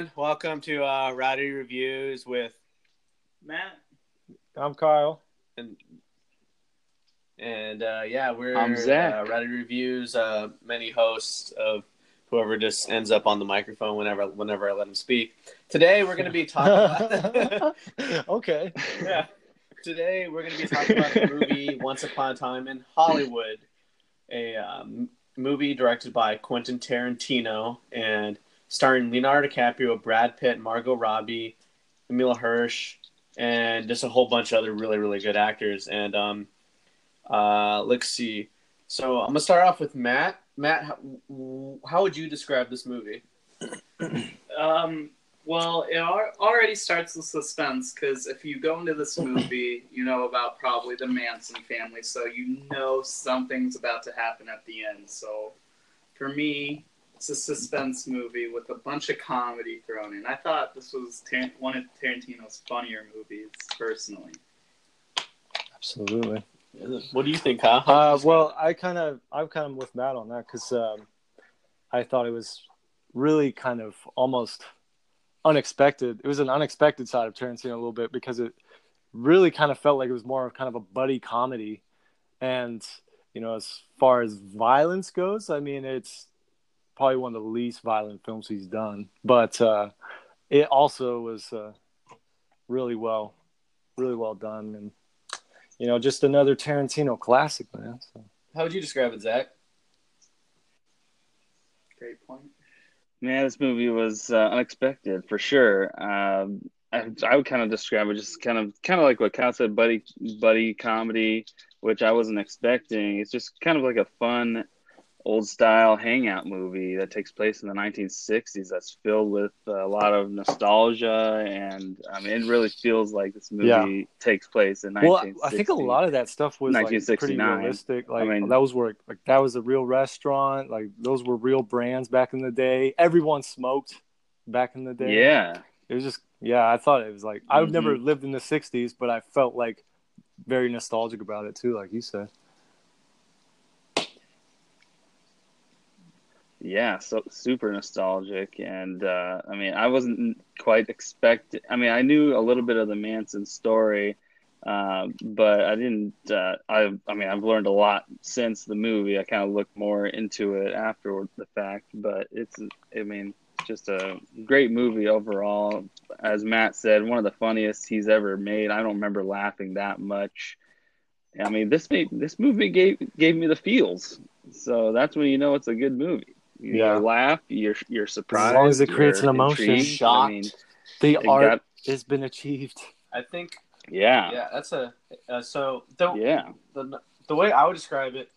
Hey everyone, welcome to uh, Rowdy Reviews with Matt. I'm Kyle. and and uh, yeah, we're I'm Zach. Uh, Rowdy Reviews. Uh, many hosts of whoever just ends up on the microphone whenever whenever I let them speak. Today we're going to be talking about okay. yeah. Today we're going to be talking about the movie Once Upon a Time in Hollywood, a um, movie directed by Quentin Tarantino and starring Leonardo DiCaprio, Brad Pitt, Margot Robbie, Emile Hirsch, and just a whole bunch of other really really good actors. And um, uh, let's see. So I'm gonna start off with Matt. Matt, how, how would you describe this movie? Um, well, it already starts the suspense because if you go into this movie, you know about probably the Manson family, so you know something's about to happen at the end. So for me, it's a suspense movie with a bunch of comedy thrown in. I thought this was Tar- one of Tarantino's funnier movies, personally. Absolutely. What do you think, Kyle? Uh, well, I kind of, I'm kind of with Matt on that because um, I thought it was really kind of almost unexpected. It was an unexpected side of Tarantino a little bit because it really kind of felt like it was more of kind of a buddy comedy. And, you know, as far as violence goes, I mean, it's probably one of the least violent films he's done. But uh, it also was uh, really well, really well done. And, you know, just another Tarantino classic, man. So. How would you describe it, Zach? Great point. Man, this movie was uh, unexpected for sure. Um, I, I would kind of describe it just kind of kind of like what Kyle said, buddy buddy comedy, which I wasn't expecting. It's just kind of like a fun, old style hangout movie that takes place in the 1960s. That's filled with a lot of nostalgia, and I mean, it really feels like this movie Yeah. takes place in Well, I think a lot of that stuff was like pretty realistic. Like mean- those were like that was a real restaurant. Like those were real brands back in the day. Everyone smoked back in the day. Yeah, it was just yeah. I thought it was like I've Mhm. never lived in the '60s, but I felt like very nostalgic about it too, like you said. Yeah, so super nostalgic, and uh, I mean, I wasn't quite expect. I mean, I knew a little bit of the Manson story, uh, but I didn't. Uh, I, I mean, I've learned a lot since the movie. I kind of looked more into it after the fact, but it's. I mean, just a great movie overall. As Matt said, one of the funniest he's ever made. I don't remember laughing that much. I mean, this made this movie gave gave me the feels. So that's when you know it's a good movie. You Yeah. laugh, you're you're surprised. As long as it creates an emotion. intrigued. Shocked. I mean, The art got- has been achieved. I think yeah, yeah, that's a uh, so the, yeah, the the way I would describe it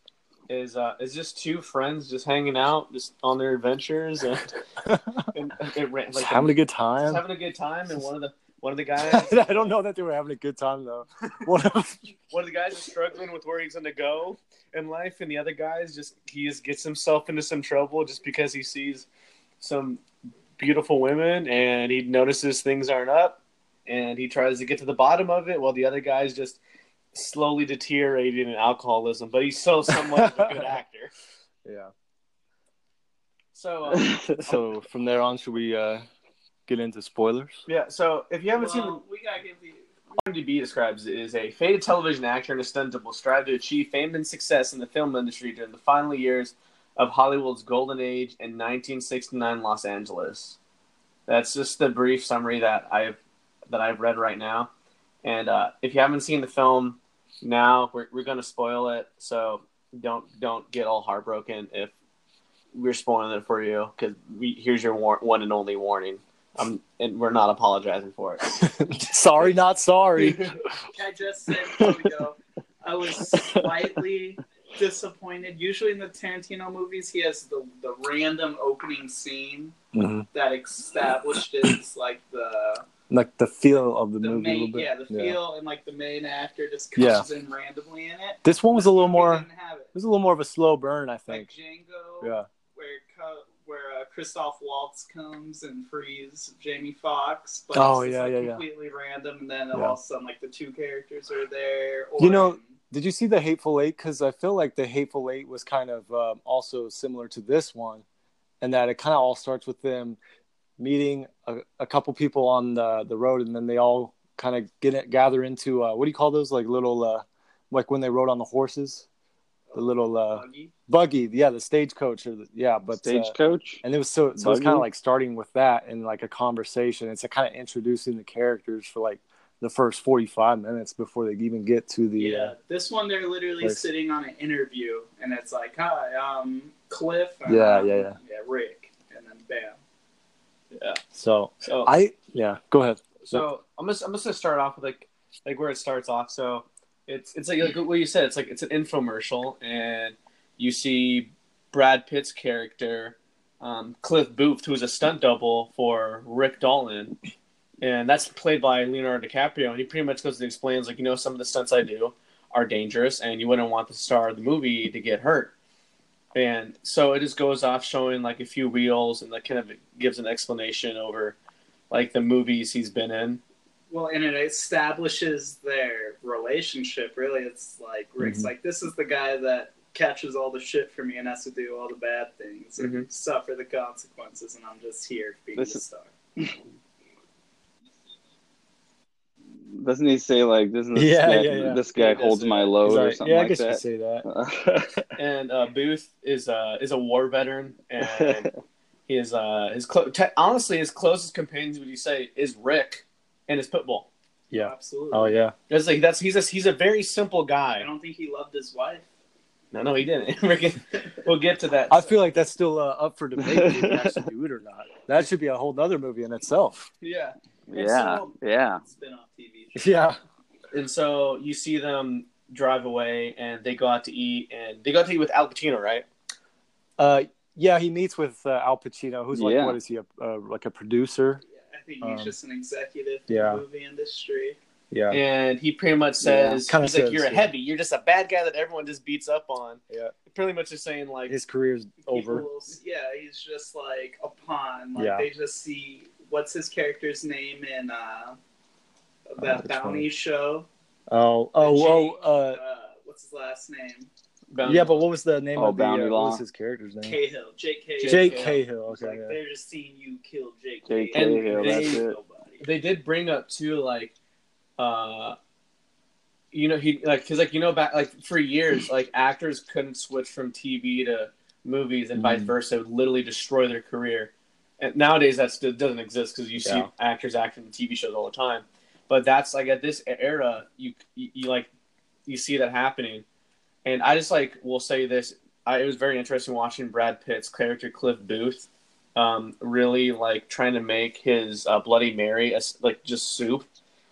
is uh is just two friends just hanging out, just on their adventures and, and it ran like having a good just time. having a good time and one of the one of the guys I don't know that they were having a good time though. One of one of the guys is struggling with where he's gonna go in life and the other guy's just he just gets himself into some trouble just because he sees some beautiful women and he notices things aren't up and he tries to get to the bottom of it while the other guy's just slowly deteriorating in alcoholism but he's still somewhat of a good actor yeah. so um, So from there on, should we uh, get into spoilers? yeah so if you haven't seen we gotta give the IMDb describes it as a faded television actor and a stunt double strive to achieve fame and success in the film industry during the final years of Hollywood's golden age in 1969 Los Angeles. That's just the brief summary that I've that I've read right now. And uh, if you haven't seen the film now, we're we're gonna spoil it, so don't don't get all heartbroken if we're spoiling it for you because we here's your war- one and only warning. Um, and we're not apologizing for it. sorry, not sorry. I just said before we go, I was slightly disappointed. Usually in the Tarantino movies, he has the, the random opening scene Mhm. that establishes like the Like the feel of the, the movie a little main bit. yeah the feel and like the main actor just Yeah. comes in randomly in it. This one was a little more. It it. was a little more of a slow burn, I Like think. Django, Yeah. Where uh, Christoph Waltz comes and frees Jamie Foxx. But Oh, it's just, yeah, like, yeah, yeah. completely random, and then Yeah. all of a sudden, like the two characters are there. Or You know, Did you see the Hateful Eight? Because I feel like the Hateful Eight was kind of um, also similar to this one, and that it kind of all starts with them meeting a, a couple people on the the road, and then they all kind of get it, gather into uh, what do you call those like little uh, like when they rode on the horses, the little uh, Buggy. buggy, yeah, the stagecoach or the, yeah, but uh, Stagecoach. and it was so so it's kind of like starting with that and like a conversation. It's kind of introducing the characters for like the first forty five minutes before they even get to the Yeah, uh, this one they're literally Place. sitting on an interview, and it's like, "Hi, um, Cliff." Yeah, um, yeah, yeah. Yeah, Rick, and then bam. Yeah. so So I yeah go ahead So I'm just I'm just gonna start off with like like where it starts off. So it's it's like, like what you said. It's like it's an infomercial, and you see Brad Pitt's character, um, Cliff Booth, who is a stunt double for Rick Dalton, and that's played by Leonardo DiCaprio. And he pretty much goes and explains like you know some of the stunts I do are dangerous, and you wouldn't want the star of the movie to get hurt. And so it just goes off showing like a few reels and like kind of gives an explanation over like the movies he's been in. Well, and it establishes their relationship. Really, it's like Rick's Mhm. like, "This is the guy that catches all the shit for me and has to do all the bad things and Mhm. suffer the consequences, and I'm just here being This the is- star." Doesn't he say like, "Doesn't this Yeah, guy, yeah, yeah. this guy He holds my load He's or like, something yeah I like guess you that"? say that And uh, Booth is uh, is a war veteran, and his uh, his clo- te- honestly his closest companions would you say is Rick and his pitbull. yeah absolutely. oh yeah That's like that's he's a he's a very simple guy. I don't think he loved his wife. No, no, he didn't. We're gonna- we'll get to that. I feel like that's still uh, up for debate if they actually do it or not that should be a whole other movie in itself yeah. And yeah, so- yeah. Spin-off TV show. yeah And so you see them drive away, and they go out to eat, and they go out to eat with Al Pacino, right? uh yeah he meets with uh, Al Pacino who's like Yeah. what is he a uh, like a producer I think he's Um, just an executive in yeah. the movie industry. yeah And he pretty much says, Kinda he's like, you're a yeah. heavy. You're just a bad guy that everyone just beats up on. Yeah. Pretty much just saying, like, his career's over yeah, he's just like a pawn. Like Yeah. they just see what's his character's name in uh, Uh, that which bounty one? show. oh oh Jake, oh uh uh, what's his last name? Bounty- yeah but what was the name Oh, of the uh, Bounty what was his character's name Cahill. Jake Cahill. Jake Cahill. Cahill okay like yeah. they're just seeing you kill Jake, Jake Cahill. Cahill, And that's they- it. they did bring up too like uh you know he like because like you know back like for years like actors couldn't switch from tv to movies and vice Mhm. versa it would literally destroy their career and nowadays that still doesn't exist because you see actors acting in tv shows all the time but that's like at this era you, you you like you see that happening and i just like will say this I, it was very interesting watching brad pitt's character cliff booth um, really like trying to make his uh, Bloody Mary as like just soup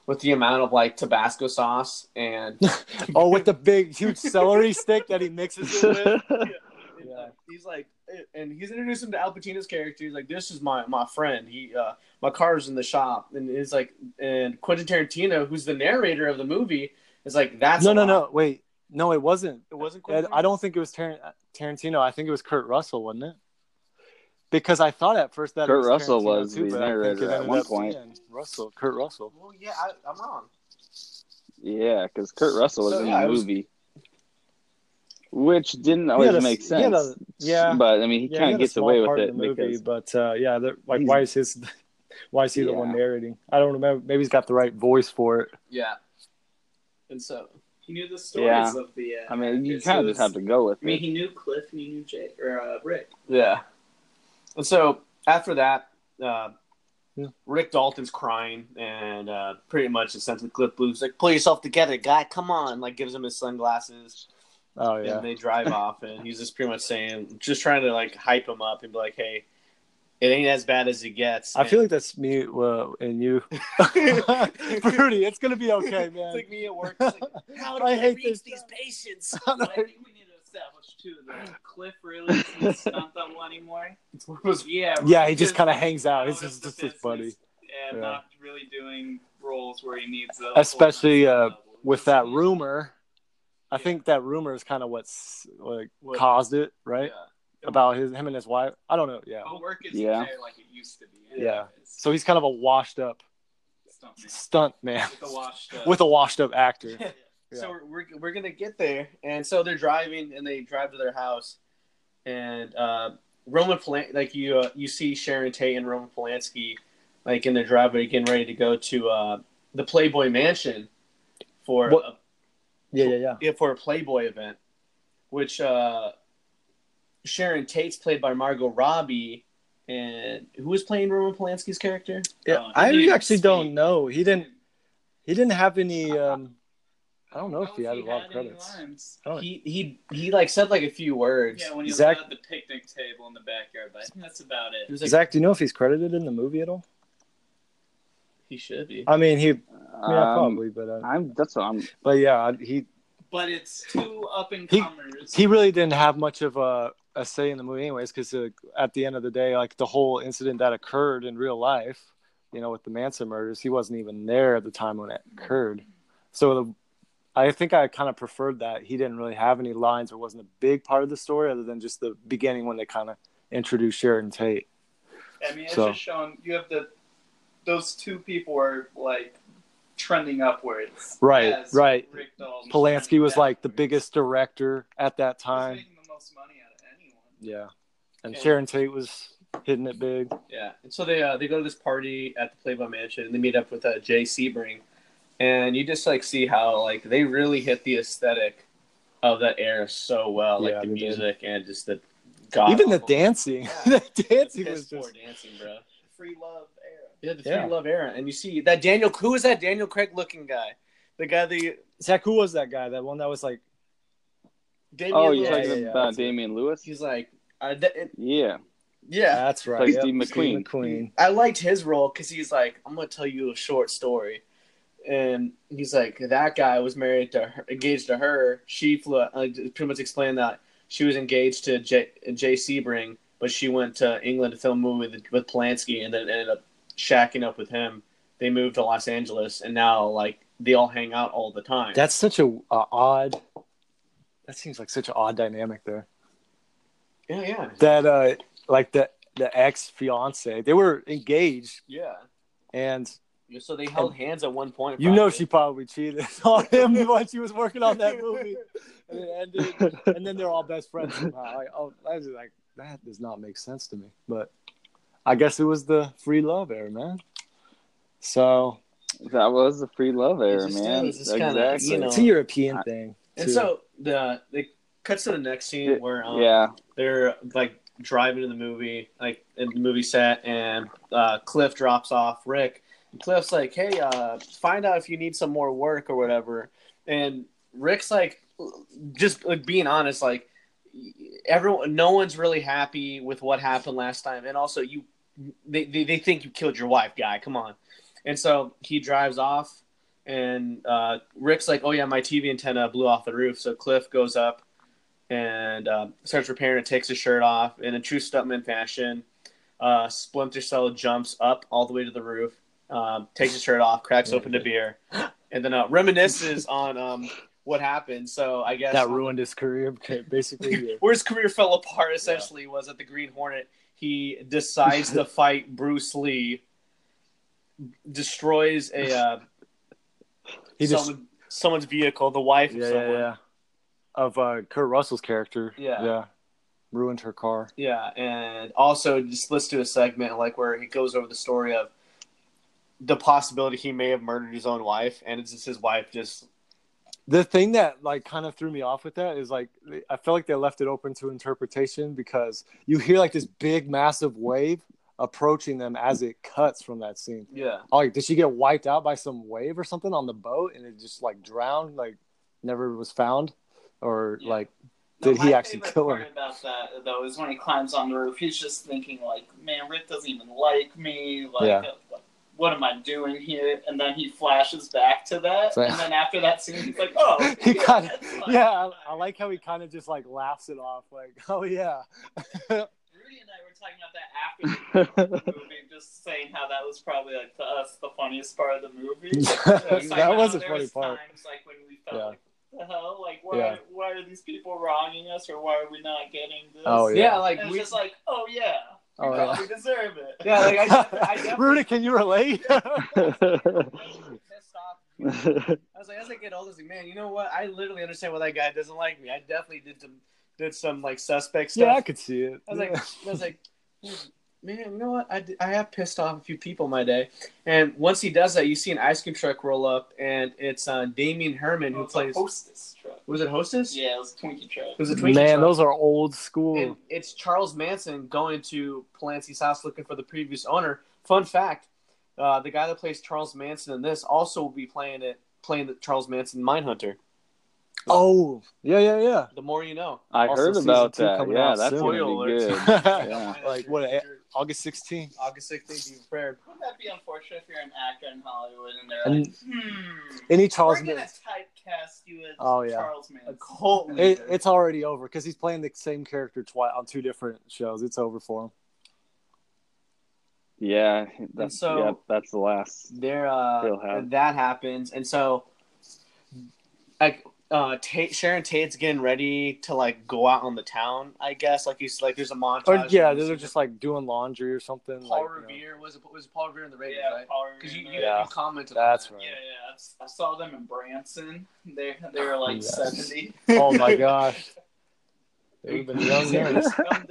with the amount of like Tabasco sauce and oh with the big huge celery stick that he mixes it with yeah. he's like and he's introduced him to Al Pacino's character. He's like, "This is my my friend. He uh, my car's in the shop." And he's like, and Quentin Tarantino, who's the narrator of the movie, is like, "That's no no lot." no wait no it wasn't It wasn't. I, Quentin. I don't think it was Tar- Tarantino. I think it was Kurt Russell, wasn't it? Because I thought at first that Kurt it was Russell Tarantino was too, the but I think narrator at one point. Russell, Kurt Russell. Well, yeah, I, I'm wrong. Yeah, because Kurt Russell was So, in yeah, the it was- movie, which didn't always had a- make sense. had a- yeah. but I mean, he Yeah, kind of gets away with it the movie, because but uh, yeah, they're- like why is his why is he the one narrating? I don't remember. Maybe he's got the right voice for it. Yeah. And so He knew the stories Yeah. of the. Uh, I mean, you kind of just have to go with I mean, it. he knew Cliff and he knew Jake or uh, Rick. Yeah. And so after that, uh, Yeah. Rick Dalton's crying, and uh, pretty much essentially Cliff Booth's like, "Pull yourself together, guy. Come on!" Like gives him his sunglasses, Oh yeah. and they drive off, and he's just pretty much saying, just trying to like hype him up and be like, "Hey, it ain't as bad as it gets." I feel like that's me uh, and you, Fruity. It's gonna be okay, it's man. like me at work. Like, How do I I, hate reach this these patients? But I think we need to establish too that Cliff really isn't stunt double anymore. Yeah, Yeah, he just kind of hangs out. He's just, just his buddy. and Yeah. not really doing roles where he needs a Especially, uh. With that rumor, I think that rumor is kind of what's like What- caused it, right? Yeah. About his him and his wife. I don't know. Yeah. But work is Yeah. like it used to be. Yeah. So he's kind of a washed up Stunt man. stunt man With the washed up. with a washed up actor. So we're, we're, we're gonna get there, and so they're driving, and they drive to their house, and uh, Roman Polan- like you uh, you see Sharon Tate and Roman Polanski like in their driveway getting ready to go to uh, the Playboy Mansion for What- a, Yeah, yeah, yeah. yeah, for a Playboy event, which uh, Sharon Tate's played by Margot Robbie, and who was playing Roman Polanski's character? Yeah, Oh, I actually speak. don't know. He didn't. He didn't have any. Um, I don't know if he had a lot of credits. lines. He he he like said like a few words. Yeah, when he Zach- was at the picnic table in the backyard, but I think that's about He it. like, Zach, do you know if he's credited in the movie at all? he should be. I mean, he. Yeah, Um, probably, but uh, I'm. That's what I'm. but yeah, he But it's two up and He- comers. he really didn't have much of a, a say in the movie, anyways, because uh, at the end of the day, like the whole incident that occurred in real life, you know, with the Manson murders, he wasn't even there at the time when it occurred. So the, I think I kind of preferred that he didn't really have any lines or wasn't a big part of the story, other than just the beginning when they kind of introduced Sharon Tate. I mean, it's So- just showing you have the those two people are like trending upwards. Right, right. Rick Polanski was like the biggest director at that time. making the most money out of anyone. Yeah, and Yeah. Sharon Tate was hitting it big. Yeah, and so they uh, they go to this party at the Playboy Mansion, and they meet up with uh, Jay Sebring, and you just like see how like they really hit the aesthetic of that era so well, like Yeah, the they did. music and just the god Even the dancing, Yeah. the dancing the was piss poor just dancing, bro. Free love era. Yeah, the Yeah. free love era, and you see that Daniel. Who is that Daniel Craig looking guy? The guy that Zach. Who was that guy? That one that was like Damian Oh, you're Yeah, talking yeah, yeah, about that's it. Damian Lewis? He's like, uh, th- it- Yeah. yeah. That's right. Like Yep, Steve McQueen. McQueen. I liked his role because he's like, I'm gonna tell you a short story, and he's like, that guy was married to her, engaged to her. She flew, uh, pretty much explained that she was engaged to Jay, Jay Sebring, but she went to England to film a movie with, with Polanski, and then ended up shacking up with him. They moved to Los Angeles, and now like they all hang out all the time. That's such a uh, odd. That seems like such an odd dynamic there. yeah, yeah, That uh, like the the ex fiance, they were engaged, yeah. and So they held hands at one point. you know she probably cheated on him when she was working on that movie, and it ended, and then they're all best friends somehow. Like, oh, that was like that does not make sense to me, but I guess it was the free love era, man. So That was the free love era, man. is. It's kinda, exactly. you know, it's a European I- thing. And too. so the they cuts to the next scene where um, yeah. they're like driving to the movie, like in the movie set, and uh, Cliff drops off Rick. And Cliff's like, "Hey, uh, find out if you need some more work or whatever." And Rick's like, just like being honest, like everyone, no one's really happy with what happened last time, and also you, they they, they think you killed your wife, guy. Come on. And so he drives off, and uh, Rick's like, "Oh yeah, my TV antenna blew off the roof." So Cliff goes up and uh, starts repairing it, takes his shirt off, in a true stuntman fashion, uh, Splinter Cell jumps up all the way to the roof, um, takes his shirt off, cracks open a beer, and then uh, reminisces on um, what happened. So I guess that ruined his career, basically. where his career fell apart essentially was at the Green Hornet. He decides to fight Bruce Lee, destroys a uh, He just someone, someone's vehicle, the wife of yeah, yeah, someone. yeah. Of uh, Kurt Russell's character. Yeah. Yeah. Ruined her car. Yeah, and also just listen to a segment like where he goes over the story of the possibility he may have murdered his own wife, and it's just his wife just The thing that like kind of threw me off with that is like I felt like they left it open to interpretation because you hear like this big massive wave approaching them as it cuts from that scene. yeah. Oh, like, did she get wiped out by some wave or something on the boat and it just like drowned, like never was found, or Yeah. like No, did he actually kill her? About that though is when he climbs on the roof. He's just thinking like, "Man, Rick doesn't even like me. Like, Yeah. uh, what am I doing here?" And then he flashes back to that, So- and then after that scene, he's like, "Oh, He kind of yeah. I, I like how he kind of just like laughs it off, like oh yeah. Rudy and I were talking about that after the movie, just saying how that was probably like to us the funniest part of the movie. It was that was a funny was part. Times like when we felt Yeah. like, the hell, like why, Yeah. why are these people wronging us, or why are we not getting this? Oh, yeah, Yeah. like And we, just like, oh yeah, we Oh, yeah. deserve it. yeah, like I, I definitely Rudy, can you relate? pissed off. I was like, as I get older, I was like, man, you know what? I literally understand why that guy doesn't like me. I definitely did some did some like suspect stuff. Yeah, I could see it. I was like, I was like, man, you know what? I, I have pissed off a few people my day. And once he does that, you see an ice cream truck roll up, and it's uh, Damon Herriman who It was a plays. hostess truck. Was it Hostess? Yeah, it was a Twinkie truck. It was a Twinkie man, truck. those are old school. And it's Charles Manson going to Polanski's house looking for the previous owner. Fun fact: uh, the guy that plays Charles Manson in this also will be playing it, playing the Charles Manson Mindhunter. Oh, yeah, yeah, yeah. The more you know. I Also, heard about that. coming Yeah, out that's soon. gonna be good. Yeah. Like, what, eh, August 16th. August 16th, be prepared. Wouldn't that be unfortunate if you're an actor in Hollywood and they're And like, hmm, any Charles we're gonna typecast you as Oh, yeah. Charles A Manson. cult leader. It, it's already over because he's playing the same character twice on two different shows. It's over for him. Yeah, that's so- yeah, that's the last. there uh that happens and so like uh Tate, Sharon Tate's getting ready to like go out on the town I guess like he's like there's a montage Or yeah, they're just like doing laundry or something. Paul like, you know. Revere was it was it Paul Revere in the Raiders yeah, right because you, you, Yeah. you commented That's on right. Yeah, yeah. I s- I saw them in Branson. They they were like Yes. seventy. Oh my gosh, they've been young then. I'm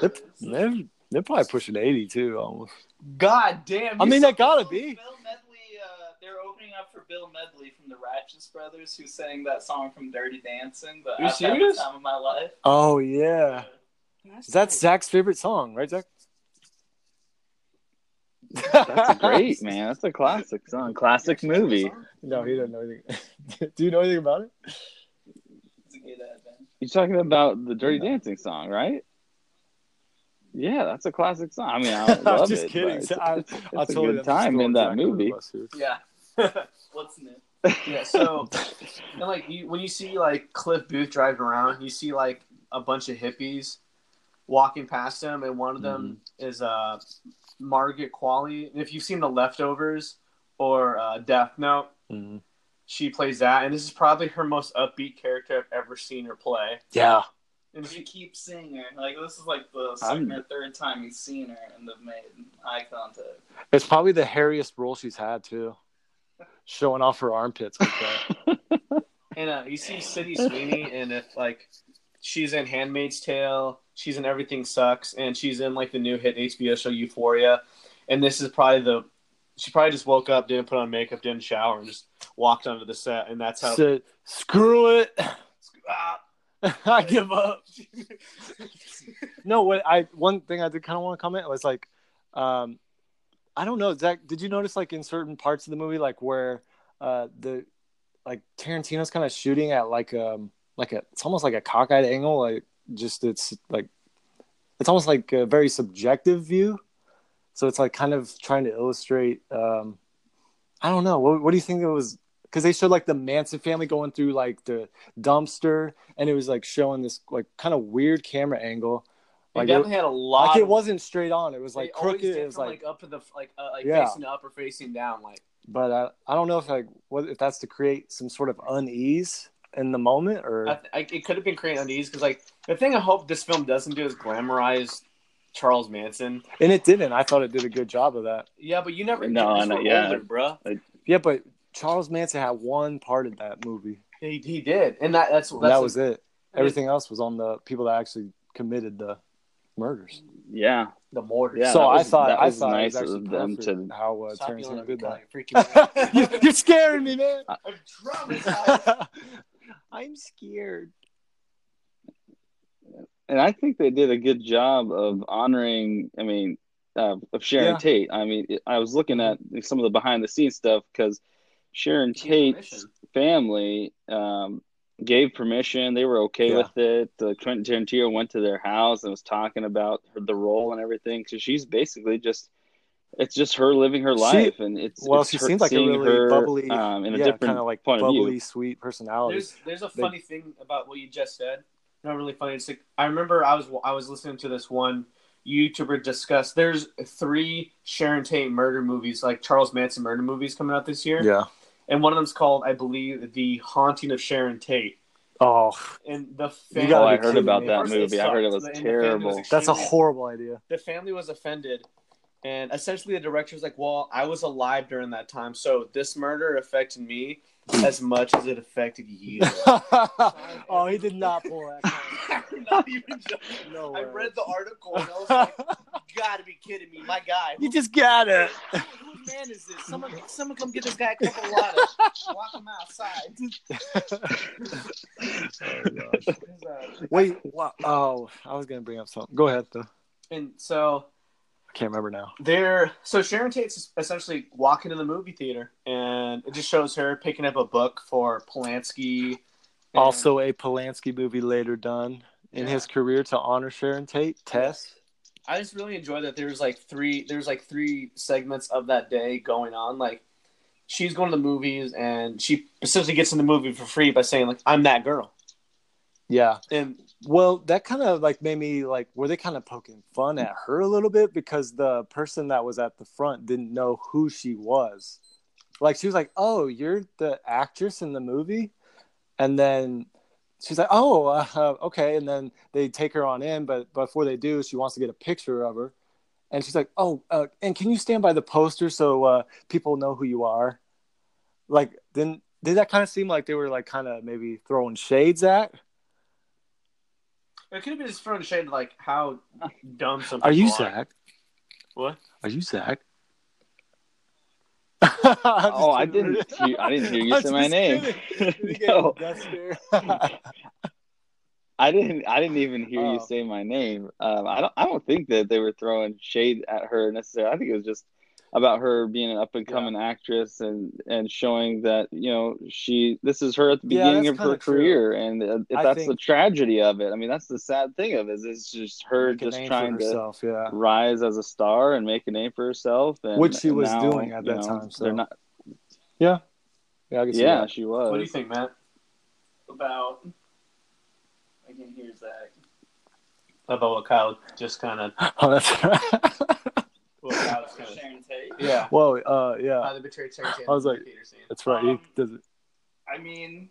They're, they're, they're probably pushing eighty too, almost. God damn I mean, that gotta Bill be. Medley, uh, they're opening up for Bill Medley from the Righteous Brothers, who sang that song from Dirty Dancing. But You I've had the time of my life. Oh yeah, that's Zach's favorite song, right, Zach? That's great, man. That's a classic song, classic movie. No, he doesn't know anything. Do you know anything about it? It's a good ad, man. You're talking about the Dirty Dancing song, right? Yeah, that's a classic song. I mean, I I'm just it. kidding. It's, I, it's, I it's a totally good time in that movie. yeah What's new? yeah so and like you when you see like Cliff Booth driving around you see like a bunch of hippies walking past him and one of them is uh Margaret Qualley if you've seen The Leftovers or uh, Death Note Mhm. she plays that, and this is probably her most upbeat character I've ever seen her play. Yeah, And she, keeps seeing her. Like this is like the I'm- 2nd or third time he's seen her, and they've made eye contact. it's probably the hairiest role she's had too, showing off her armpits like that. and uh, you see City Sweeney, and if like she's in *Handmaid's Tale*, she's in *Everything Sucks*, and she's in like the new hit HBO show *Euphoria*. And this is probably the she probably just woke up, didn't put on makeup, didn't shower, and just walked onto the set, and that's how. Said, "Screw it, Ah, I give up." no, what I one thing I did kind of want to comment was like, um, I don't know, Zach. Did you notice like in certain parts of the movie, like where uh, the like Tarantino's kind of shooting at like um like a it's almost like a cockeyed angle, like just it's like it's almost like a very subjective view. So it's like kind of trying to illustrate. Um, I don't know. What, what do you think it was? Because they showed like the Manson family going through like the dumpster, and it was like showing this like kind of weird camera angle. They Like definitely it, had a lot. like it of- wasn't straight on. It was like always crooked. did It was from, like, up to the like uh, like Yeah. facing up or facing down, like. but I, I don't know if like what if that's to create some sort of unease in the moment or I, I, it could have been creating unease because, like, the thing I hope this film doesn't do is glamorize Charles Manson. and it didn't. I thought it did a good job of that. Yeah, but you never. No, these no, were yeah. older, bruh. Yeah, but Charles Manson had one part in that movie. He, he did, and that that's, And that's that was it. Everything else was on the people that actually committed the murders. yeah, the mortar. Yeah, so that I was- thought that I was thought nice it was of them to- how uh, Stop Tarantino did me, that. freaking out. You- You're scaring me, man. I'm traumatized. I'm scared. and I think they did a good job of honoring. I mean, uh, of Sharon Yeah. Tate. I mean, it- I was looking at some of the behind the scenes stuff because Sharon Tate's family um, gave permission. They were okay Yeah. with it. Uh, Quentin Tarantino went to their house and was talking about her, the role and everything. So she's basically just. It's just her living her She- life, and it's Well, it's she seems like a really her, bubbly, um, in a yeah, different kind of like point of bubbly, view. sweet personality. There's there's a They- funny thing about what you just said. Not really funny. It's like I remember I was I was listening to this one YouTuber discuss. There's three Sharon Tate murder movies, like Charles Manson murder movies, coming out this year, yeah. And one of them's called I believe The Haunting of Sharon Tate. Oh, And the You family, gotta Oh, I heard about that movie. I heard it was and the family was terrible. that's a horrible idea. the family was offended and essentially the director was like well i was alive during that time so this murder affected me as much as it affected you oh, he did not pull that. not even joking. No I read the article and I was like, "You gotta be kidding me, my guy." you just got it. Who- whose man is this? Someone, someone come get this guy a couple of lattes. Walk him outside. Oh, Wait, what? Oh, I was gonna bring up something. Go ahead, though. And so I can't remember now. they're so Sharon Tate's essentially walking to the movie theater, and it just shows her picking up a book for Polanski. and- Also, a Polanski movie later done in Yeah. his career to honor Sharon Tate. Tess. I just really enjoy that there's like three there's like three segments of that day going on. Like she's going to the movies and she essentially gets in the movie for free by saying like I'm that girl. Yeah. And Well, that kind of like made me like, were they kind of poking fun at her a little bit because the person that was at the front didn't know who she was. Like she was like, "Oh, you're the actress in the movie," and then she's like, "Oh, uh, okay." And then they take her on in, but before they do, she wants to get a picture of her, and she's like, "Oh, uh, and can you stand by the poster so uh, people know who you are?" Like, then did that kind of seem like they were like kind of maybe throwing shades at? it could have been just throwing shade like how dumb some Are you people Zach? What? Are you Zach? Oh, I didn't. Hear, I didn't hear you say my name. no, I didn't. I didn't even hear you Oh. say my name. Um, I don't. I don't think that they were throwing shade at her necessarily. I think it was just about her being an up and coming actress and and showing that you know she this is her at the beginning that's of her kinda true. career and uh, if I that's the tragedy of it. I mean, that's the sad thing of it is it's just her just name for trying to yeah. rise as a star and make a name for herself, and Which she was now, doing at you that know, time, so. They're not. Yeah, I can see Yeah, she was. What do you think, Matt? About. I can hear Zach. About what Kyle just kind of Oh, that's right. what Kyle just kind of Sharon Tate. yeah. Well, uh, yeah, How they betrayed Sharon Tate. I was like- that's right. Um, he does it. I mean,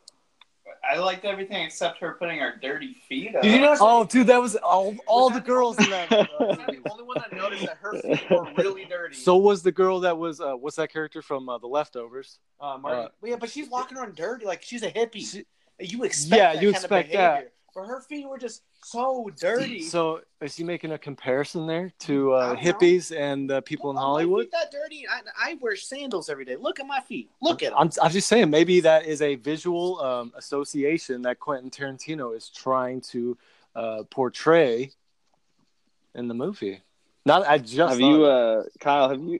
I liked everything except her putting her dirty feet up. Did you notice? Oh, dude, that was all. All the girls in that. I was the only one that noticed that her feet were really dirty. so was the girl that was. Uh, what's that character from uh, The Leftovers? Uh, Marty, Uh, yeah, but she's walking around dirty like she's a hippie. She- you expect Yeah, that you kind of expect behavior. that. But her feet were just so dirty. So is he making a comparison there to uh, I don't know. hippies and uh, people in Look, my Hollywood? feet that dirty. I, I wear sandals every day. Look at my feet. Look at them. I'm, I'm just saying, maybe that is a visual um, association that Quentin Tarantino is trying to uh, portray in the movie. Not, I just have you, uh, Kyle? Have you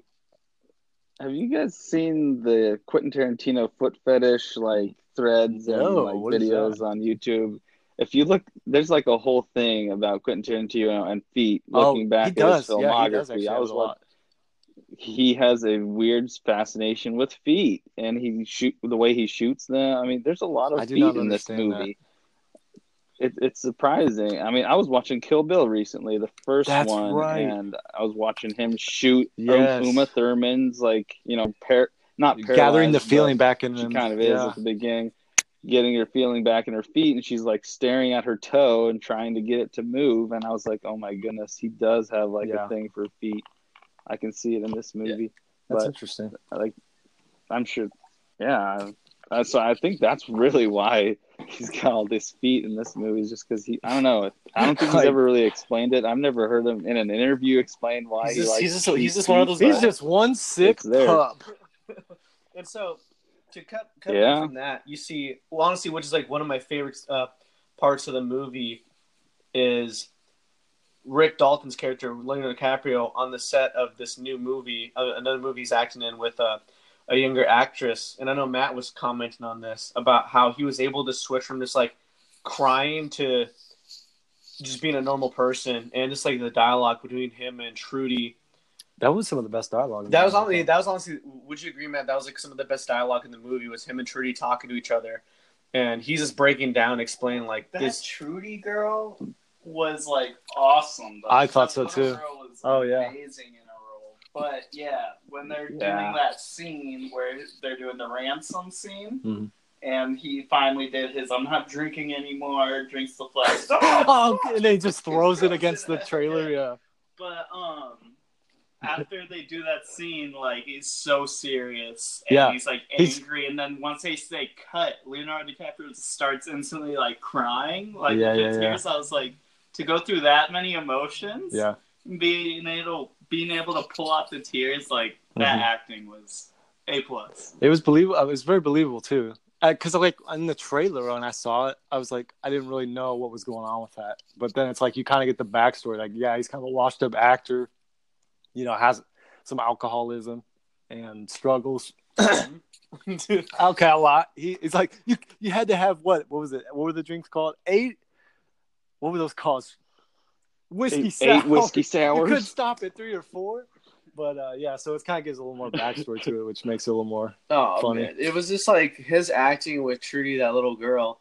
have you guys seen the Quentin Tarantino foot fetish like threads No, and like videos on YouTube? If you look, there's like a whole thing about Quentin Tarantino and feet. Oh, Looking back he at does. his Yeah, filmography, actually I was lot. he has a weird fascination with feet, and he shoot the way he shoots them. I mean, there's a lot of I feet in this movie. It, it's surprising. I mean, I was watching Kill Bill recently, the first That's one, right. and I was watching him shoot Yes. Uma Thurman's like you know, par- not gathering the feeling back in She them. kind of is Yeah. at the beginning, getting her feeling back in her feet, and she's like staring at her toe and trying to get it to move. And I was like, oh my goodness, he does have like Yeah. a thing for feet. I can see it in this movie. That's but- interesting. like I'm sure yeah uh, so I think that's really why he's got all these feet in this movie is just because he I don't know I don't think he's Like- ever really explained it I've never heard him in an interview explain why He's he just- likes he's just- he's just one of those He's just one sick It's pup. And so, to cut, cut Yeah. from that, you see, well, honestly, which is like one of my favorite uh, parts of the movie is Rick Dalton's character, Leonardo DiCaprio, on the set of this new movie, uh, another movie he's acting in with uh, a younger actress. And I know Matt was commenting on this about how he was able to switch from just like crying to just being a normal person, and just like the dialogue between him and Trudy. That was some of the best dialogue. That was honestly, that was honestly. Would you agree, Matt? That was like some of the best dialogue in the movie. Was him and Trudy talking to each other, and he's just breaking down, explaining like That this. Trudy girl was like awesome. though. I thought so, too. girl was Oh, yeah. amazing in a role. But yeah, when they're Yeah. doing that scene where they're doing the ransom scene, Mhm. and he finally did his "I'm not drinking anymore," drinks the flask. Oh, and he just throws it against the trailer. Yeah. But um, after they do that scene, like he's so serious and Yeah. he's like He's- angry, and then once they say cut, Leonardo DiCaprio starts instantly like crying, like Yeah, yeah, the yeah. tears. I was like, to go through that many emotions. Yeah. Being able being able to pull out the tears like that Mhm. acting was a plus. It was believable. It was very believable too. Because like in the trailer when I saw it, I was like, I didn't really know what was going on with that. But then it's like you kind of get the backstory. Like, yeah, he's kind of a washed up actor. You know, has some alcoholism and struggles. okay, a lot. He, he's like, you you had to have what? What was it? What were the drinks called? Eight. What were those called? Whiskey Eight, sour. eight whiskey You couldn't stop at three or four. But uh, yeah, so it kind of gives a little more backstory to it, which makes it a little more. Oh Funny. man, it was just like his acting with Trudy, that little girl,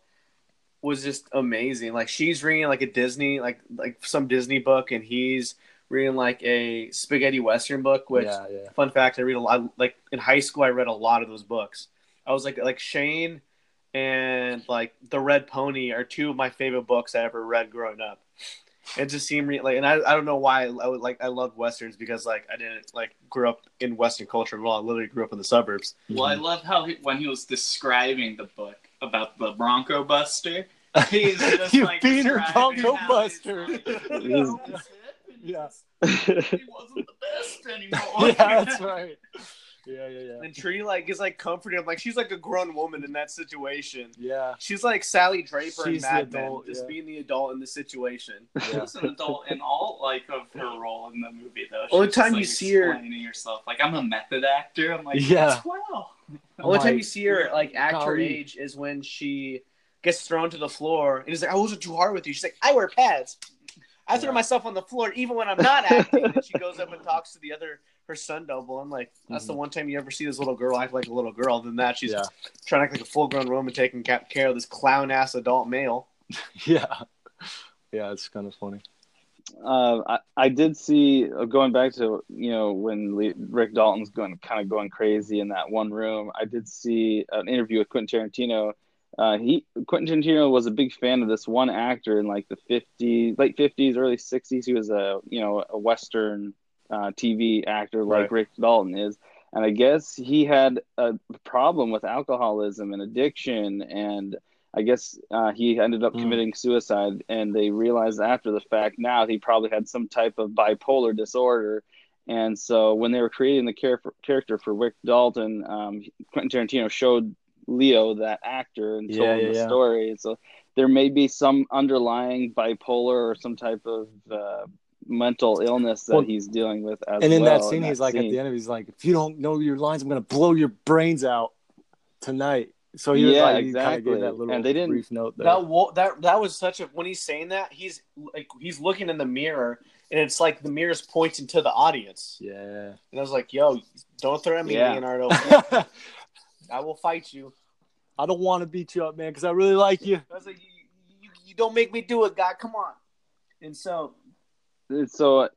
was just amazing. Like she's reading like a Disney, like like some Disney book, and he's reading like a spaghetti western book. Which, yeah, yeah. fun fact, I read a lot. Like in high school, I read a lot of those books. I was like like Shane and like The Red Pony are two of my favorite books I ever read growing up. It just seemed re- like, and I, I don't know why I would like I loved westerns because like I didn't like grow up in Western culture. Well, I literally grew up in the suburbs. Well, I love how he, when he was describing the book about the Bronco Buster, he's just You like beaner describing Bronco how Buster. he's like, "You know, his hip and Yeah. he wasn't the best anymore. yeah, that's right. Yeah, yeah, yeah. And Tree like is like comforting him, like she's like a grown woman in that situation. Yeah, She's like Sally Draper in She's the Mad Men, adult, just yeah. being the adult in the situation. She was an adult in all like of her role in the movie, though. Only She's time just, you like, see her- explaining herself, like I'm a method actor. I'm like, Yeah. twelve. The only time you see her like act her age is when she gets thrown to the floor and he's like, "I wasn't too hard with you." She's like, "I wear pads. I throw Yeah. myself on the floor even when I'm not acting." and she goes up and talks to the other her son double. I'm like, that's the one time you ever see this little girl act like a little girl. Than that, she's Yeah. trying to act like a full grown woman taking care of this clown ass adult male. yeah, yeah. It's kind of funny. Uh, I, I did see uh, going back to you know when Le- Rick Dalton's going kind of going crazy in that one room. I did see an interview with Quentin Tarantino. Uh, he Quentin Tarantino was a big fan of this one actor in like the 50s, late 50s, early 60s. He was a you know a Western uh, TV actor like Right. Rick Dalton is, and I guess he had a problem with alcoholism and addiction and I guess uh, he ended up Mm. committing suicide, and they realized after the fact now he probably had some type of bipolar disorder. And so when they were creating the char- character for Rick Dalton, um, Quentin Tarantino showed Leo that actor and told Yeah, him yeah, the yeah. story. So there may be some underlying bipolar or some type of uh, mental illness that Well, he's dealing with as and in well. that scene, he's like at the end of, he's like, if you don't know your lines, I'm gonna blow your brains out tonight. So he was Yeah, like, he kind of exactly. gave that little And they didn't- brief note there. That wo- that that was such a when he's saying that he's like he's looking in the mirror and it's like the mirror's pointing to the audience. yeah. And I was like, "Yo, don't threaten me, Yeah. Leonardo. I will fight you." I don't want to beat you up, man, because I really like you. I was like, you, you, you don't make me do it, God. Come on. And so, so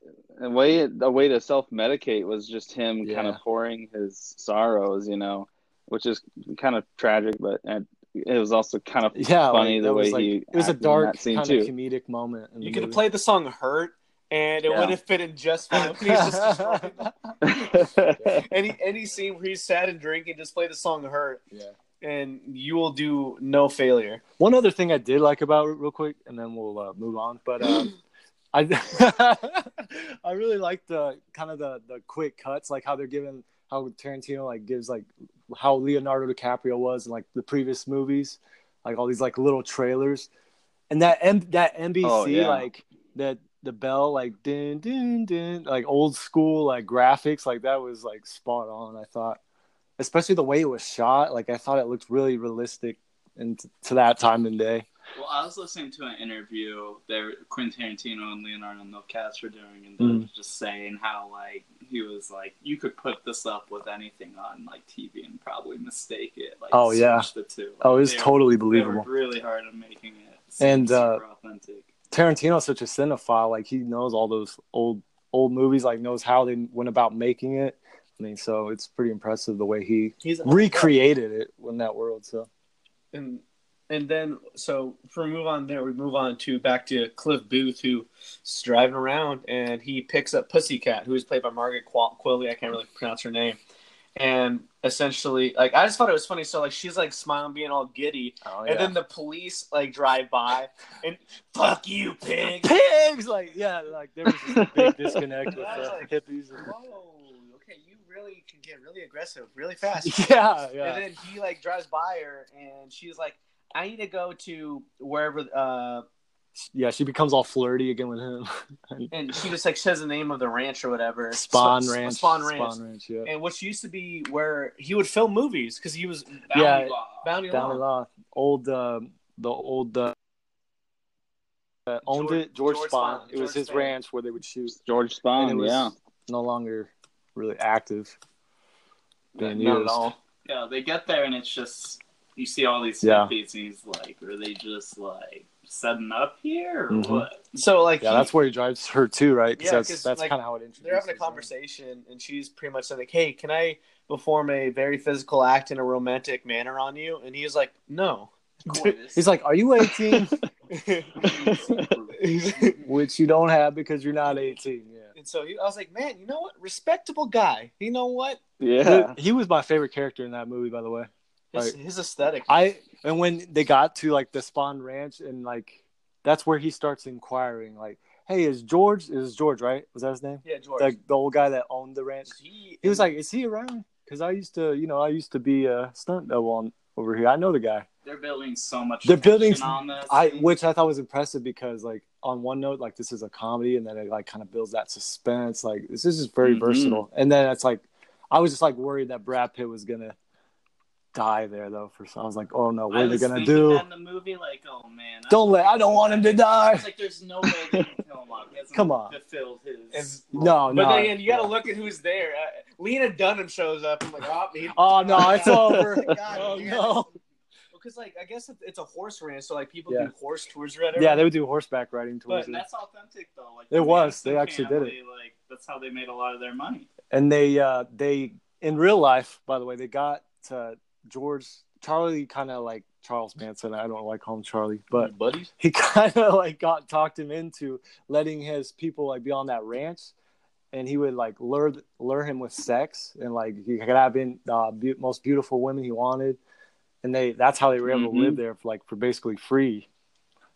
a way a way to self medicate was just him kind of pouring his sorrows, you know, which is kind of tragic, but and it was also kind of Yeah, funny like, the way was like, he it was a acted in dark kind too. of comedic moment. You could have played the song "Hurt," and it Yeah. would have fit in just fine. He's just destroying any any scene where he's sad and drinking, just play the song "Hurt," Yeah. and you will do no failure. One other thing I did like about it, real quick, and then we'll uh, move on. But um, I, I really like the kind of the the quick cuts, like how they're giving how Tarantino like gives like how Leonardo DiCaprio was in like the previous movies, like all these like little trailers, and that M- that NBC Oh, yeah. like that the bell like din din din like old school like graphics like that was like spot on. I thought, especially the way it was shot, like I thought it looked really realistic and t- to that time and day. Well, I was listening to an interview that Quentin Tarantino and Leonardo Nocas were doing, and they were Mm. just saying how like he was like, you could put this up with anything on like TV and probably mistake it. Like, Oh, yeah. the two. Like, Oh, it was were- totally were believable. really hard on making it And, uh, authentic. Tarantino's such a cinephile; like he knows all those old old movies, like knows how they went about making it. I mean, so it's pretty impressive the way he He's recreated it in that world. So and and then so for we move on there, we move on to back to Cliff Booth, who's driving around and he picks up Pussycat, who is played by Margaret Qual- Qualley. I can't really pronounce her name, and essentially, like I just thought it was funny. So like she's like smiling, being all giddy, Oh, and then the police like drive by and fuck you, pig. pigs, like yeah, like there was a big disconnect with the like, hippies. and- Whoa, okay, you really can get really aggressive really fast. Yeah, yeah. And then he like drives by her, and she's like, "I need to go to wherever." Uh, yeah, she becomes all flirty again with him. and she just like says the name of the ranch or whatever. Spahn Sp- Ranch. Spahn Ranch. Spahn Ranch. Yeah. And which used to be where he would film movies because he was Bounty Yeah. law. bounty Down law. the law. Old, uh, the old. Uh, uh, owned George- it, George, George Spahn. Spahn, It was his Spahn. ranch where they would shoot. George And Spahn, it was yeah. no longer really active. Being Not at all. Yeah, they get there and it's just you see all these Yeah. hippies he's like, are they just like setting up here or Mhm. what? So like Yeah, he- that's where he drives her too, right? 'Cause Yeah, that's 'cause, that's like, kind of how it introduces. they're having a them. conversation, and she's pretty much saying like, "Hey, can I perform a very physical act in a romantic manner on you?" And he's like, "No." He's like, "Are you 18?" Which you don't have because you're not 18. Yeah. and so he, I was like, "Man, you know what? Respectable guy. You know what? Yeah. He was my favorite character in that movie, by the way. His, Right. his aesthetic. I and when they got to like the Spahn Ranch and like that's where he starts inquiring, like, "Hey, is George? Is George right? Was that his name? yeah, George. Like the old guy that owned the ranch." he, He was like, "Is he around?" Because I used to, you know, I used to be a stunt double on over here. I know the guy. They're building so much They're building- on this. I which I thought was impressive because like on one note, like this is a comedy, and then it like kind of builds that suspense. Like this is just very Mhm. versatile. And then it's like I was just like worried that Brad Pitt was gonna die there though. For some, I was like, oh no, what I are they gonna do? that in the movie, like, oh man, I- Don't let. I don't want him to die. It's like there's no way they can kill him off. He hasn't Come on. fulfilled his. And- No, but no. then again, you got to look at who's there. Uh, Lena Dunham shows up. I'm like, oh, he, Oh no, it's over. God, oh yes. no. Because like I guess it's a horse ranch, so like people Yeah. do horse tours or whatever. Yeah, they would do horseback riding tours, And that's authentic though. Like It was. They actually did it. Like that's how they made a lot of their money. and they uh they in real life, by the way, they got uh, George Charlie kind of like Charles Manson. I don't like calling him Charlie, but buddies. he kind of like got talked him into letting his people like be on that ranch and he would like lure lure him with sex and like he could have been uh, be- most beautiful women he wanted and they that's how they were able Mhm. to live there for like for basically free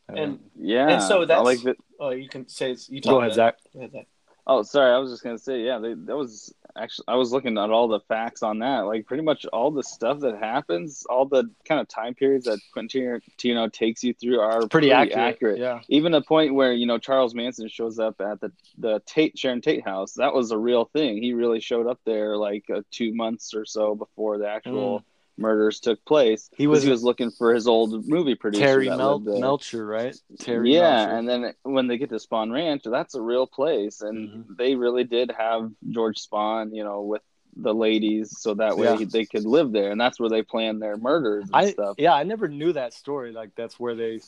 And Yeah. And so I that's- like that. oh, you can say it's, you talk go ahead about zach it. Go ahead, Zach. Oh, sorry. I was just gonna say, yeah, they, that was actually. I was looking at all the facts on that. Like, pretty much all the stuff that happens, all the kind of time periods that Quentin Tarantino takes you through are pretty, accurate. yeah Even the point where you know Charles Manson shows up at the the Tate Sharon Tate house, that was a real thing. He really showed up there like uh, two months or so before the actual murders took place. He 'Cause was- he was looking for his old movie producer. terry Mel- melcher right terry yeah, Melcher. and then when they get to Spahn Ranch, that's a real place, and Mhm. they really did have George Spahn, you know, with the ladies, so that way Yeah. they could live there, and that's where they planned their murders and I stuff. yeah, I never knew that story. Like that's where they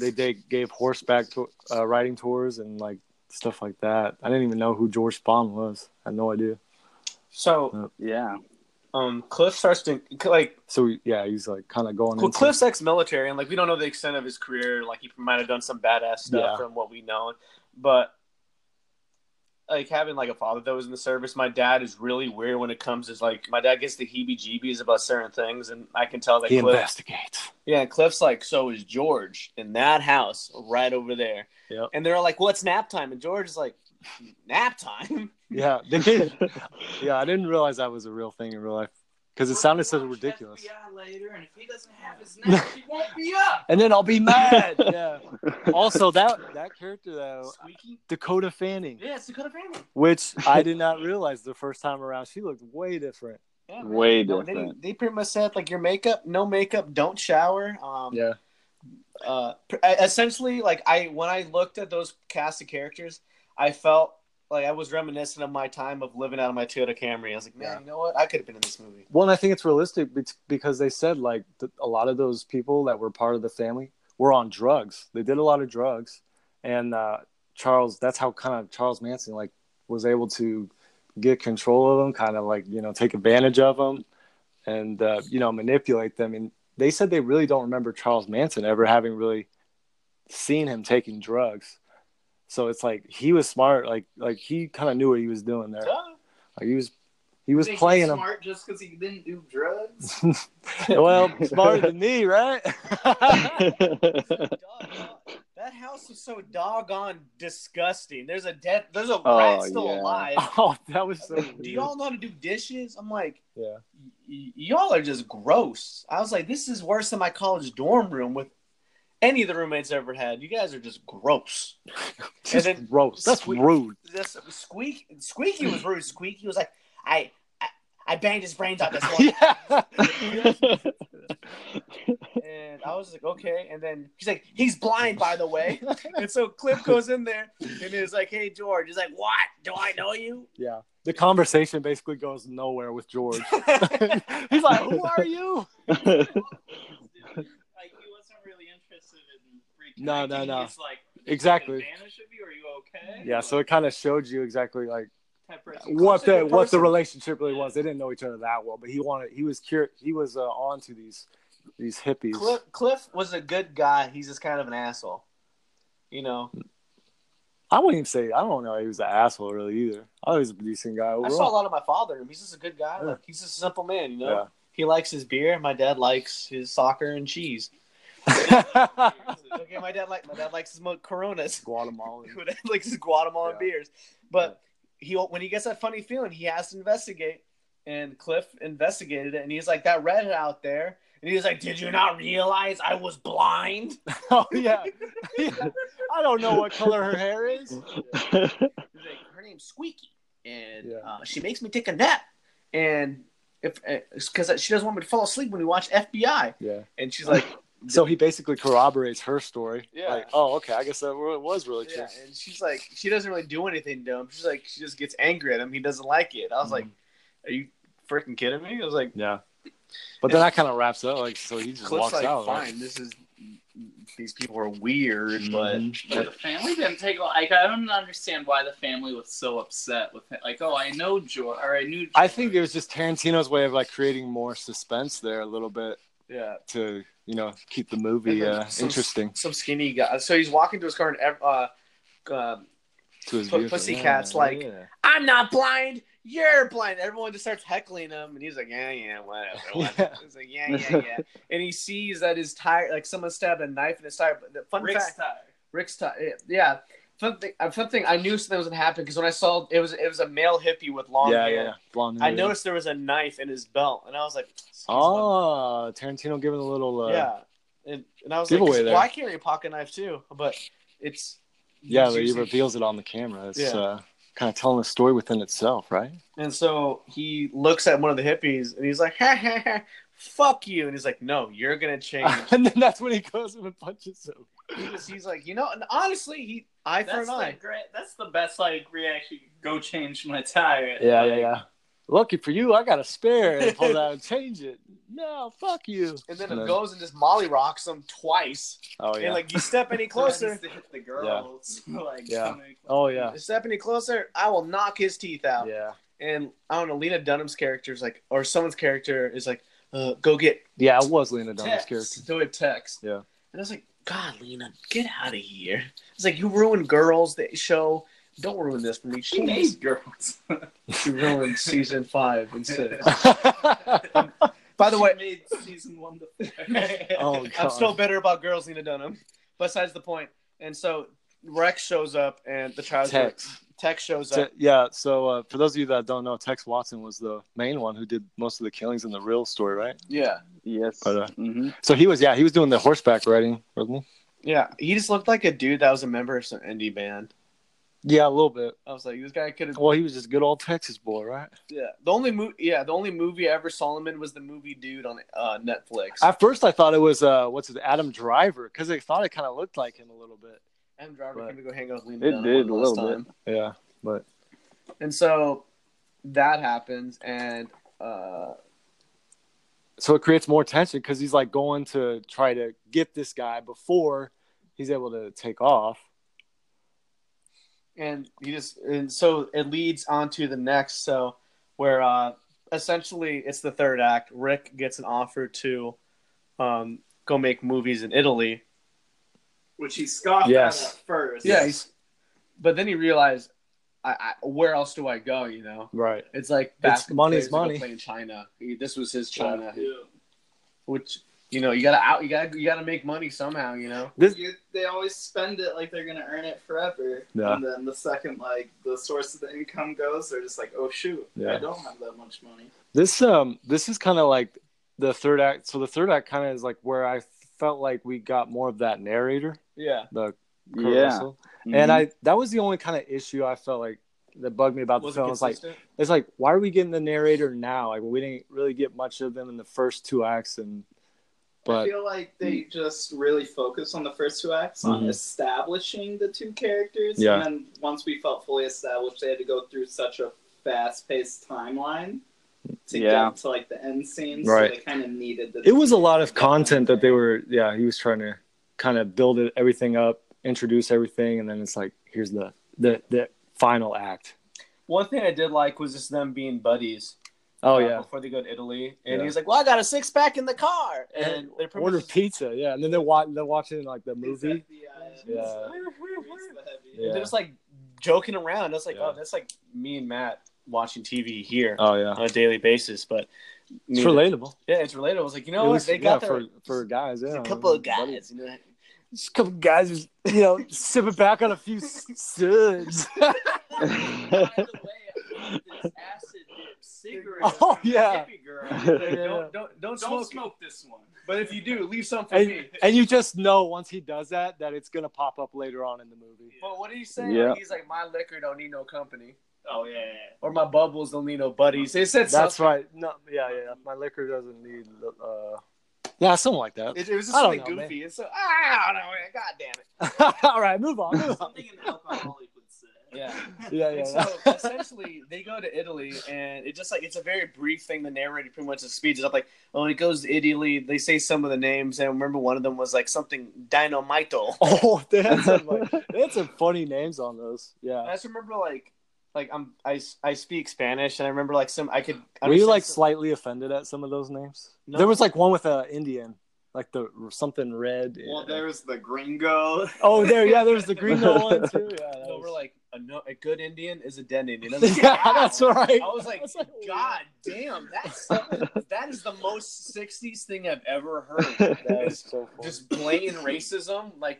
they, they gave horseback to, uh, riding tours and like stuff like that. I didn't even know who George Spahn was. I had no idea. So, Yeah, um, Cliff starts to like So yeah, he's like kind of going. well, into, Cliff's ex-military, and like we don't know the extent of his career. Like he might have done some badass stuff Yeah. from what we know, but like having like a father that was in the service, my dad is really weird when it comes to like my dad gets the heebie-jeebies about certain things, and I can tell that he Cliff, investigates. yeah, Cliff's like, so is George in that house right over there, Yep. and they're like, what's nap time? And George is like, nap time. Yeah, they did. yeah, I didn't realize that was a real thing in real life because it sounded so ridiculous. FBI later, and if he doesn't have his name, he won't be up. And then I'll be mad. yeah. Also, that that character though, Squeaky. Dakota Fanning, Yeah, it's Dakota Fanning. which I did not realize the first time around. She looked way different. Yeah. Way No, they, different. they pretty much said like your makeup, no makeup, don't shower. Um, Yeah. uh, essentially, like I when I looked at those cast of characters, I felt like I was reminiscent of my time of living out of my Toyota Camry. I was like, man, Yeah. you know what? I could have been in this movie. Well, and I think it's realistic because they said like th- a lot of those people that were part of the family were on drugs. They did a lot of drugs, and uh, Charles. That's how kind of Charles Manson like was able to get control of them, kind of like you know take advantage of them, and uh, you know manipulate them. And they said they really don't remember Charles Manson ever having really seen him taking drugs. So it's like he was smart, like like he kind of knew what he was doing there. Duh. Like he was He was Think he's playing him. smart just because he didn't do drugs. well, smarter than me, right? That house was so doggone disgusting. There's a dead. There's a Oh, rat still yeah. alive. oh, that was so. do y'all know how to do dishes? I'm like, Yeah. y- y'all are just gross. I was like, this is worse than my college dorm room with any of the roommates I ever had. You guys are just gross. Just then- gross. That's rude. This Squeak, Squeaky was rude. Squeaky was like, I, I, I banged his brains out this morning. And I was like, okay. And then he's like, he's blind, by the way. And so Cliff goes in there and he's like, hey, George. He's like, what? Do I know you? yeah. The conversation basically goes nowhere with George. He's like, "Who are you?" like he wasn't really interested in reconnecting. No, no, no. He's like Exactly. Advantage of you? Are you okay? Yeah, so it kind of showed you exactly like what the what the relationship really was. They didn't know each other that well, but he wanted he was cur- he was uh, on to these these hippies. Cliff, Cliff was a good guy. He's just kind of an asshole. You know, I wouldn't even say I don't know he was an asshole really either. I was a decent guy I saw a lot of my father. He's just a good guy. Yeah. Like, he's just a simple man, you know? Yeah. He likes his beer. My dad likes his soccer and cheese. Okay, my dad like my dad likes his mo- Coronas. Guatemalan. My dad likes his Guatemalan Yeah. beers. But he when he gets that funny feeling, he has to investigate. And Cliff investigated it, and he's like, "That redhead out there." And he's like, "Did you not realize I was blind?" oh yeah. I don't know what color her hair is. He's like, "Her name's Squeaky, and Yeah. uh, she makes me take a nap." And if because she doesn't want me to fall asleep when we watch FBI, Yeah. and she's like, So he basically corroborates her story. Yeah. Like, oh, okay, I guess that really- was really true. Yeah, and she's like, she doesn't really do anything to him. She's like, she just gets angry at him. He doesn't like it. I was like, Mm-hmm. are you freaking kidding me? I was like, Yeah. But then that kind of wraps up. Like, so he just Cliff's walks like, out. fine, right? this is these people are weird, but Mhm. But the family didn't take. Like I don't understand why the family was so upset with it. Like, oh, I know George, or I knew. George. I think it was just Tarantino's way of like creating more suspense there a little bit yeah, to you know keep the movie uh, some- interesting some skinny guy. So he's walking to his car and uh, uh, to his Pu- view. Pussycat's like- I'm not blind. You're blind. Everyone just starts heckling him, and he's like, "Yeah, yeah, whatever." whatever. Yeah. He's like, "Yeah, yeah, yeah," and he sees that his tire, like someone stabbed a knife in his tire. But the fun Rick's fact, tire. Rick's tire, yeah. Fun thing, uh, fun thing. I knew something was gonna happen because when I saw it was it was a male hippie with long yeah, hair. yeah, blonde I hair. noticed there was a knife in his belt, and I was like. Oh, Tarantino giving a little. Uh, yeah." And, and I was like, there. "Well, I carry a pocket knife too, but it's Yeah, but he reveals it on the camera. It's Yeah. uh, kind of telling a story within itself, right? And so he looks at one of the hippies and he's like, ha ha ha, fuck you. And he's like, no, you're going to change. and then that's when he goes and punches him. He's, he's like, you know, and honestly, he eye for That's an eye. great. That's the best like reaction. Go change my tire. Yeah, Like, yeah, yeah. Lucky for you, I got a spare and pull out and change it. No, fuck you. And then And it then- goes and just molly rocks him twice. Oh yeah. And like, you step any closer, to hit the girls. like, Yeah. oh yeah. you step any closer, I will knock his teeth out. Yeah. And I don't know, Lena Dunham's character is like, or someone's character is like, uh, go get Yeah, it was Lena Dunham's text. character. Do a text. Yeah. And I was like, God, Lena, get out of here. It's like, you ruined girls that show. Don't ruin this for me. She made girls. She ruined season five and six. By the She way, made season one to oh god. I'm still bitter about girls Lena Dunham. Besides the point. And so Rex shows up and the child Tex. Tex shows Te- up. yeah, so uh, for those of you that don't know, Tex Watson was the main one who did most of the killings in the real story, right? Yeah. Yes. But, uh, hmm So he was, yeah, he was doing the horseback riding, wasn't he? Yeah. He just looked like a dude that was a member of some indie band. Yeah, a little bit. I was like, this guy could have. Well, he was just good old Texas boy, right? Yeah. The only movie. Yeah. The only movie I ever saw him in was the movie Dude on uh, Netflix. At first, I thought it was uh, what's his Adam Driver because I thought it kind of looked like him a little bit. Adam Driver But- came to go hang out with Lena It did a little time. Yeah, but And so that happens, and uh, so it creates more tension because he's like going to try to get this guy before he's able to take off. and he just and so it leads on to the next so where uh essentially it's the third act rick gets an offer to um go make movies in italy Which he scoffed Yes. at at first. yeah he's but then he realized I, I, where else do I go? You know, Right. it's like basketball money's players that go money. Play in China. He- This was his China, Yeah. which you know you gotta out. You gotta you gotta make money somehow. You know. This You, they always spend it like they're gonna earn it forever. Yeah. And then the second like the source of the income goes, they're just like, oh shoot, Yeah. I don't have that much money. this um this is kind of like the third act. So the third act kind of is like where I felt like we got more of that narrator, Yeah. the Kurt Yeah. Russell. Mhm. and I that was the only kind of issue I felt like that bugged me about the Was film. it It's like it's like why are we getting the narrator now? Like we didn't really get much of them in the first two acts, and but I feel like they just really focused on the first two acts on Mhm. establishing the two characters. Yeah. And then once we felt fully established, they had to go through such a fast paced timeline to Yeah. get to like the end scene. Right. So they kind of needed the it was a lot of content that they were. Yeah, he was trying to kind of build it, everything up, introduce everything, and then it's like here's the the the final act. One thing I did like was just them being buddies. Oh uh, yeah, Before they go to Italy, and Yeah. he's like, "Well, I got a six pack in the car," and they're pretty order much- pizza. Yeah, and then they're watching they're watching like the movie. FBI Yeah. Grease the heavy. Yeah. They're just like joking around. That's like, Yeah. oh, that's like me and Matt watching TV here Oh yeah, on a daily basis. But it's relatable. Yeah, it's relatable. I was like, you know At what? least, They yeah, got their, for for guys. Yeah, a couple of buddy. guys. You know, Just a couple of guys, just, you know, sipping back on a few suds. By the way, I want this acid dip cigarette. Oh, yeah. hippie girl. Yeah. don't, don't don't Don't smoke. smoke this one. But if you do, leave some for and, me. and you just know once he does that that it's gonna pop up later on in the movie. But what did he say? Yeah. He's like, my liquor don't need no company, Oh yeah. or my bubbles don't need no buddies. They said That's something. right. No, yeah, yeah. My liquor doesn't need. Uh, yeah, something like that. It, it was just I don't something know, goofy. It's so ah, I don't know. God damn it. All right, move on. Move on. Something an alcoholic would say. Yeah. Yeah, yeah. so essentially, they go to Italy, and it just like it's a very brief thing. The narrator pretty much just speeds it up. Like, oh, it goes to Italy. They say some of the names, and I remember one of them was like something Dynamito. Oh, they had some like, they had some funny names on those. Yeah, I just remember like, like I'm I, I speak Spanish, and I remember like some I could. Were you like some- slightly offended at some of those names? No. There was like one with a Indian, like the something red. Well, there's the gringo. Oh, there, yeah. There's the gringo one too. Yeah, that No, was- we're like a, no, a good Indian is a dead Indian. I yeah, was wow. that's right. I was like, That's like- God damn, that's that is the most '60s thing I've ever heard. That is so funny. just blatant racism, like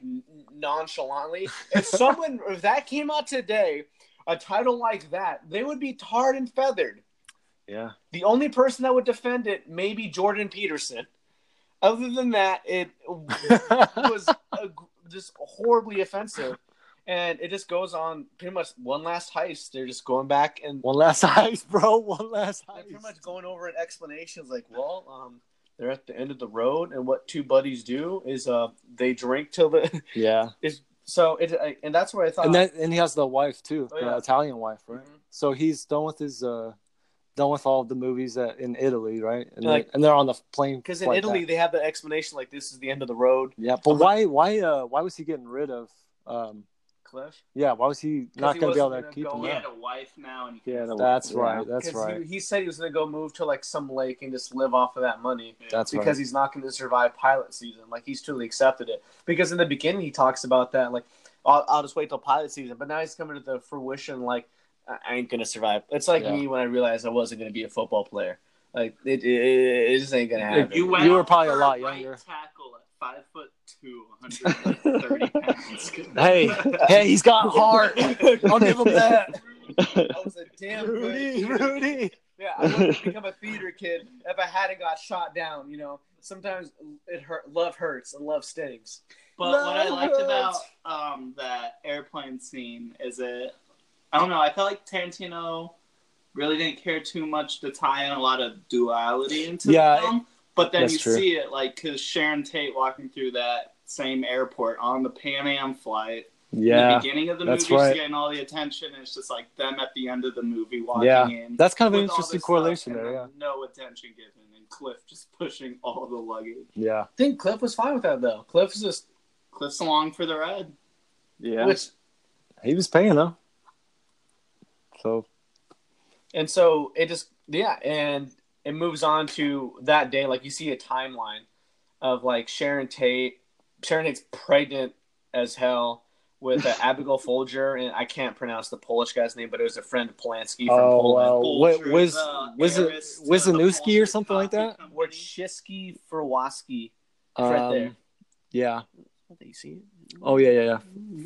nonchalantly. If someone, if that came out today, a title like that, they would be tarred and feathered. yeah. The only person that would defend it may be Jordan Peterson. Other than that, it was a, just horribly offensive. And it just goes on pretty much one last heist. They're just going back and One last heist, bro. One last they're pretty much going over an explanations like, well, um, they're at the end of the road, and what two buddies do is uh they drink till the Yeah. is so it and that's where I thought And then and he has the wife too, Oh, the yeah. Italian wife, right? Mhm. So he's done with his uh done with all the movies that in Italy, right? And, Like- they, and they're on the plane because in Italy back. they have the explanation like this is the end of the road. Yeah, but why why uh why was he getting rid of um Cliff, yeah, why was he not he going to be able to keep go him? He had a wife now, and he Yeah, can- the- That's Yeah. right. That's 'Cause right. He, he said he was going to go move to like some lake and just live off of that money That's because right. he's not going to survive pilot season. Like he's truly accepted it because in the beginning he talks about that like I'll, I'll just wait till pilot season, but now he's coming to the fruition like I I ain't going to survive. It's like Yeah. me when I realized I wasn't going to be a football player. Like it, it, it just ain't going to happen. You went You were probably a for lot right younger. Tackle at five foot two, 130 pounds. Hey, hey, he's got heart. I'll give him that. I was a damn good Rudy, kid. Rudy. Yeah, I would have become a theater kid if I hadn't got shot down. You know, sometimes it hurt. Love hurts and love stings. But what I liked about um, that airplane scene is it, I don't know, I felt like Tarantino really didn't care too much to tie in a lot of duality into Yeah, the film. But then that's you true. see it, like, because Sharon Tate walking through that same airport on the Pan Am flight. In the Yeah, beginning of the that's movie, right. she's getting all the attention, and it's just like them at the end of the movie walking Yeah, in. that's kind of an interesting correlation there. Yeah, No attention given, and Cliff just pushing all the luggage. yeah. I think Cliff was fine with that though. Cliff's just Cliff's along for the ride. yeah. which He was paying though. So and so it just yeah, and it moves on to that day. Like you see a timeline of like Sharon Tate. Sharon Tate's pregnant as hell. with uh, Abigail Folger, and I can't pronounce the Polish guy's name, but it was a friend of Polanski from Oh, Poland. well, Bolger, Wi- Wiz- the Wiz- heiress to Wiznowski the or something like that? coffee Or company. Chisky Furwaski. right there. Um, Yeah. You see it? Oh yeah, yeah, yeah.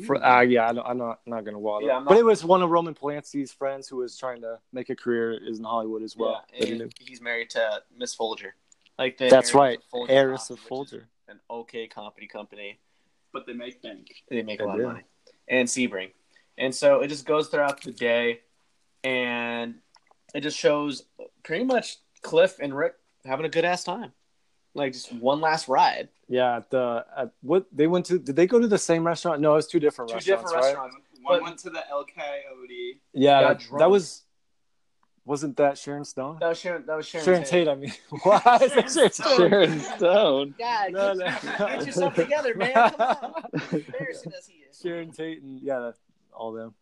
For, uh, yeah, I don't, I'm not not gonna water. Yeah, I'm but it was one of Roman Polanski's friends who was trying to make a career is in Hollywood as well. yeah, that he he's married to Miss Folger. Like the That's heiress right, of Folger heiress Coffee, of Folger. An okay comedy company. But they make bank. They make a They lot do. of money. And Sebring. And so it just goes throughout the day and it just shows pretty much Cliff and Rick having a good ass time. Like just one last ride. Yeah, at the at what they went to? Did they go to the same restaurant? No, it was two different Two restaurants. different right? restaurants. One But- went to the El Coyote. Yeah, that, was. Wasn't that Sharon Stone? That was Sharon that was Sharon, Sharon Tate. Tate. I mean, why is it Sharon Stone? Sharon Stone. God, No, get, no. get yourself together, man. Come on. Embarrassing as he is. Sharon Tate and yeah, all them,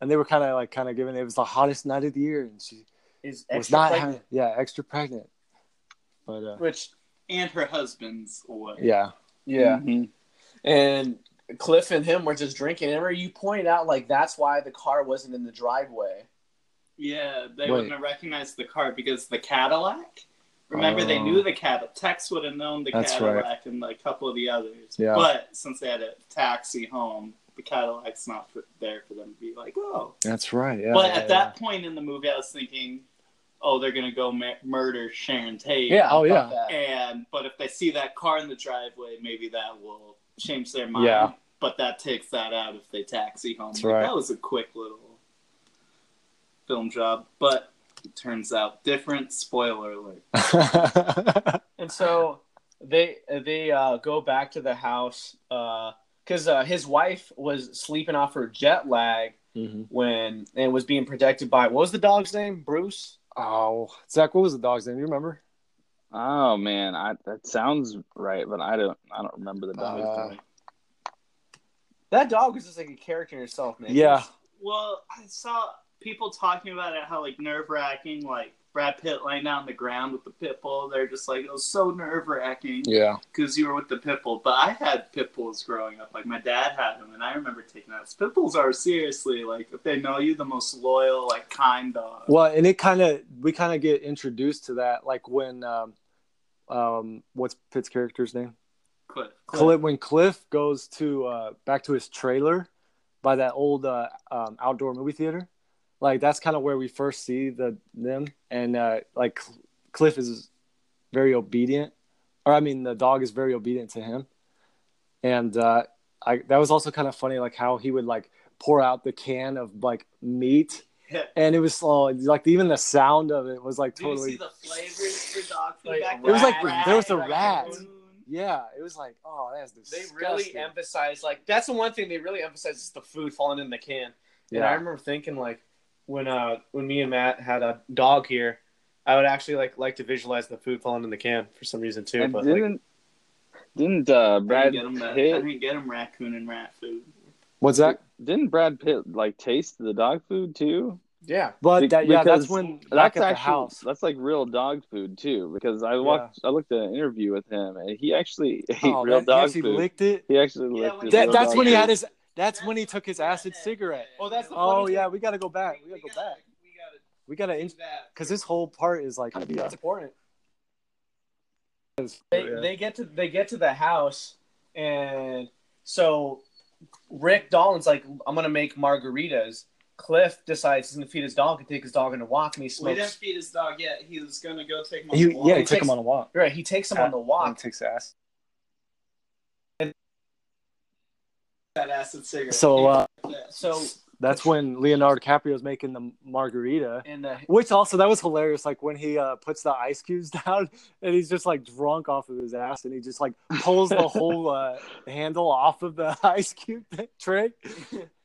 and they were kind of like kind of giving it was the hottest night of the year, and she Is was not pregnant. having yeah extra pregnant, but uh, Which And her husband's away. yeah, yeah. Mhm. And Cliff and him were just drinking. Remember, you pointed out like that's why the car wasn't in the driveway. Yeah, they Wait. wouldn't have recognized the car because the Cadillac. Remember, they Oh. knew the Cadillac. Tex would have known the That's Cadillac and a couple of the others. Yeah. But since they had a taxi home, the Cadillac's not for, there for them to be like, oh. that's right. Yeah, but yeah, at that point in the movie, I was thinking, oh, they're gonna go ma- murder Sharon Tate. Yeah. Oh, yeah. that. And but if they see that car in the driveway, maybe that will change their mind. Yeah. But that takes that out if they taxi home. That's Like, right. That was a quick little film job, but it turns out different. Spoiler alert. And so they they uh, go back to the house because uh, his wife was sleeping off her jet lag Mhm. when and was being protected by what was the dog's name? Bruce. Oh, Zach, what was the dog's name? You remember? Oh man, I, that sounds right, but I don't. I don't remember the dog's Uh, name. That dog was just like a character in itself, man. Yeah. Well, I saw people talking about it, how like nerve wracking, like Brad Pitt laying down on the ground with the pit bull. They're just like it was so nerve wracking. Yeah. because you were with the pit bull. But I had pit bulls growing up. Like my dad had them, and I remember taking that. Pit bulls are seriously like if they know you, the most loyal, like kind dog. Well, and it kind of we kind of get introduced to that like when um um what's Pitt's character's name? Cliff. Cliff when Cliff goes to uh back to his trailer by that old uh um, outdoor movie theater. Like that's kind of where we first see the them and uh like Cliff is very obedient or I mean the dog is very obedient to him. And uh I that was also kind of funny like how he would like pour out the can of like meat and it was oh, like even the sound of it was like Did you totally see the flavors for dog food Like, It was then? like- there was a raccoon. rat. yeah it was like oh that's They really emphasize like that's the one thing they really emphasize is the food falling in the can. And Yeah. I remember thinking like when uh when me and Matt had a dog here, I would actually like like to visualize the food falling in the can for some reason too. And but didn't didn't uh, I Brad didn't get 'em that- I didn't get him raccoon and rat food. what's that didn't Brad Pitt like taste the dog food too? yeah, but Be- that, yeah that's when back That's at the actually house that's like real dog food too. Because I watched I looked at an interview with him and he actually ate Oh, real that- he dog actually food. licked it He actually Yeah, licked it. that, that's dog when he food. had his that's when he took his acid cigarette Oh, that's the oh yeah we gotta go back we gotta go back We gotta we that. because this whole part is like That's important. yeah. They they get to they get to the house and so Rick Dalton's like I'm gonna make margaritas. Cliff decides he's gonna feed his dog and take his dog on a walk and he We didn't smokes. feed his dog yet. He was gonna go take him on He, a walk. yeah, he He took takes- him on a walk. Right, he takes him on the And walk. takes acid. That acid cigarette. So uh, So that's when Leonardo DiCaprio's making the margarita. and the Which also that was hilarious. Like when he uh, puts the ice cubes down and he's just like drunk off of his ass and he just like pulls the whole uh, handle off of the ice cube tray,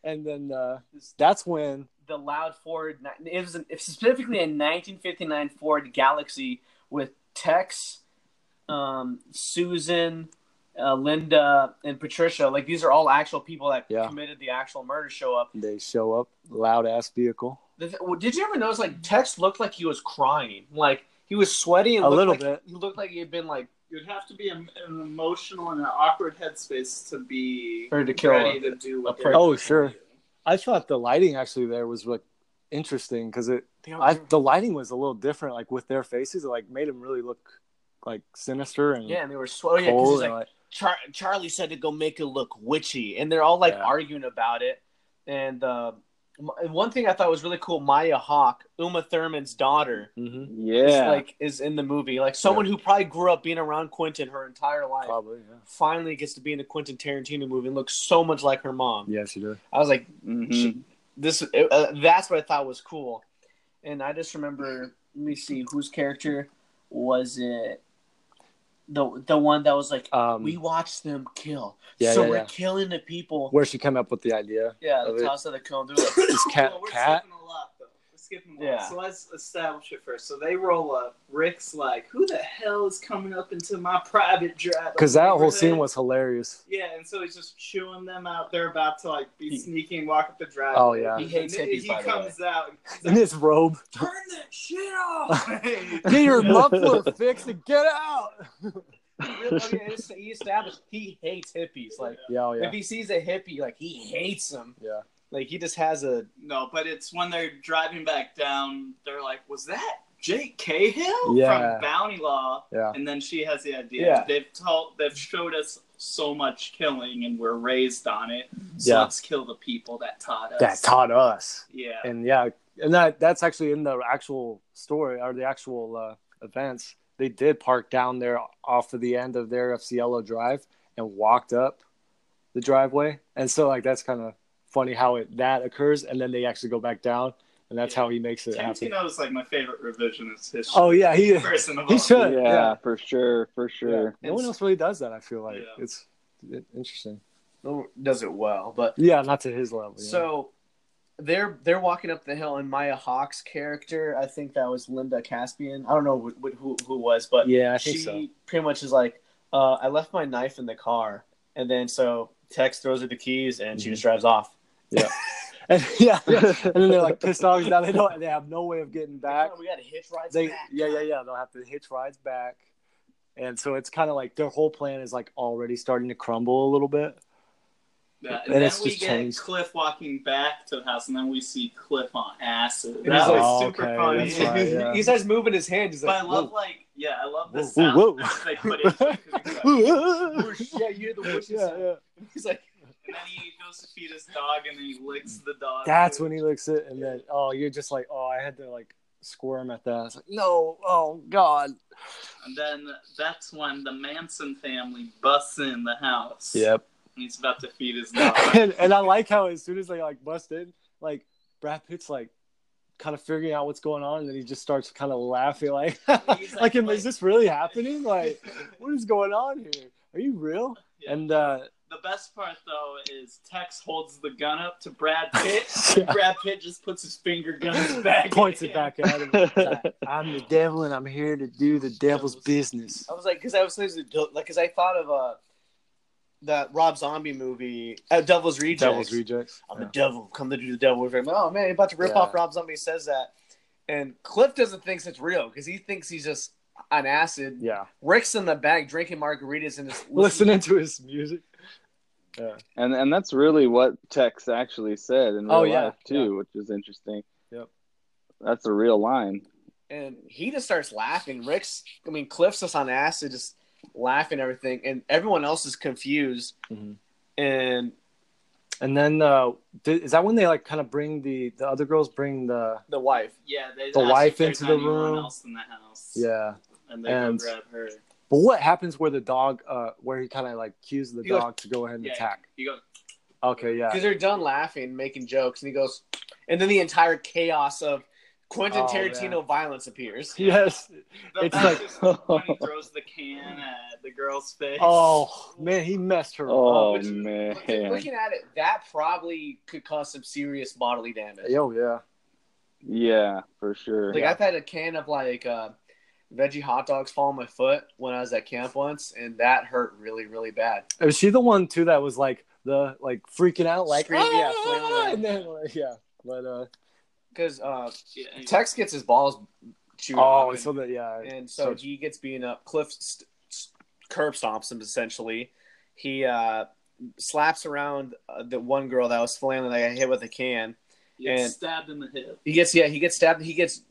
and then uh, that's when the loud Ford. It was an, it's specifically a 1959 Ford Galaxie with Tex, um, Susan, uh, Linda, and Patricia. Like these are all actual people that Yeah. committed the actual murder. Show up. they show up, loud ass vehicle. The th- well, Did you ever notice like Tex looked like he was crying? Like he was sweaty and A little like, bit. He looked like he had been like you'd have to be in an emotional and an awkward headspace to be Ready to kill ready a- to do what a Oh, sure. I thought the lighting actually there was like interesting because it I, the lighting was a little different. Like with their faces, it like made them really look like sinister and yeah, and they were sw- oh yeah, 'cause cold. he's like, like, Char- Charlie said to go make it look witchy, and they're all like Yeah. arguing about it. And uh, one thing I thought was really cool, Maya Hawke, Uma Thurman's daughter, Mhm, is Yeah. like is in the movie. Like someone who probably grew up being around Quentin her entire life, probably. Yeah. finally gets to be in a Quentin Tarantino movie and looks so much like her mom. Yeah, she did. I was like, Mhm. this uh, that's what I thought was cool. And I just remember, let me see, whose character was it? The the one that was like, Um, we watched them kill, Yeah, so yeah, we're yeah. killing the people. where she came up with the idea. yeah, of how said they kill them. They're like, This cat, Well, cat. Skipping a lot, though. We're skipping a lot. Yeah. So let's establish it first. So they roll up. Rick's like, "Who the hell is coming up into my private drive?" Because that whole scene was hilarious. Yeah, and so he's just chewing them out. They're about to like be He- sneaking, walk up the drive. Oh, yeah. He hates And hippies, He by the comes out. He's In like, his robe. Turn that shit off. Get your muffler fixed and get out. Really, oh, yeah, it's- he established he hates hippies. Like, Yeah, oh, yeah. if he sees a hippie, like he hates them. Yeah. Like he just has a no, but it's when they're driving back down. They're like, "Was that Jake Cahill Yeah. from Bounty Law?" Yeah. And then she has the idea. Yeah. They've told, they've showed us so much killing, and we're raised on it. So Yeah. let's kill the people that taught us. That taught us. Yeah. And yeah, and that that's actually in the actual story or the actual uh, events. They did park down there off of the end of their Cielo Drive and walked up the driveway, and so like that's kind of funny how it that occurs, and then they actually go back down, and that's Yeah. how he makes it happen. Tarantino is like my favorite revisionist history Oh yeah, he person of he all. should. yeah, yeah. for sure, for sure. No one else really does that. I feel like Yeah. it's it- interesting. does it well, but Yeah, not to his level. yeah. So they're they're walking up the hill, and Maya Hawke's character, I think that was Linda Kasabian. I don't know who who, who was, but yeah, I she so. pretty much is like, uh, I left my knife in the car, and then so Tex throws her the keys, and she Mhm. just drives off. And yeah, yeah. and then they're like pissed off. Now they don't. They have no way of getting back. we got to hitch rides They, back. yeah, yeah, yeah. They'll have to hitch rides back, and so it's kind of like their whole plan is like already starting to crumble a little bit. Yeah, And and, it's then we just get changed. Cliff walking back to the house, and then we see Cliff on acid. That he's like, was super okay, funny. that's right, yeah. he starts moving his hand. He's But I love "Whoa." like yeah, I love the Whoa, sound whoa, whoa. they put into it. 'cause he's like- yeah, you hear the whoosh. yeah, yeah. He's like, And then he goes to feed his dog, and then he licks the dog. That's when he licks it, and then oh, you're just like, oh, I had to like squirm at that. It's like, no, oh god. And then that's when the Manson family busts in the house. Yep. And he's about to feed his dog. and, and I like how as soon as they like bust in, like Brad Pitt's like kind of figuring out what's going on, and then he just starts kind of laughing, like, like, like- is this really happening? Like, what is going on here? Are you real? Yeah. And uh, the best part though is Tex holds the gun up to Brad Pitt. Yeah. and Brad Pitt just puts his finger guns back. points at it him. back at him. Like, I'm the devil, and I'm here to do the devil's business. I was like, because I was like, because I thought of uh, that Rob Zombie movie, uh, Devil's Rejects. Devil's rejects. I'm Yeah. the devil, come to do the devil. We're like, oh man, you're about to rip Yeah. off Rob Zombie says that, and Cliff doesn't think it's real because he thinks he's just on acid. Yeah, Rick's in the back drinking margaritas and just listening to his music. Yeah, and and that's really what Tex actually said in real Oh, yeah, life too, which is interesting. Yep. That's a real line. and he just starts laughing. Rick's, I mean, Cliff's just on acid, just laughing and everything, and everyone else is confused. Mhm. And and then uh, th- is that when they like kind of bring the the other girls bring the the wife, Yeah, they The wife into the room. Else in the house. yeah. and they And- go grab her. But what happens where the dog, uh, where he kind of like cues the He goes- dog to go ahead and Yeah, attack? he goes. Okay, yeah. because they're done laughing, making jokes, and he goes, and then the entire chaos of Quentin Oh, Tarantino man. violence appears. Yes. The It's like- when he throws the can at the girl's face. Oh man, he messed her Oh up. Which- man. Looking at it, that probably could cause some serious bodily damage. Oh yeah. Yeah, for sure. Like I've had a can of like uh, veggie hot dogs fall on my foot when I was at camp once, and that hurt really, really bad. Was she the one too that was like the like freaking out, like Screaming, yeah, "Ah!" flailing around. and then like, yeah, but uh, Because uh, Yeah, he- Tex gets his balls chewed oh, off, so that yeah, and, and so he gets beaten up. Cliff st- st- curb stomps him essentially. He uh, slaps around uh, the one girl that was flailing that got hit with a can. He gets And- stabbed in the hip. He gets yeah, he gets stabbed. He gets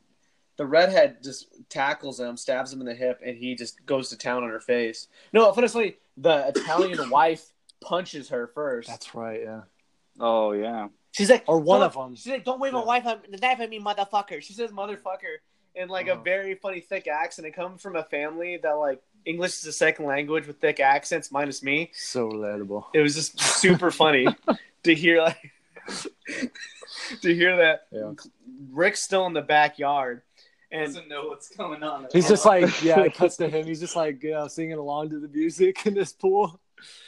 the redhead just tackles him, stabs him in the hip, and he just goes to town on her face. No, honestly, the Italian wife punches her first. That's right. Yeah. Oh yeah. She's like, Or one of them. She's like, "Don't wave a Yeah. wife on the knife at me, motherfucker." She says, "motherfucker," in like a Uh-huh. very funny thick accent. It comes from a family that like English is a second language with thick accents, minus me. So relatable. It was just super funny to hear like to hear that. Yeah. Rick's still in the backyard, and Doesn't know what's going on. at He's all. just like, yeah, it cuts to him. He's just like, you know, singing along to the music in this pool.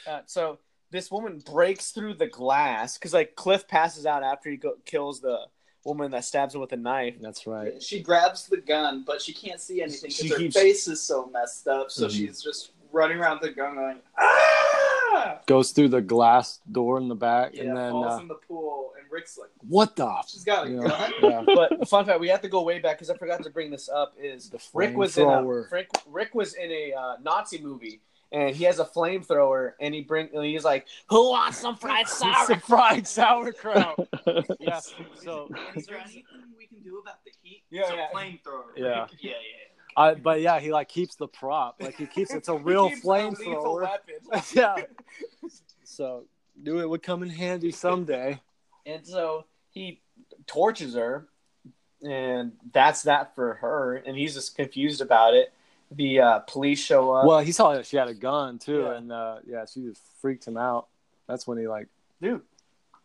uh, so this woman breaks through the glass because like Cliff passes out after he go- kills the woman that stabs him with a knife. That's right. She grabs the gun, but she can't see anything because her keeps- face is so messed up. So Mhm. she's just running around the gun going, ah! Goes through the glass door in the back, Yeah, and then falls uh, in the pool, and Rick's like, what the? she's got a Yeah. gun. Yeah. But fun fact, we have to go way back because I forgot to bring this up. Is The Rick was in a. Rick, Rick was in a uh, Nazi movie, and he has a flamethrower, and he bring and he's like, "Who wants some fried Some sauerkraut?" fried sauerkraut. yeah. So, Is there anything we can do about the heat? Yeah, it's a yeah. flamethrower. Yeah. yeah, yeah. I, but yeah, he like keeps the prop. Like he keeps it's a real He keeps flamethrower. yeah. So knew it would come in handy someday. And so he torches her, and that's that for her. And he's just confused about it. The uh, police show up. Well, he saw that she had a gun too, Yeah. and uh, yeah, she just freaked him out. That's when he like Dude,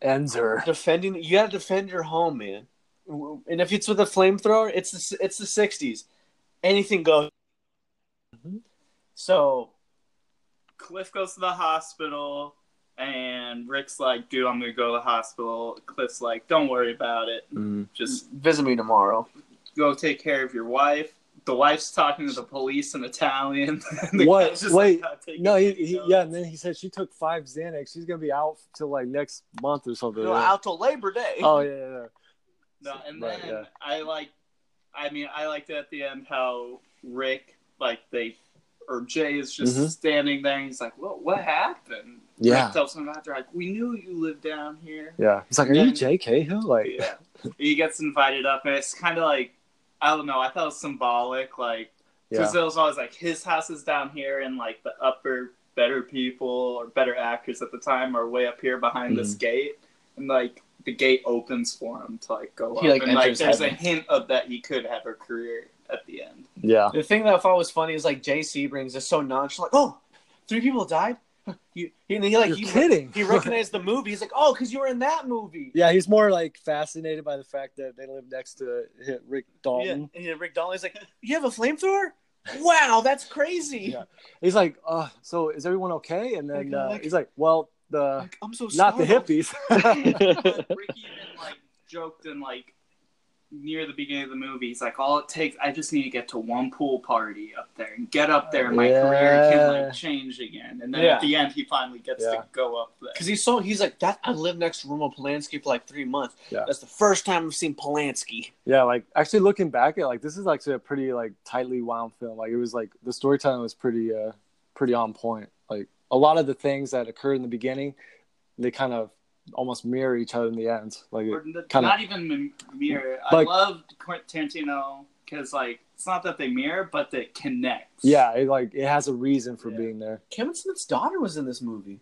ends her. defending you got to defend your home, man. And if it's with a flamethrower, it's the it's the '60s. Anything goes. Mhm. So Cliff goes to the hospital, and Rick's like, dude, I'm going to go to the hospital. Cliff's like, don't worry about it. Mm. Just visit me tomorrow. go take care of your wife. The wife's talking to the police in Italian. What? just Wait, like, No, he, he yeah, and then he said she took five Xanax. She's gonna be out till like next month or something. Go out till Labor Day. Oh yeah, yeah, yeah. No, and Right, then yeah. I like, I mean, I liked it at the end how Rick, like they, or Jay is just Mhm. standing there. and He's like, "What? What happened?" Yeah. Rick tells him about. They're like, "We knew you lived down here." Yeah. He's like, Are you Jay Cahill? Like Yeah. he gets invited up, and it's kind of like, I don't know. I thought it was symbolic, like yeah. because it was always like his house is down here, and like the upper better people or better actors at the time are way up here behind this Mhm. gate, and like the gate opens for him to like go He, up, like, and like enters there's a hint of that he could have a career at the end. Yeah. The thing that I thought was funny is like Jay Sebring's is so nonchalant. Like, oh, three people died. He, he, and he like You're he, kidding. he recognized the movie. He's like, oh, because you were in that movie. Yeah, he's more like fascinated by the fact that they live next to Rick Dalton. Yeah. And then Rick Dalton's like, you have a flamethrower? Wow, that's crazy. Yeah. He's like, uh, so is everyone okay? And then uh, like- he's like, well, the Like, I'm so not the hippies. But Rick even like joked in like near the beginning of the movie. He's like, all it takes, I just need to get to one pool party up there and get up there, and my career can like change again. And then Yeah. at the end, he finally gets Yeah. to go up there. Because he's so he's like that. I lived next to Roman Polanski for like three months. Yeah. That's the first time I've seen Polanski. yeah, like actually looking back at like this is actually a pretty like tightly wound film. Like it was like the storytelling was pretty uh pretty on point. Like a lot of the things that occurred in the beginning, they kind of almost mirror each other in the end. Like Or it, n- kinda- not even mirror. Like- I love Quentin Tarantino because like it's not that they mirror, but they connect. yeah, it like it has a reason for Yeah. being there. Kevin Smith's daughter was in this movie.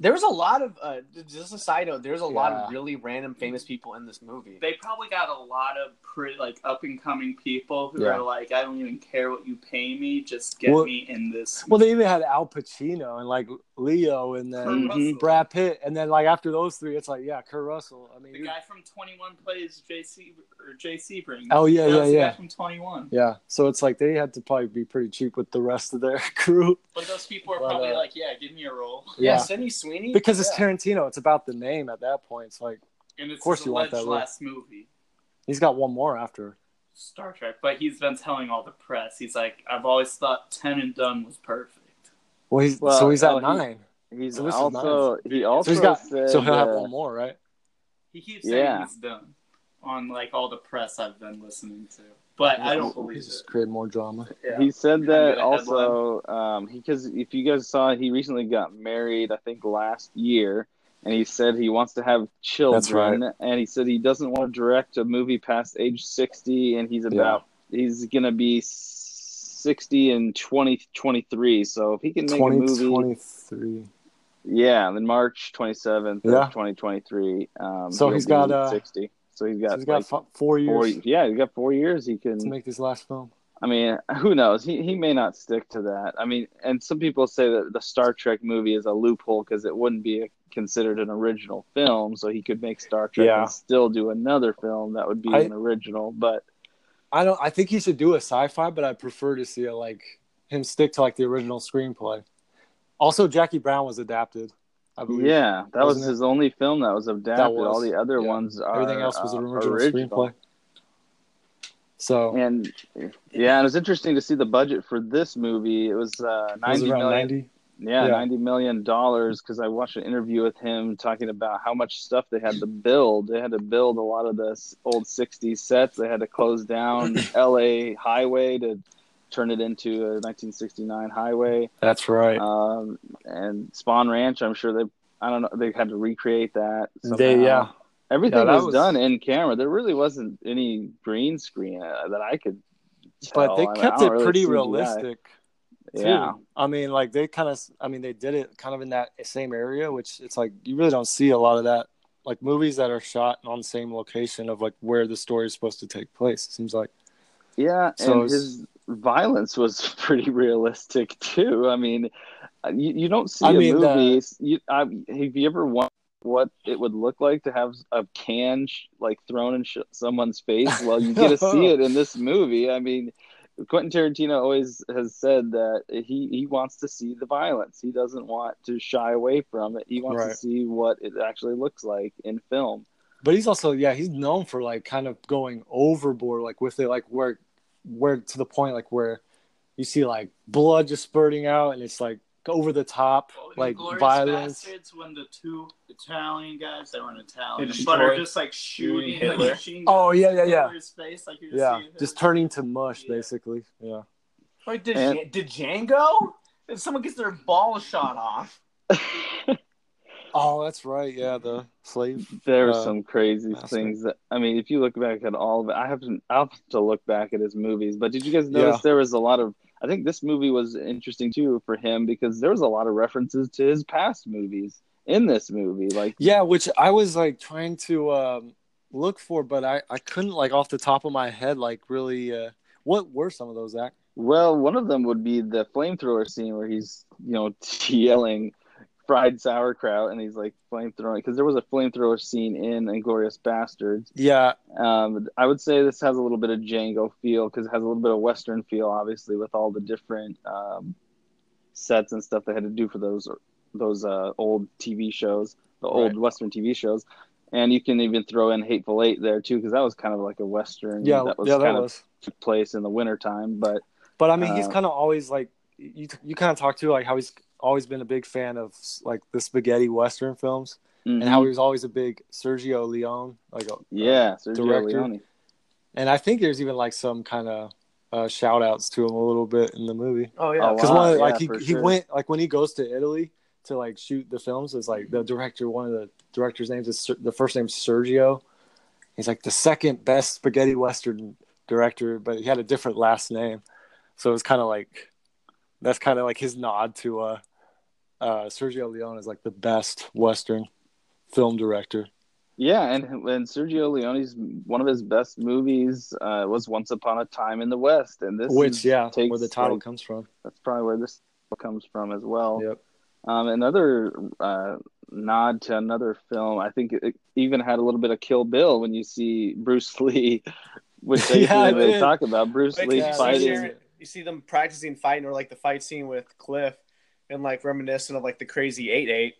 There was a lot of uh, just a side note. There's a lot of really random famous people in this movie. They probably got a lot of pretty like up and coming people who Yeah. are like, I don't even care what you pay me, just get Well- me in this. Well, they even had Al Pacino and like Leo and then Kurt Mhm. Brad Pitt, and then like after those three, it's like yeah, Kurt Russell. I mean, The you- guy from Twenty One plays JC or Jay Sebring. Oh, yeah, yeah, yeah. From Twenty One. yeah. So it's like they had to probably be pretty cheap with the rest of their crew. But those people are But, probably uh, like, yeah, give me a role. yeah, Yeah, Sydney Sweeney. because it's yeah. Tarantino. It's about the name at that point. It's like And it's course you want alleged that role. last movie, he's got one more after. Star Trek. But he's been telling all the press, he's like, I've always thought Ten and Done was perfect. Well, he's Well, so he's at he- nine. He's So this is also he also So he's got. said, So he'll have uh, one more, right? He keeps saying Yeah. he's done on like all the press I've been listening to. But I don't He believe just it. create more drama. Yeah. He said Kinda that get a also um, because if you guys saw, he recently got married. I think last year, and he said he wants to have children, right. and he said he doesn't want to direct a movie past age sixty, and he's about he's gonna be sixty in twenty twenty three. So if he can make a movie, twenty three. yeah, then March twenty seventh, Yeah. twenty twenty three. Um, So he'll he's got, be uh, sixty. So he's So got, he's got like fo- four years four. Yeah, he's got four years. He can to make this last film. I mean, who knows? He he may not stick to that. I mean, and some people say that the Star Trek movie is a loophole because it wouldn't be considered an original film, so he could make Star Trek Yeah. and still do another film that would be I- an original. But I don't. I think he should do a sci-fi, but I prefer to see it like him stick to like the original screenplay. Also, Jackie Brown was adapted. I believe. yeah, that was Wasn't it? his only film that was adapted. was, All the other yeah. ones are Everything else was uh, an original, screenplay. So And yeah, and was interesting to see the budget for this movie. It was uh, it was million. ninety. Yeah, Yeah. ninety million dollars. Because I watched an interview with him talking about how much stuff they had to build. They had to build a lot of the s- old '60s sets. They had to close down L.A. highway to turn it into a 1969 highway. That's right. Um, and Spahn Ranch, I'm sure they. I don't know. They had to recreate that. they yeah. Everything Yeah, was, was- done in camera. There really wasn't any green screen uh, that I could. But they I kept don't it really pretty CGI. realistic. too. Yeah. I mean, like they kind of. I mean, they did it kind of in that same area, which it's like you really don't see a lot of that. Like movies that are shot on the same location of like where the story is supposed to take place. It seems like. Yeah, So and his violence was pretty realistic too. I mean, uh, you, you don't see I a mean, the- movie. You, I, have you ever wondered what it would look like to have a can sh- like thrown in sh- someone's face? Well, you get to see it in this movie. I mean, Quentin Tarantino always has said that he he wants to see the violence. He doesn't want to shy away from it. He wants Right. to see what it actually looks like in film. But he's also yeah he's known for like kind of going overboard like with it like where where to the point like where you see like blood just spurting out and it's like over the top Oh, like violence. Basterds, when the two Italian guys, they weren't Italian, They but are just like shooting shooting like Hitler. machine Oh, guns yeah, yeah, all yeah. over His face, like you're Yeah, seeing just turning to mush Yeah. basically. Yeah. Wait, did And- did Django? If someone gets their ball shot off. Oh, that's right. Yeah, the slave. There are uh, some crazy master. things that I mean. If you look back at all of it, I have to. I'll have to look back at his movies. But did you guys notice Yeah. there was a lot of? I think this movie was interesting too for him because there was a lot of references to his past movies in this movie. Like, Yeah, which I was like trying to um, look for, but I I couldn't like off the top of my head like really. Uh, what were some of those? Zach? well, one of them would be the flamethrower scene where he's you know yelling fried sauerkraut and he's like flamethrowing because there was a flamethrower scene in Inglourious Basterds. Yeah, Um, I would say this has a little bit of Django feel because it has a little bit of Western feel, obviously, with all the different um, sets and stuff they had to do for those those uh, old TV shows, the old Right. Western TV shows. And you can even throw in Hateful Eight there too, because that was kind of like a Western yeah, that was yeah. Kind of was. took place in the wintertime. But But I mean, he's Uh, kind of always like you. You kind of talk to like how he's always been a big fan of like the spaghetti western films, and how he was always a big Sergio Leone like a, Mm-hmm. yeah, Sergio director. Leone. And I think there's even like some kind of uh, shout outs to him a little bit in the movie Oh yeah. because lot, one of, yeah, like he he sure. went like when he goes to Italy to like shoot the films is like the director one of the director's names is Ser- the first name's Sergio. He's like the second best spaghetti western director, but he had a different last name, so it was kind of like that's kind of like his nod to uh, uh, Sergio Leone is like the best western film director. Yeah, and and Sergio Leone's one of his best movies uh, was Once Upon a Time in the West, and this Which is- yeah, takes, where the title like, comes from. That's probably where this comes from as well. Yep. Um, another uh, nod to another film. I think it even had a little bit of Kill Bill when you see Bruce Lee, which they, Yeah, they talk about Bruce Like, Lee yeah, fighting. see you see them practicing fighting, or like the fight scene with Cliff, and like reminiscent of like the crazy eight eight,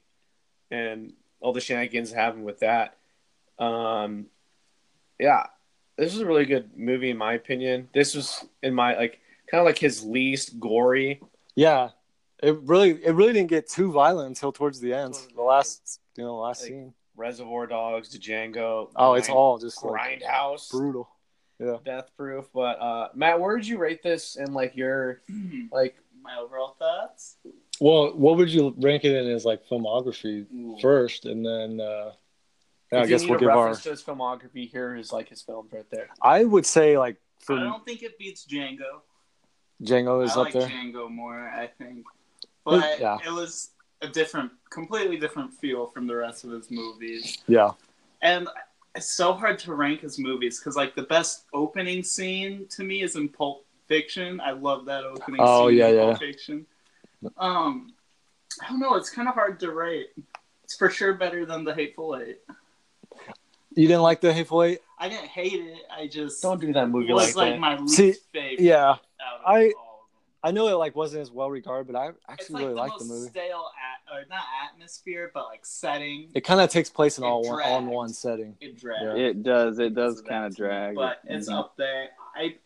and all the shenanigans happen with that. Um, yeah, this was a really good movie in my opinion. This was in my like kind of like his least gory. Yeah, it really it really didn't get too violent until towards the end. The last you know last Like, scene. Reservoir Dogs, Django. Oh, it's all just like Grindhouse. brutal. Yeah. Death Proof. But uh, Matt, where would you rate this in like your like? My overall thoughts. Well, what would you rank it in as like filmography Ooh. first, and then uh, yeah, I guess we'll a give our. reference to his filmography. Here is like his films right there. I would say like I don't think it beats Django. Django is I up like there. Django more, I think. But Yeah. it was a different, completely different feel from the rest of his movies. Yeah, And it's so hard to rank his movies because, like, the best opening scene to me is in Pulp Fiction. I love that opening Oh, scene yeah, in yeah. Pulp Fiction. Um, I don't know. It's kind of hard to rate. It's for sure better than The Hateful Eight. you didn't like the Hateful Eight? I didn't hate it. I just Don't do that movie it was like like that. my least See, favorite. Yeah, out of I- all. I know it like wasn't as well regarded, but I actually like really the liked the movie. stale, at, or not atmosphere, but like setting. It kind of takes place in It all one, all in one setting. It drags. Yeah. It does. It does So kind of drag. but it's Mhm. up there. I,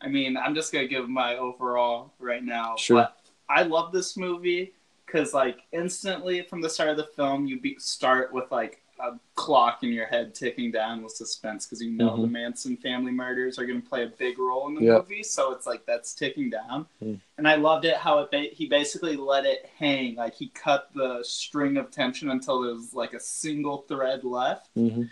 I mean, I'm just gonna give my overall right now. Sure. But I love this movie because, like, instantly from the start of the film, you be, start with like a clock in your head ticking down with suspense because you know Mhm. the Manson family murders are gonna play a big role in the Yep. movie. So it's like that's ticking down. Mm. And I loved it how it ba- he basically let it hang. Like he cut the string of tension until there was like a single thread left hmm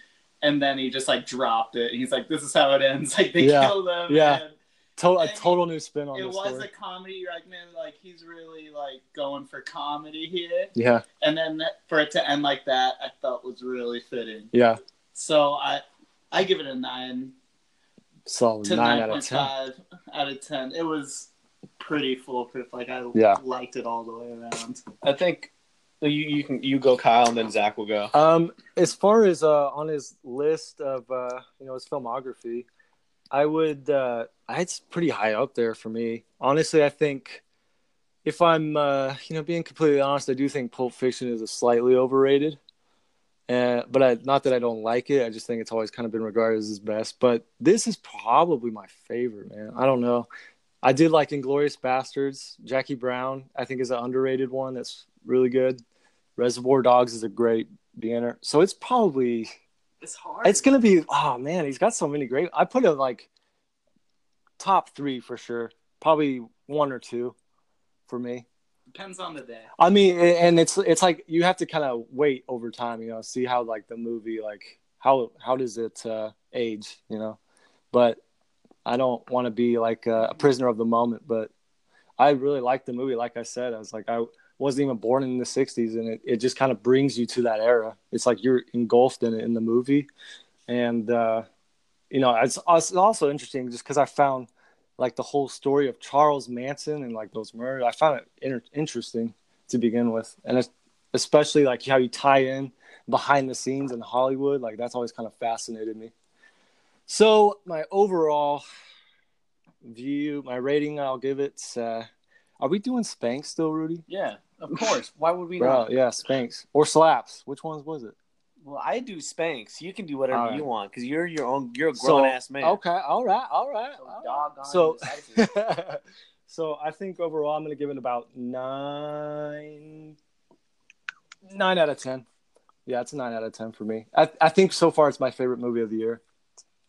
and then he just like dropped it. And He's like, "This is how it ends." Like they Yeah. kill them. Yeah. and To- a total new spin on this. it the was story. a comedy. You're like, man, like he's really like going for comedy here. Yeah, And then that- for it to end like that, I felt was really fitting. yeah, So I, I give it a nine solid to nine nine out of point ten. five out of ten. It was pretty foolproof. Like I Yeah. liked it all the way around. I think you you can you go Kyle and then Zach will go. Um, as far as uh, on his list of uh, you know his filmography, I would uh, it's pretty high up there for me. Honestly, I think if I'm uh, you know being completely honest, I do think Pulp Fiction is a slightly overrated. Uh, but I, not that I don't like it. I just think it's always kind of been regarded as his best. But this is probably my favorite, man. I don't know. I did like Inglourious Basterds. Jackie Brown, I think, is an underrated one that's really good. Reservoir Dogs is a great beginner. So it's probably It's hard. it's gonna be oh man, he's got so many great I put it like top three for sure. Probably one or two for me. depends on the day. I mean and it's it's like you have to kind of wait over time, you know, see how like the movie like how how does it uh age, you know. But I don't want to be like a, a prisoner of the moment, but I really liked the movie. Like I said, I was like, I wasn't even born in the 60s, and it, it just kind of brings you to that era. It's like you're engulfed in it in the movie. And, uh, you know, it's, it's also interesting just because I found like the whole story of Charles Manson and like those murders. I found it inter- interesting to begin with. And especially like how you tie in behind the scenes in Hollywood. Like that's always kind of fascinated me. So my overall view, my rating, I'll give it. Uh, are we doing spank still, Rudy? Yeah, of course. Why would we Bro, not? yeah, Spanx or Slaps. Which ones was it? Well, I do Spanx. You can do whatever All right. you want because you're your own. You're a So, grown ass man. Okay, all right, all right. So all right. doggone So, so I think overall I'm going to give it about nine, nine out of ten. Yeah, it's a nine out of ten for me. I I think so far it's my favorite movie of the year,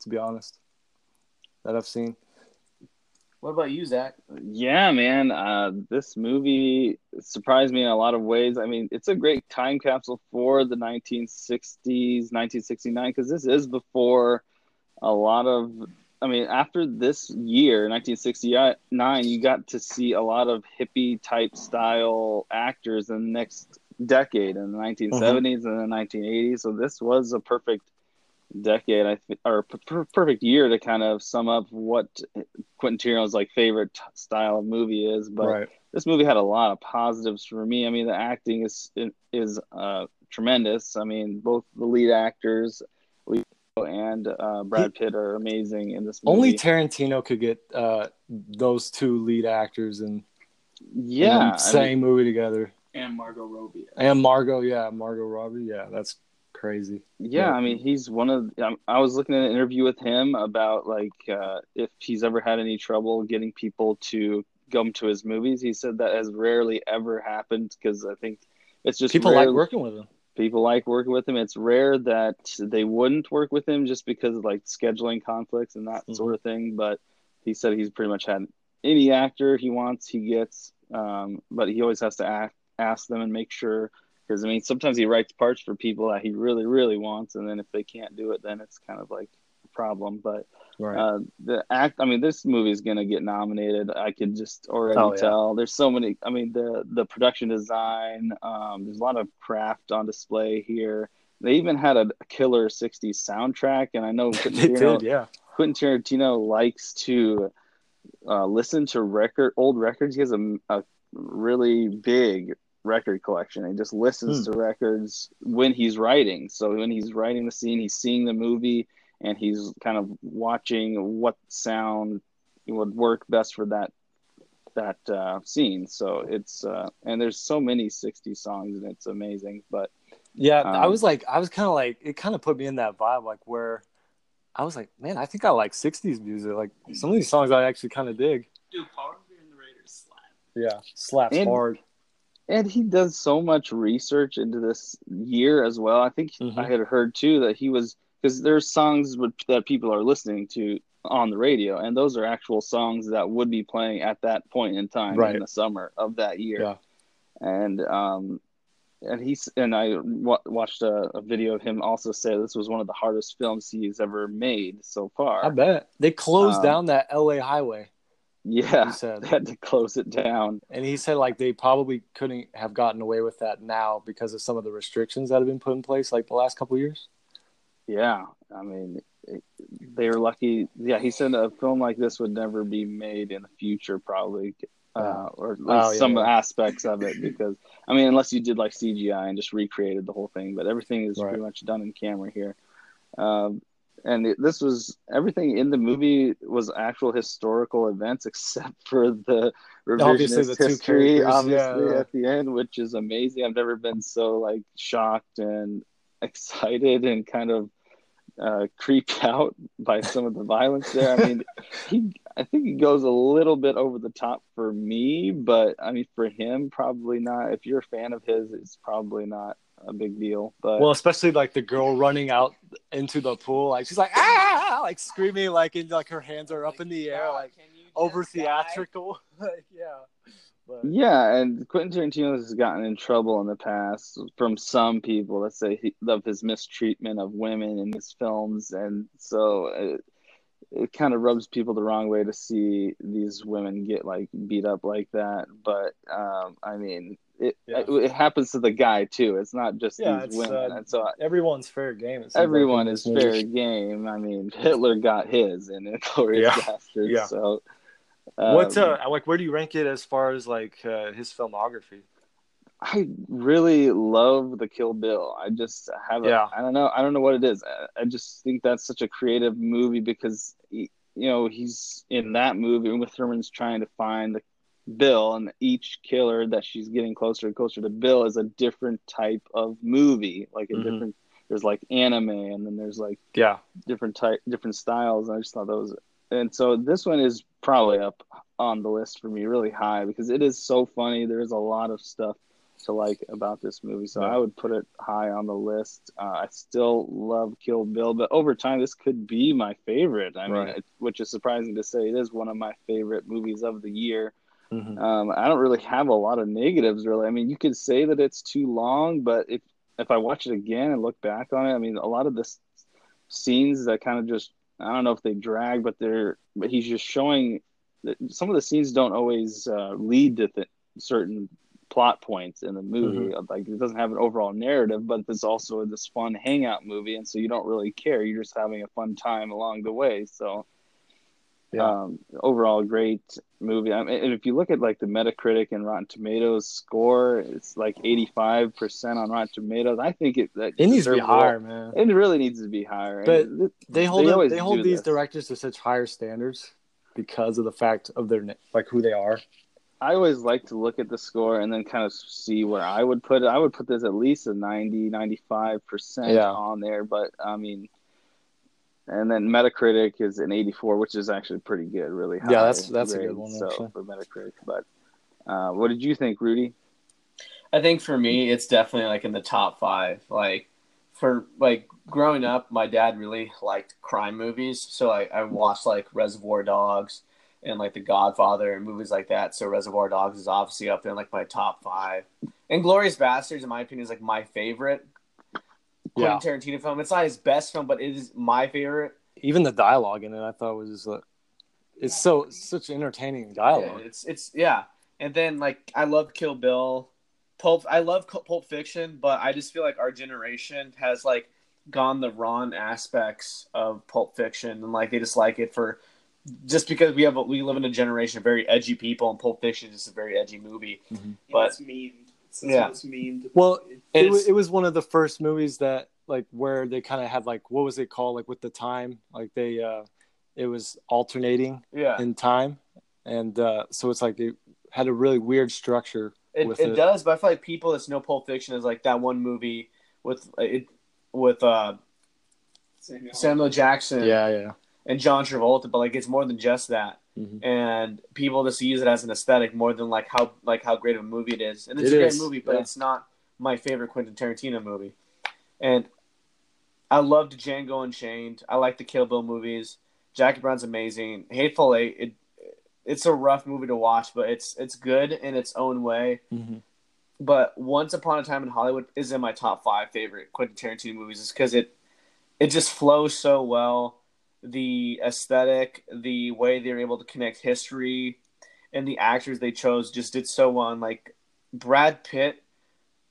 to be honest, that I've seen. What about you, Zach? Yeah, man. Uh, this movie surprised me in a lot of ways. I mean, it's a great time capsule for the 1960s, 1969, because this is before a lot of. I mean, after this year, 1969, you got to see a lot of hippie type style actors in the next decade, in the 1970s and the 1980s. So this was a perfect decade, I think, or per- per- perfect year to kind of sum up what Quentin Tarantino's like favorite t- style of movie is. But right. this movie had a lot of positives for me. I mean, the acting is is uh, tremendous. I mean, both the lead actors, Leo and uh, Brad Pitt, are amazing in this movie. Only Tarantino could get uh, those two lead actors in, yeah, in I the same mean, movie together. And Margot Robbie. And Margot, yeah, Margot Robbie, yeah, that's crazy. yeah. I mean, he's one of. Um, I was looking at an interview with him about like uh, if he's ever had any trouble getting people to come to his movies. He said that has rarely ever happened because I think it's just People rare- like working with him. people like working with him. It's rare that they wouldn't work with him just because of like scheduling conflicts and that Mhm. sort of thing. But he said he's pretty much had any actor he wants, he gets. Um, but he always has to ask, ask them and make sure because I mean sometimes he writes parts for people that he really really wants, and then if they can't do it, then it's kind of like a problem. But Right. uh, the act, I mean, this movie is gonna get nominated. I could just already Oh, yeah. tell. There's so many. I mean, the the production design. Um, there's a lot of craft on display here. They even had a killer '60s soundtrack, and I know Quentin they Tarantino, did, yeah. Quentin Tarantino likes to uh, listen to record old records. He has a, a really big record collection. He just listens Hmm. to records when he's writing. So when he's writing the scene, he's seeing the movie and he's kind of watching what sound would work best for that that uh, scene. So it's uh, and there's so many '60s songs and it's amazing. But Yeah, I Um, was like, I was kind of like, it kind of put me in that vibe, like where I was like, man, I think I like '60s music. Like some of these songs I actually kind of dig. Dude, Paul Revere and the Raiders slap. Yeah, slaps And- hard. And he does so much research into this year as well. I think Mhm. I had heard too that he was because there's songs with- that people are listening to on the radio, and those are actual songs that would be playing at that point in time Right. in the summer of that year. Yeah. And um, and he's and I w- watched a, a video of him also say this was one of the hardest films he's ever made so far. I bet they closed Um, down that L.A. highway. Yeah, said. they had to close it down. And he said like they probably couldn't have gotten away with that now because of some of the restrictions that have been put in place like the last couple of years. Yeah, I mean, they were lucky. Yeah, he said a film like this would never be made in the future, probably, uh, or at least Oh, yeah, some yeah. aspects of it. Because I mean, unless you did like CGI and just recreated the whole thing, but everything is Right. pretty much done in camera here. Um, and it, this was everything in the movie was actual historical events, except for the Obviously, revisionist the history, obviously yeah. at the end, which is amazing. I've never been so like shocked and excited and kind of uh, creeped out by some of the violence there. I mean, he, I think he goes a little bit over the top for me, but I mean, for him, probably not. If you're a fan of his, it's probably not a big deal. But Well, especially like the girl running out into the pool, like she's like ah, like screaming, like and like her hands are up in the air, like over theatrical. like, yeah. But, yeah, and Quentin Tarantino has gotten in trouble in the past from some people that say he, of his mistreatment of women in his films, and so it, it kind of rubs people the wrong way to see these women get like beat up like that. But um, I mean, it, Yeah. it it happens to the guy too. It's not just Yeah, these women, uh, and so everyone's fair game. it seems like, everyone is this movie. fair game. I mean, Hitler got his in Inglourious Yeah. Basterds, Yeah. so. What's um, uh like? Where do you rank it as far as like uh, his filmography? I really love the Kill Bill. I just have a, Yeah. I don't know. I don't know what it is. I, I just think that's such a creative movie because he, you know he's in that movie. Uma Thurman's trying to find the Bill, and each killer that she's getting closer and closer to Bill is a different type of movie. Like a Mhm. different. There's like anime, and then there's like Yeah, different type, different styles. And I just thought that was, and so this one is probably up on the list for me, really high because it is so funny. There's a lot of stuff to like about this movie, so Yeah. I would put it high on the list. Uh, I still love Kill Bill, but over time, this could be my favorite. I mean, Right. it, which is surprising to say. It is one of my favorite movies of the year. Mhm. Um, I don't really have a lot of negatives, really. I mean, you could say that it's too long, but if if I watch it again and look back on it, I mean, a lot of the s- scenes that kind of just I don't know if they drag, but they're but he's just showing that some of the scenes don't always uh, lead to th- certain plot points in the movie. Like it doesn't have an overall narrative, but it's also this fun hangout movie, and so you don't really care. You're just having a fun time along the way. So Yeah. um, overall, great movie. I mean, and if you look at like the Metacritic and Rotten Tomatoes score, it's like 85% on Rotten Tomatoes. I think it that it needs to be higher, man. It really needs to be higher. But it- They hold up, they hold these this. directors to such higher standards because of the fact of their like who they are. I always like to look at the score and then kind of see where I would put it. I would put this at least a 90, 95% Yeah. on there. But I mean, and then Metacritic is an 84, which is actually pretty good, really high. Yeah, that's- that's a good one, So actually. for Metacritic, but uh, what did you think, Rudy? I think for me, it's definitely like in the top five. Like for like growing up, my dad really liked crime movies, so I, I watched like Reservoir Dogs and like The Godfather and movies like that. So Reservoir Dogs is obviously up there in like my top five. Inglourious Basterds, in my opinion, is like my favorite Quentin Tarantino film. It's not his best film, but it is my favorite. Even the dialogue in it, I thought was uh, it's so such entertaining dialogue. Yeah, it's it's yeah. And then like I love Kill Bill, Pulp. I love Pulp Fiction, but I just feel like our generation has like gone the wrong aspects of Pulp Fiction, and like they just like it for just because we have a, we live in a generation of very edgy people, and Pulp Fiction is a very edgy movie. Mm-hmm. But it's mean. It's Yeah. it's mean. To Well, it, was, it was one of the first movies that like where they kind of had like what was it called like with the time like they uh it was alternating Yeah, in time and uh so it's like it had a really weird structure it, with it it. does. But I feel like people that know Pulp Fiction is like that one movie with it with uh, Samuel. Samuel Jackson yeah yeah and John Travolta, but like it's more than just that. Mhm. And people just use it as an aesthetic more than like how like how great of a movie it is. And it's It a great is, movie, but yeah. it's not my favorite Quentin Tarantino movie. And I loved Django Unchained. I like the Kill Bill movies. Jackie Brown's amazing. Hateful Eight. It, it's a rough movie to watch, but it's it's good in its own way. Mhm. But Once Upon a Time in Hollywood is in my top five favorite Quentin Tarantino movies, is because it it just flows so well. The aesthetic, the way they were able to connect history, and the actors they chose just did so well. And like Brad Pitt,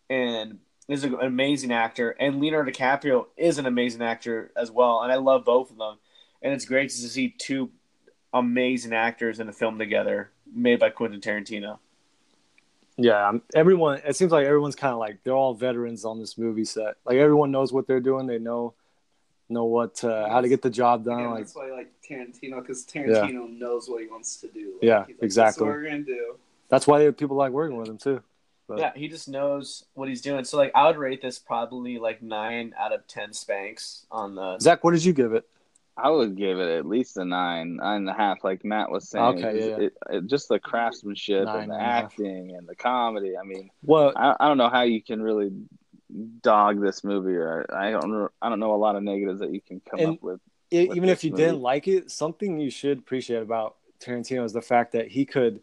and is an amazing actor, and Leonardo DiCaprio is an amazing actor as well. And I love both of them. And it's great to see two amazing actors in a film together made by Quentin Tarantino. yeah um, everyone it seems like everyone's kind of like they're all veterans on this movie set like everyone knows what they're doing they know know what uh, how to get the job done Again, like that's why I like Tarantino because Tarantino knows what he wants to do. Like, Yeah, like, exactly. That's what we're gonna do. that's why people like working with him too But- Yeah, he just knows what he's doing. So like I would rate this probably like nine out of ten spanks on the zach what did you give it I would give it at least a nine, nine and a half, like Matt was saying. Okay, yeah. It, it, just the craftsmanship Nine and the and a half. acting and the comedy. I mean, well I, I don't know how you can really dog this movie, or I don't know, I don't know a lot of negatives that you can come And- up with. it, with even if you movie. didn't like it, something you should appreciate about Tarantino is the fact that he could,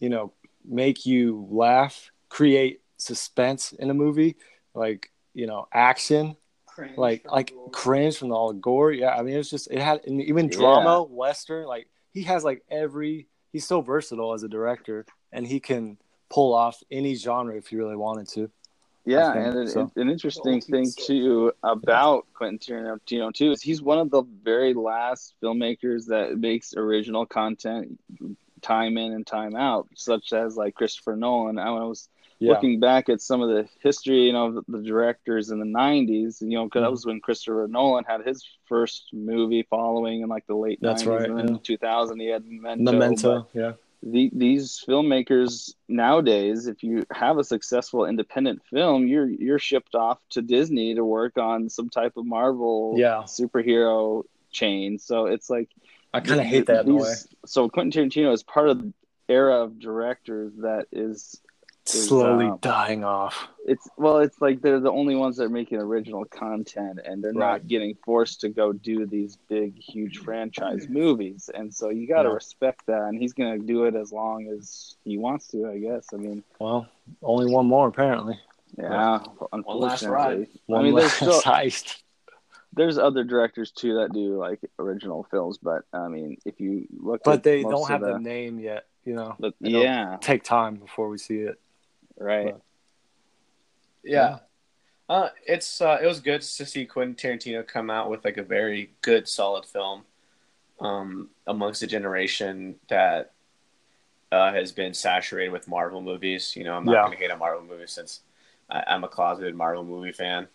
you know, make you laugh, create suspense in a movie, like you know, action, Cringe like like Gore. cringe from all the gore. Yeah, I mean, it's just it had and even Yeah. drama, western. Like he has like every. He's so versatile as a director, and he can pull off any genre if he really wanted to. Yeah, think and an, so. an interesting Ultimate thing soul. too about Quentin Tarantino too is he's one of the very last filmmakers that makes original content time in and time out, such as like Christopher Nolan. I was Yeah, looking back at some of the history, you know, of the directors in the '90s, you know, because that Mhm. was when Christopher Nolan had his first movie following in like the late That's 90s, right, and then yeah. in 2000 he had Memento. Memento. Yeah, the, these filmmakers nowadays, if you have a successful independent film, you're you're shipped off to Disney to work on some type of Marvel Yeah. superhero chain. So it's like I kind of hate that in a way. these- So Quentin Tarantino is part of the era of directors that is Slowly um, dying off. it's well, it's like they're the only ones that are making original content, and they're Right. not getting forced to go do these big, huge franchise movies. And so you got to Yeah. respect that, and he's gonna do it as long as he wants to, I guess. I mean, Well, only one more apparently. yeah, last unfortunately. ride. One I mean, there's last still heist. there's other directors too that do like original films, but I mean, if you look, But at they most don't have the the, name yet. You know, the- yeah, take time before we see it. Right. Yeah. Uh, it's uh, it was good to see Quentin Tarantino come out with like a very good, solid film, um, amongst a generation that uh, has been saturated with Marvel movies. You know, I'm not Yeah. going to hate on Marvel movies since I, I'm a closeted Marvel movie fan,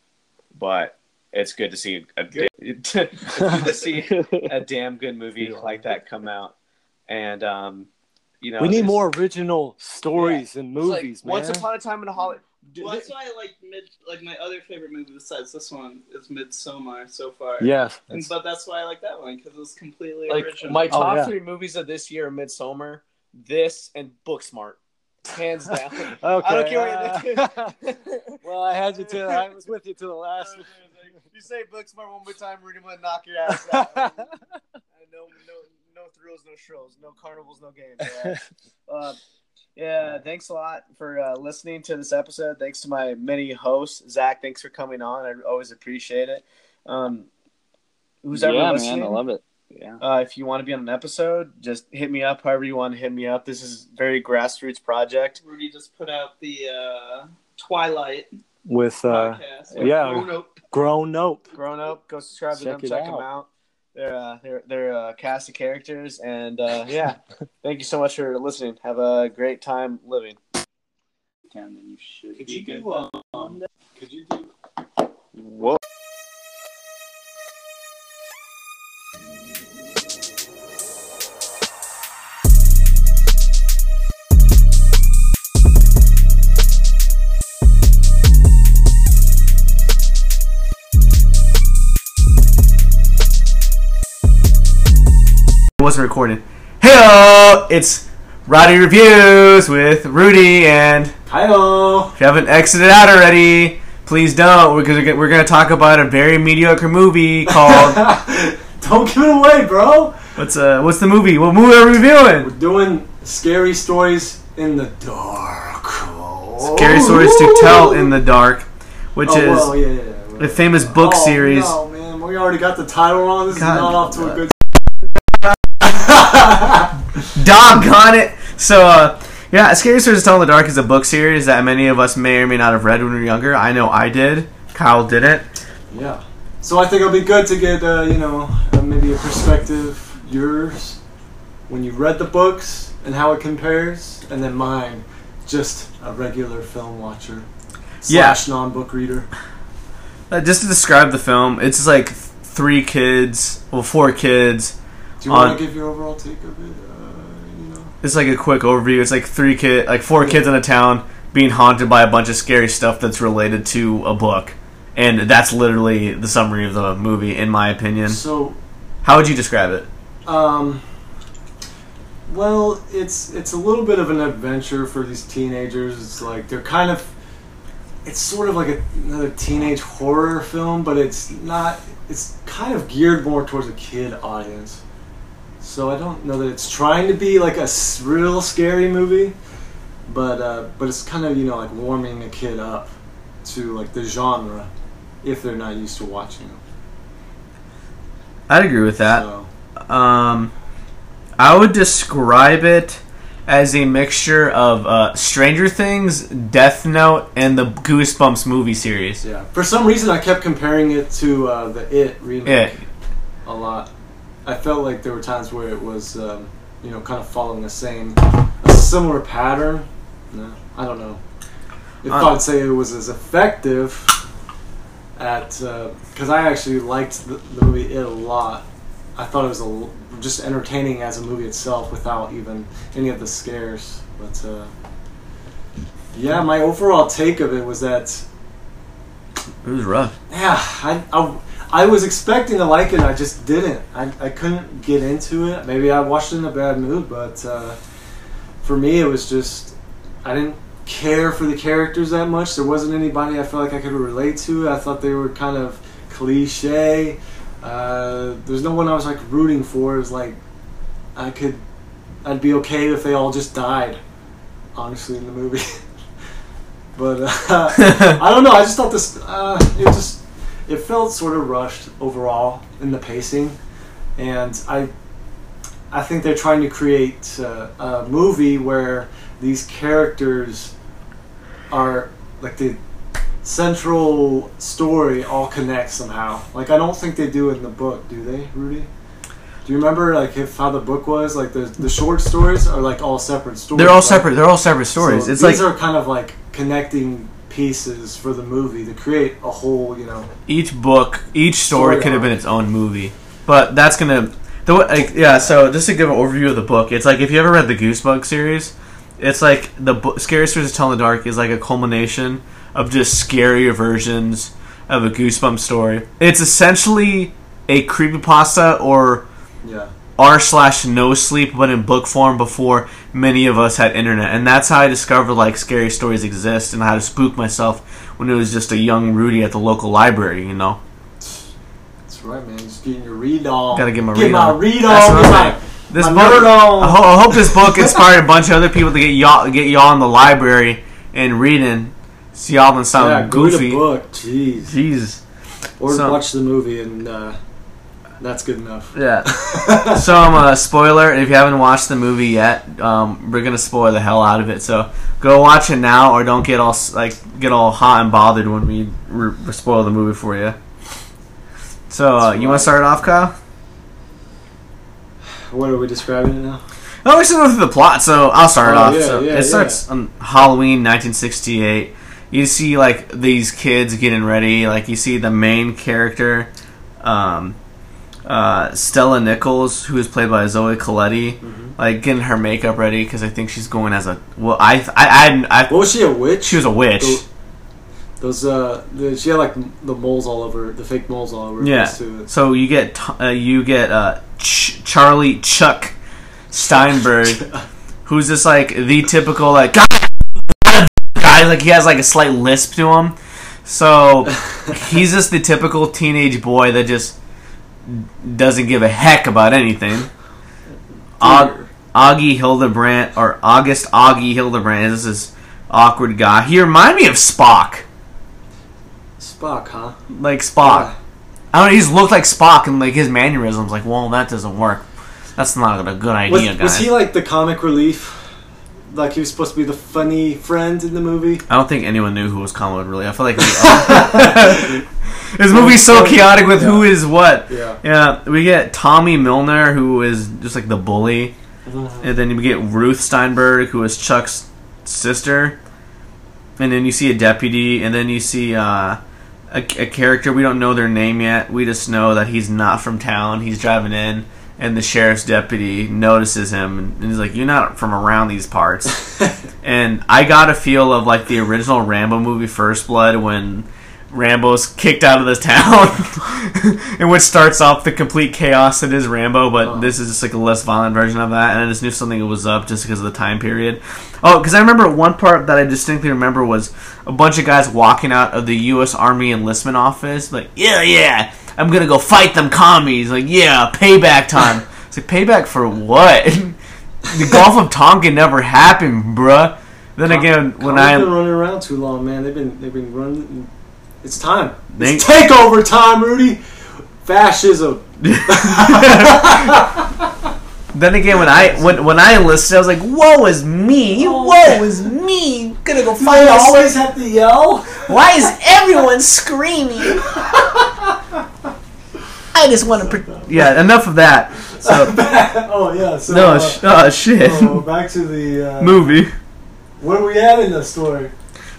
but it's good to see a it's good to see a damn good movie like that come out, and um, you know, we need more original stories and it's like, movies, man. Once upon a time in Hollywood. Well, that's why I like mid. Like my other favorite movie besides this one is Midsommar so far. yes, And, that's- but that's why I like that one because it was completely like original. my Oh, top yeah. three movies of this year are Midsommar, this, and Booksmart. hands down. Okay. I don't care what you do. well, I had you to. I was with you to the last. you say book smart one more time, Rudy, I'm gonna knock your ass out. No, no, no thrills, no shrills, no carnivals, no games. all right? uh, yeah, thanks a lot for uh, listening to this episode. Thanks to my many hosts, Zach. Thanks for coming on. I always appreciate it. Um, who's ever yeah, listening, man, I love it. Yeah. uh, if you want to be on an episode, just hit me up. However you want to hit me up. This is a very grassroots project. Rudy just put out the uh, Twilight With uh, podcast. yeah. Oh, no. grown up. Grown up, go subscribe to them. it Check them out. Out. They're uh, they're they're uh, cast of characters, and uh, yeah, thank you so much for listening. Have a great time living. Can, then you should Could be you good. do um, Could you do Whoa. Wasn't recorded. Hey, it's Roddy Reviews with Rudy, and Hi, if you haven't exited out already, please don't, because we're, we're going to talk about a very mediocre movie called. Don't give it away, bro. what's uh What's the movie? What movie are we reviewing? We're doing scary stories in the dark. Scary stories to tell in the dark, which oh, is well, yeah, yeah, yeah. the famous book oh, series. No, man, we already got the title wrong. This God. is not off to a good. Doggone it! So, uh, yeah, Scary Stories to Tell in the Dark is a book series that many of us may or may not have read when we were younger. I know I did. Kyle didn't. yeah. So I think it'll be good to get, uh, you know, uh, maybe a perspective yours when you read the books and how it compares, and then mine, just a regular film watcher Yeah. slash non-book reader. Uh, just to describe the film, it's like three kids, well, four kids. Do you On- want to give your overall take of it? Uh, you know. It's like a quick overview. It's like three kid, like four kids in a town being haunted by a bunch of scary stuff that's related to a book, and that's literally the summary of the movie, in my opinion. So How would you describe it? Um, well, it's it's a little bit of an adventure for these teenagers. It's like they're kind of, it's sort of like a, another teenage horror film, but it's not. It's kind of geared more towards a kid audience. So I don't know that it's trying to be like a real scary movie, but uh, but it's kind of you know like warming a kid up to like the genre if they're not used to watching them. I'd agree with that. So. Um, I would describe it as a mixture of uh, Stranger Things, Death Note, and the Goosebumps movie series. Yeah. For some reason, I kept comparing it to uh, the It remake It. a lot. I felt like there were times where it was, um, you know, kind of following the same, a similar pattern. No, I don't know. If Uh, I'd say it was as effective at, because I actually liked the, the movie It a lot. I thought it was a, just entertaining as a movie itself without even any of the scares. But uh, yeah, my overall take of it was that It was rough. yeah, I, I, I was expecting to like it. I just didn't. I, I couldn't get into it. Maybe I watched it in a bad mood, but uh, for me, it was just I didn't care for the characters that much. There wasn't anybody I felt like I could relate to. I thought they were kind of cliche. Uh, there's no one I was like rooting for. It was like I could, I'd be okay if they all just died. Honestly, in the movie. but uh, I don't know. I just thought this. Uh, it just it felt sort of rushed overall in the pacing, and I I think they're trying to create uh, a movie where these characters are like the central story all connects somehow. Like I don't think they do in the book, do they, Rudy? Do you remember like if how the book was? Like the the short stories are like all separate stories. They're all right? separate. They're all separate stories. So it's these like are kind of like connecting pieces for the movie to create a whole, you know. each book, each story Story could have been its own movie. But that's gonna the like yeah. So just to give an overview of the book, it's like if you ever read the Goosebumps series, it's like the book, Scary Stories to Tell in the Dark is like a culmination of just scarier versions of a Goosebumps story. It's essentially a creepypasta or Yeah. R slash no sleep, but in book form before many of us had internet, and that's how I discovered like scary stories exist and how to spook myself when it was just a young Rudy at the local library. You know, That's right, man. Just getting your read on. Gotta get my get read my on. read on. what Get I'm my, this my book. on. I, ho- I hope this book inspired a bunch of other people to get y'all get y'all in the library and reading. See y'all and sound yeah, goofy. book. Jeez. Jesus. Or So- watch the movie, and uh, that's good enough. Yeah. so um, uh, spoiler. If you haven't watched the movie yet, um, we're gonna spoil the hell out of it. So go watch it now, or don't get all like get all hot and bothered when we re- spoil the movie for you. So uh, you want to start off, Kyle? What are we describing it now? Oh, we should go through the plot. So I'll start Oh, off. yeah, so yeah, it starts on Halloween, 1968. You see like these kids getting ready. Like you see the main character, um, uh, Stella Nicholls, who is played by Zoe Colletti, Mhm. like getting her makeup ready because I think she's going as a well. I I I, I What was she a witch? she was a witch. Those- Those uh, the, she had like the moles all over, the fake moles all over. Yeah. So you get uh, you get uh, Ch- Charlie Chuck Steinberg, who's just like the typical like guy, guy. Like he has like a slight lisp to him. So he's just the typical teenage boy that just doesn't give a heck about anything. Aug- Augie Hildebrandt or August Augie Hildebrandt is this awkward guy. He reminded me of Spock, Spock, huh? like Spock. I don't know. He just looked like Spock and like his mannerisms. Like, well, that doesn't work. That's not a good idea, was guys. he like the comic relief? Like he was supposed to be the funny friend in the movie? I don't think anyone knew who was Colin really. I feel like we, this movie's so chaotic with who is what. Yeah. Yeah, we get Tommy Milner, who is just like the bully, and then we get Ruth Steinberg, who is Chuck's sister, and then you see a deputy, and then you see uh, a, a character we don't know their name yet. We just know that he's not from town. He's driving in, and the sheriff's deputy notices him, and he's like, "You're not from around these parts." and I got a feel of like the original Rambo movie, First Blood, when. Rambo's kicked out of the town, and which starts off the complete chaos that is Rambo, but Oh. this is just like a less violent version of that. And I just knew something was up just because of the time period. Oh, because I remember one part that I distinctly remember was a bunch of guys walking out of the U.S. Army enlistment office, like, yeah, yeah, I'm gonna go fight them commies. Like, yeah, payback time. it's like payback for what? the Gulf of Tonkin never happened, bruh. Then again, when I been running around too long, man. They've been they've been running. It's time. They- It's takeover time, Rudy. Fascism. Then again, when I when when I enlisted, I was like, "Woe is me! Oh. Woe is me! Gonna go Do fight they this. always have to yell? Why is everyone screaming? I just want to." Pre- yeah, enough of that. So oh yeah. So no, uh, sh- oh shit, oh, back to the uh, movie. Where are we at in the story?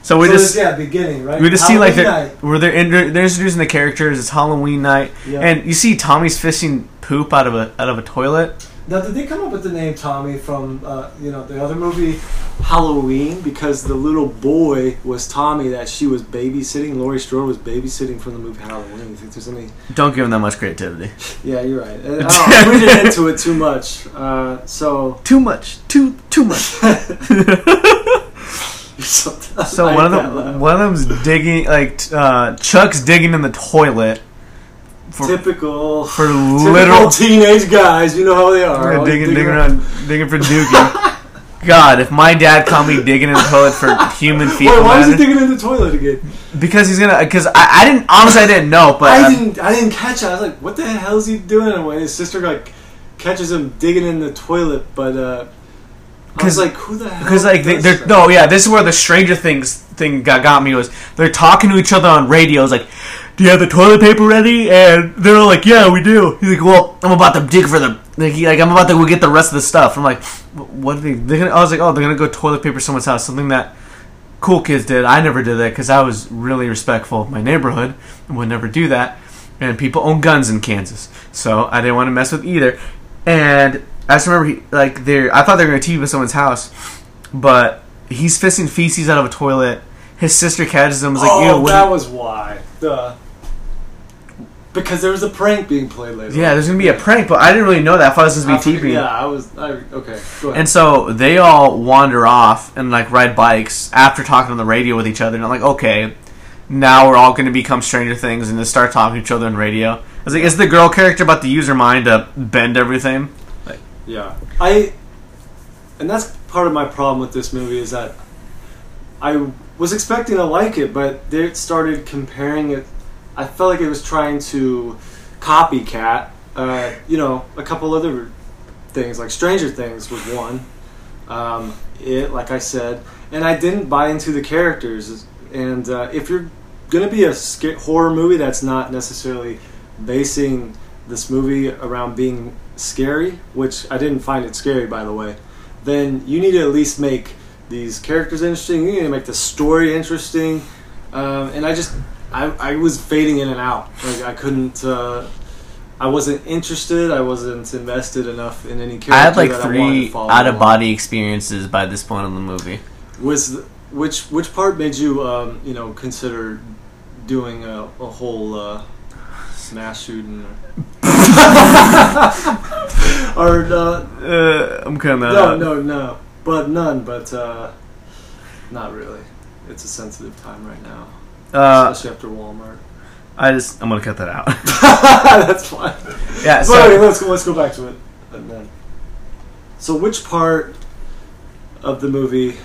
So we so just yeah, beginning right. we just see like Halloween where they're in, they're introducing the characters. It's Halloween night, Yeah. and you see Tommy's fishing poop out of a out of a toilet. Now, did they come up with the name Tommy from uh, you know the other movie Halloween because the little boy was Tommy that she was babysitting? Laurie Strode was babysitting from the movie Halloween. You think there's any? Don't give them that much creativity. Yeah, you're right. I don't know, I'm reading into it too much. Uh, so, Too much. Too too much. So one of them, one of them's digging, like uh, Chuck's digging in the toilet for, typical for typical literal teenage guys. You know how they are. Digging, digging digging around. around, digging for dookie. God, if my dad caught me digging in the toilet for human feet, Wait, why is he digging in the toilet again? because he's gonna. Because I, I didn't honestly, I didn't know, but I um, didn't. I didn't catch it. I was like, "What the hell is he doing?" And when his sister like catches him digging in the toilet, but uh, I was 'Cause- like, "Who the hell?" Because like they, that? no, yeah, this is where the Stranger Things thing got, got me was they're talking to each other on radios like, "Do you have the toilet paper ready?" And they're all like, "Yeah, we do." He's like, "Well, I'm about to dig for the like, like I'm about to go get the rest of the stuff." I'm like, "What are they?" They're gonna, I was like, "Oh, they're gonna go toilet paper someone's house." Something that cool kids did. I never did that because I was really respectful of my neighborhood and would never do that. And people own guns in Kansas, so I didn't want to mess with either. And I just remember, he, like, they're. I thought they were gonna TV in someone's house, but he's fisting feces out of a toilet. His sister catches him. Was like, oh, "Ew, that was why. The because there was a prank being played later. Yeah, there's gonna be a prank, but I didn't really know that. I thought this was gonna be TV. Yeah, I was. I, okay, go ahead. And so they all wander off and like ride bikes after talking on the radio with each other. And I'm like, okay, now we're all going to become Stranger Things and just start talking to each other on radio. I was like, is the girl character about to use her mind to bend everything? Yeah, I, and that's part of my problem with this movie is that I was expecting to like it, but they started comparing it. I felt like it was trying to copycat, uh, you know, a couple other things like Stranger Things was one. Um, it, like I said, and I didn't buy into the characters. And uh, if you're gonna be a horror movie that's not necessarily basing this movie around being scary, which I didn't find it scary by the way, then you need to at least make these characters interesting. You need to make the story interesting. Um, and I just, I, I was fading in and out. Like I couldn't, uh, I wasn't interested. I wasn't invested enough in any character. I had like that I wanted to three out of body experiences by this point in the movie. Was the, which which part made you, um, you know, consider doing a, a whole uh, smash shooting? Or, uh, Uh, I'm kind of mad. no, no, no, but none. But uh, not really. It's a sensitive time right now, Uh, especially after Walmart. I just I'm gonna cut that out. That's fine. yeah. But anyway, let's go. Let's go back to it. And then, so which part of the movie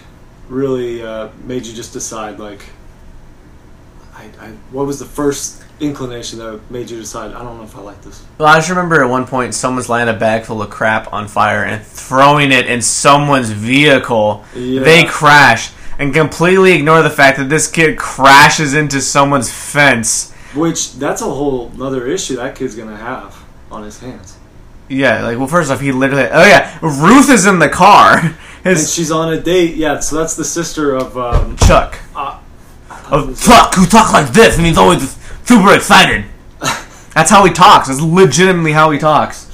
really uh, made you just decide? Like, I, I, what was the first inclination that made you decide? I don't know if I like this. Well, I just remember at one point someone's lighting a bag full of crap on fire and throwing it in someone's vehicle. Yeah. They crash and completely ignore the fact that this kid crashes into someone's fence. Which that's a whole other issue that kid's gonna have on his hands. Yeah, like well, first off, he literally. Oh yeah, Ruth is in the car. And she's on a date. Yeah, so that's the sister of. Um, Chuck. uh, Of Chuck, who talks like this, and he's always super excited. That's how he talks. That's legitimately how he talks.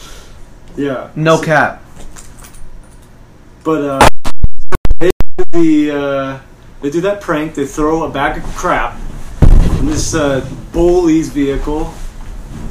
yeah. No So- cap. But uh, they do the uh, they do that prank. They throw a bag of crap in this uh, bully's vehicle.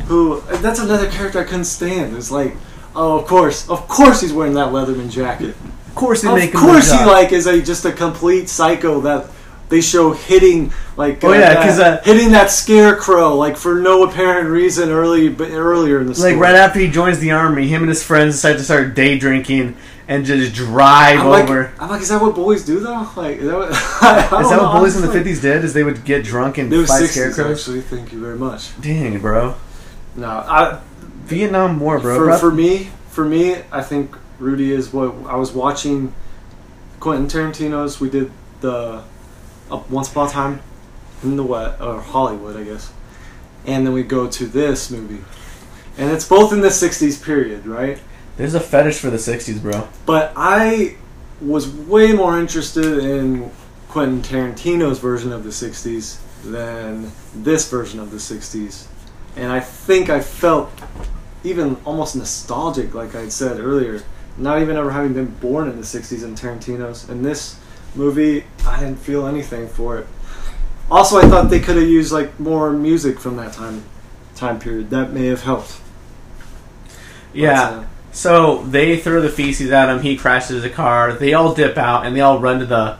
Who? That's another character I couldn't stand. It's like, oh, of course, of course, he's wearing that letterman jacket. Of course they Of make him. course, he like is a just a complete psycho that they show hitting like Oh, uh, yeah, that- 'cause, uh, hitting that scarecrow like for no apparent reason early but earlier in the story. Like right after he joins the army, him and his friends decide to start day drinking and just drive I'm like, over. I'm like, is that what bullies do though? Like, is that what, I Is that know, what bullies in the fifties did? Is they would get drunk and fight 60s, scarecrows? actually. Thank you very much. Dang, bro. No, I, Vietnam War, bro. for, Bro- for me, for me, I think Rudy is what I was watching. Quentin Tarantino's. We did the uh, Once Upon a Time in the West or Hollywood, I guess, and then we go to this movie, and it's both in the '60s period, right? There's a fetish for the '60s, bro. But I was way more interested in Quentin Tarantino's version of the 60s than this version of the 60s. And I think I felt even almost nostalgic, like I had said earlier, not even ever having been born in the 60s in Tarantino's. And this movie, I didn't feel anything for it. Also, I thought they could have used like more music from that time time period. That may have helped. Yeah. But, uh, So they throw the feces at him. He crashes the car. They all dip out and they all run to the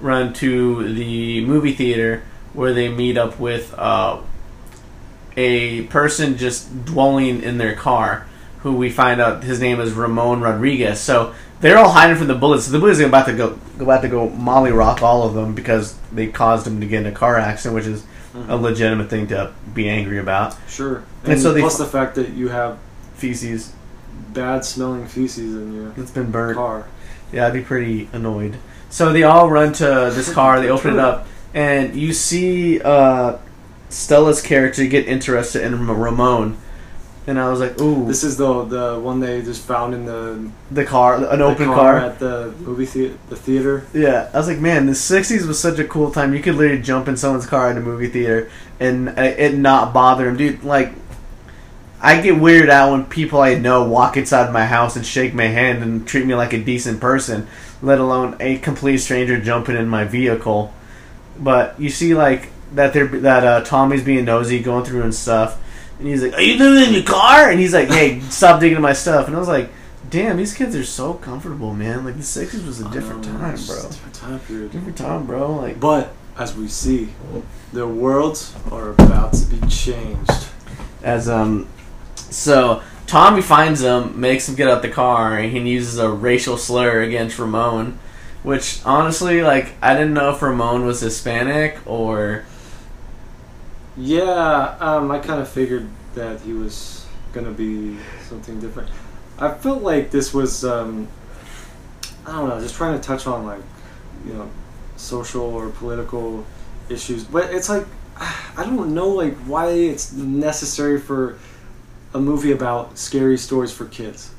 run to the movie theater where they meet up with uh, a person just dwelling in their car, who we find out his name is Ramon Rodriguez. So they're all hiding from the bullets. The bullets are about to go about to go molly rock all of them because they caused him to get in a car accident, which is a legitimate thing to be angry about. Sure. And And, so they plus the fact that you have Feces bad smelling feces in your it's been burnt. car. Yeah, I'd be pretty annoyed. So they all run to this car. They open it up, and you see uh, Stella's character get interested in Ramon. And I was like, "Ooh, This is the the one they just found in the, the car, an the open car." at the movie theater. The theater. Yeah, I was like, "Man, the '60s was such a cool time. You could literally jump in someone's car in a movie theater and uh, it not bother them, dude." Like, I get weirded out when people I know walk inside my house and shake my hand and treat me like a decent person, let alone a complete stranger jumping in my vehicle. But you see, like that they're that uh, Tommy's being nosy, going through and stuff. And he's like, "Are you living in your car?" And he's like, "Hey, stop digging my stuff." And I was like, "Damn, these kids are so comfortable, man. Like the '60s was a different know, time, bro. Different time period. Different time, bro. Like." But as we see, their worlds are about to be changed. as um so Tommy finds him, makes him get out the car, and he uses a racial slur against Ramon, which honestly, like, I didn't know if Ramon was Hispanic or Yeah, um, I kind of figured that he was gonna be something different. I felt like this was, um, I don't know, just trying to touch on like, you know, social or political issues. But it's like, I don't know, like why it's necessary for a movie about scary stories for kids.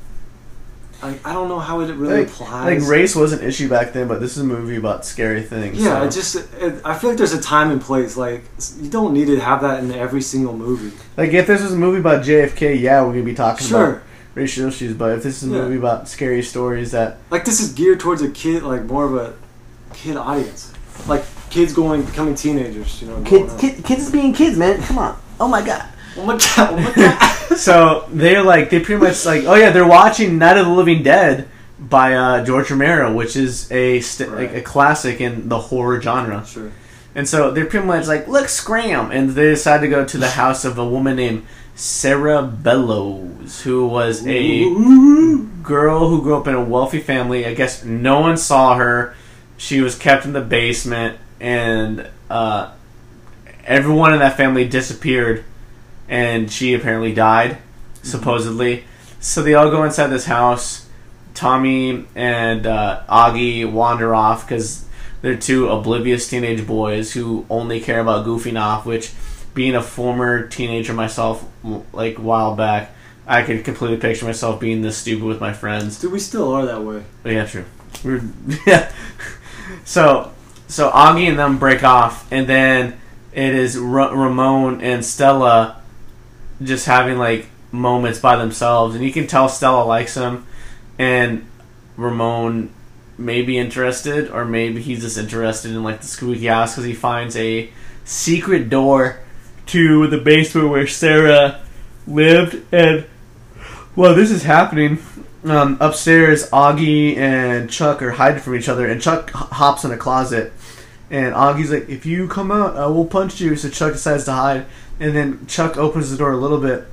I, I don't know how it really like, applies. like race was an issue back then, but this is a movie about scary things. Yeah, so- it just it, I feel like there's a time and place. Like you don't need to have that in every single movie. like if this was a movie about JFK, yeah, we're gonna be talking Sure. about racial issues. But if this is a Yeah. movie about scary stories that like this is geared towards a kid, like more of a kid audience, like kids going becoming teenagers. You know, kids, on. kids being kids, man. Come on. Oh my god. My god! My god! so they're like they pretty much like oh yeah they're watching Night of the Living Dead by uh, George Romero, which is a st- like a classic in the horror genre. sure. And so they're pretty much like look scram, and they decide to go to the house of a woman named Sarah Bellows, who was a girl who grew up in a wealthy family. I guess no one saw her. She was kept in the basement, and uh, everyone in that family disappeared, and she apparently died, supposedly. So they all go inside this house. Tommy and uh, Augie wander off because they're two oblivious teenage boys who only care about goofing off. Which, being a former teenager myself, like a while back, I could completely picture myself being this stupid with my friends. Dude, we still are that way. But yeah, true. We're, yeah. So, so Augie and them break off, and then it is Ra- Ramon and Stella just having like moments by themselves, and you can tell Stella likes him, and Ramon may be interested, or maybe he's just interested in like the squeaky house because he finds a secret door to the basement where Sarah lived, and well, this is happening, um, upstairs, Augie and Chuck are hiding from each other, and Chuck hops in a closet, and Augie's like, "If you come out, I will punch you." So Chuck decides to hide, and then Chuck opens the door a little bit,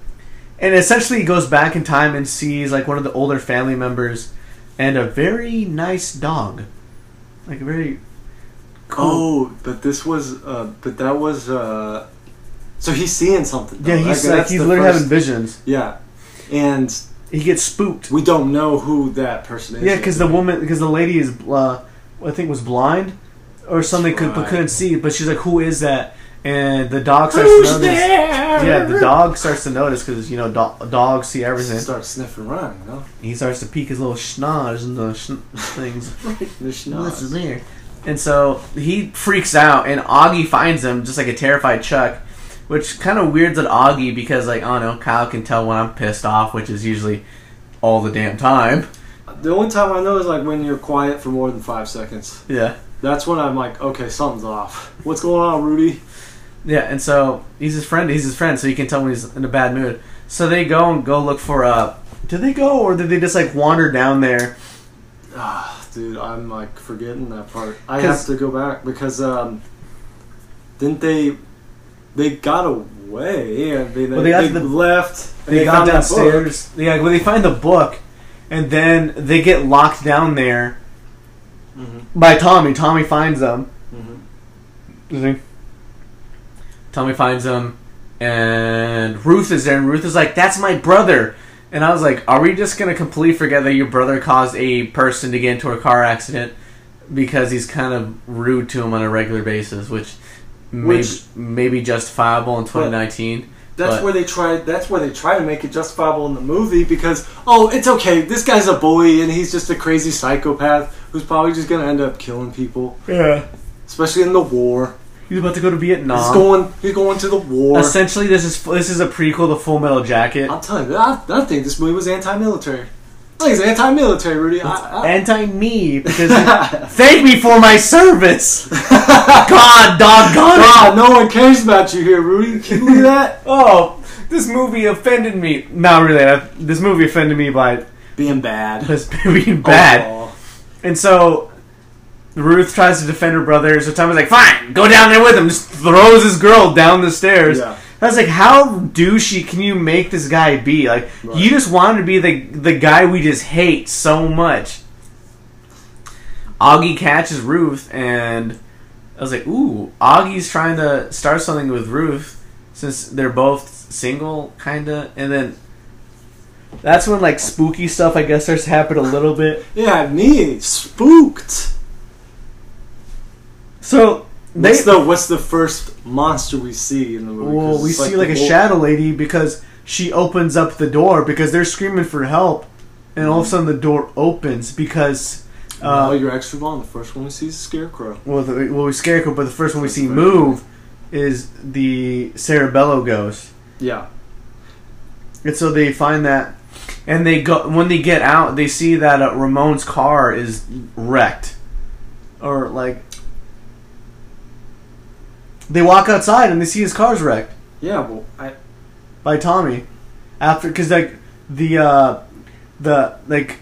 and essentially he goes back in time and sees like one of the older family members and a very nice dog, like a very cool. Oh, but this was, uh, but that was, uh, so he's seeing something. though. yeah, he's Like, like he's literally first- having visions. Yeah, and He gets spooked. we don't know who that person is. Yeah, because the woman, because the lady is, uh, I think was blind or something, could, but couldn't see. But she's like, "Who is that?" And the dog starts Who's to notice. there? Yeah, the dog starts to notice because you know do- dogs see everything. Start sniffing around, you know. He starts to peek his little schnoz and the schn- things. The What's schnoz. there? And so he freaks out, and Augie finds him just like a terrified Chuck, which kind of weirds at Augie because like I don't know, Kyle can tell when I'm pissed off, which is usually all the damn time. The only time I know is like when you're quiet for more than five seconds. Yeah. That's when I'm like, okay, something's off. What's going on, Rudy? Yeah, and so he's his friend. He's his friend, so you can tell when he's in a bad mood. So they go and go look for. Uh, did they go or did they just like wander down there? Ah, dude, I'm like forgetting that part. I have to go back because um, didn't they? They got away and they, Well, they got they the- left. And They, got downstairs. Yeah, well, they find the book, and then they get locked down there Mhm, by Tommy. Tommy finds them. mhm. Tommy finds him, and Ruth is there, and Ruth is like, "That's my brother." And I was like, "Are we just gonna completely forget that your brother caused a person to get into a car accident because he's kind of rude to him on a regular basis, which, may, may be justifiable in 2019." That's But- where they try. That's where they try to make it justifiable in the movie because oh, it's okay. This guy's a bully and he's just a crazy psychopath who's probably just gonna end up killing people, Yeah, especially in the war. He's about to go to Vietnam. He's going. He's going to the war. Essentially, this is this is a prequel to Full Metal Jacket. I'm telling you, I, I think this movie was anti-military. I think it's anti-military, Rudy. I, I, Anti me because thank me for my service. God, doggone it. God, no one cares about you here, Rudy. Can you believe that? Oh, this movie offended me. Not really. I- This movie offended me by Being bad. just being bad. Overall. And so Ruth tries to defend her brother. So Tommy's like, "Fine, go down there with him." Just throws his girl down the stairs. Yeah. I was like, "How douchey can you make this guy be? Like, Right. you just wanted to be the the guy we just hate so much." Augie catches Ruth, and I was like, "Ooh, Augie's trying to start something with Ruth, since they're both single, kinda." And then that's when like spooky stuff, I guess, starts to happen a little bit. Yeah, me spooked. So they, What's the what's the first monster we see in the movie? well, we see like the a wolf- shadow lady because she opens up the door because they're screaming for help, and all of a sudden the door opens because. Uh, you're extra wrong. The first one we see is Scarecrow. well, the, well, we scarecrow, but the first one we see move is the Cerebello ghost, Yeah. and so they find that, and they go when they get out, they see that uh, Ramon's car is wrecked, or like they walk outside and they see his car's wrecked. Yeah. Well, I by Tommy after because like the uh the like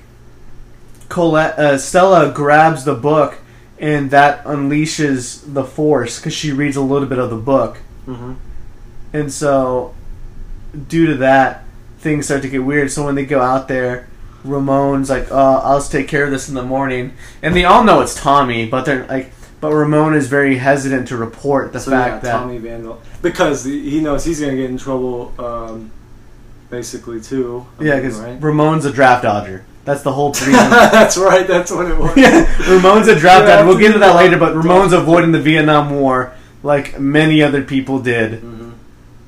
Colletti uh, Stella grabs the book and that unleashes the force because she reads a little bit of the book mhm. and so due to that things start to get weird so when they go out there Ramon's like uh, I'll just take care of this in the morning and they all know it's Tommy but they're like but Ramon is very hesitant to report the so fact yeah, that Tommy Vandal because he knows he's gonna get in trouble. Um, basically too. I yeah because right? Ramon's a draft dodger that's the whole reason that's right. That's what it was. yeah, Ramon's a draft Yeah, dodger. We'll get into that later, but Ramon's avoiding the Vietnam War like many other people did, Mhm.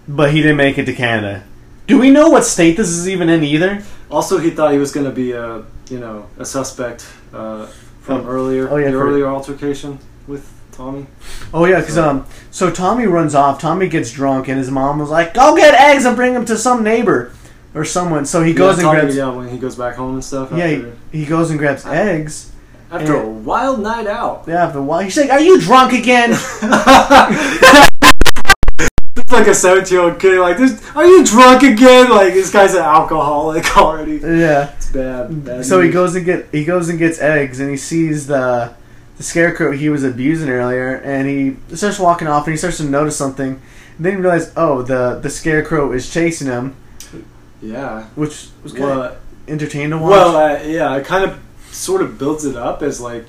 but he didn't make it to Canada. Do we know what state this is even in either? Also, he thought he was gonna be a you know a suspect uh, from Oh. earlier Oh, yeah, the earlier altercation with Tommy. Oh yeah, because um, so Tommy runs off. Tommy gets drunk, and his mom was like, "Go get eggs and bring them to some neighbor or someone." So he goes yeah, and Tommy, grabs. yeah when he goes back home and stuff. Yeah, he, after, he goes and grabs eggs. after a wild night out. Yeah, after a while, he's like, "Are you drunk again?" It's like a 17 year old kid, like, this, are you drunk again? Like, this guy's an alcoholic already. yeah. It's bad. bad So he goes and get he goes and gets eggs, and he sees the the scarecrow he was abusing earlier, and he starts walking off, and he starts to notice something. And then he realizes, oh, the the scarecrow is chasing him, Yeah. which was kind Well, of entertaining to watch. well uh, yeah, it kind of sort of builds it up as like,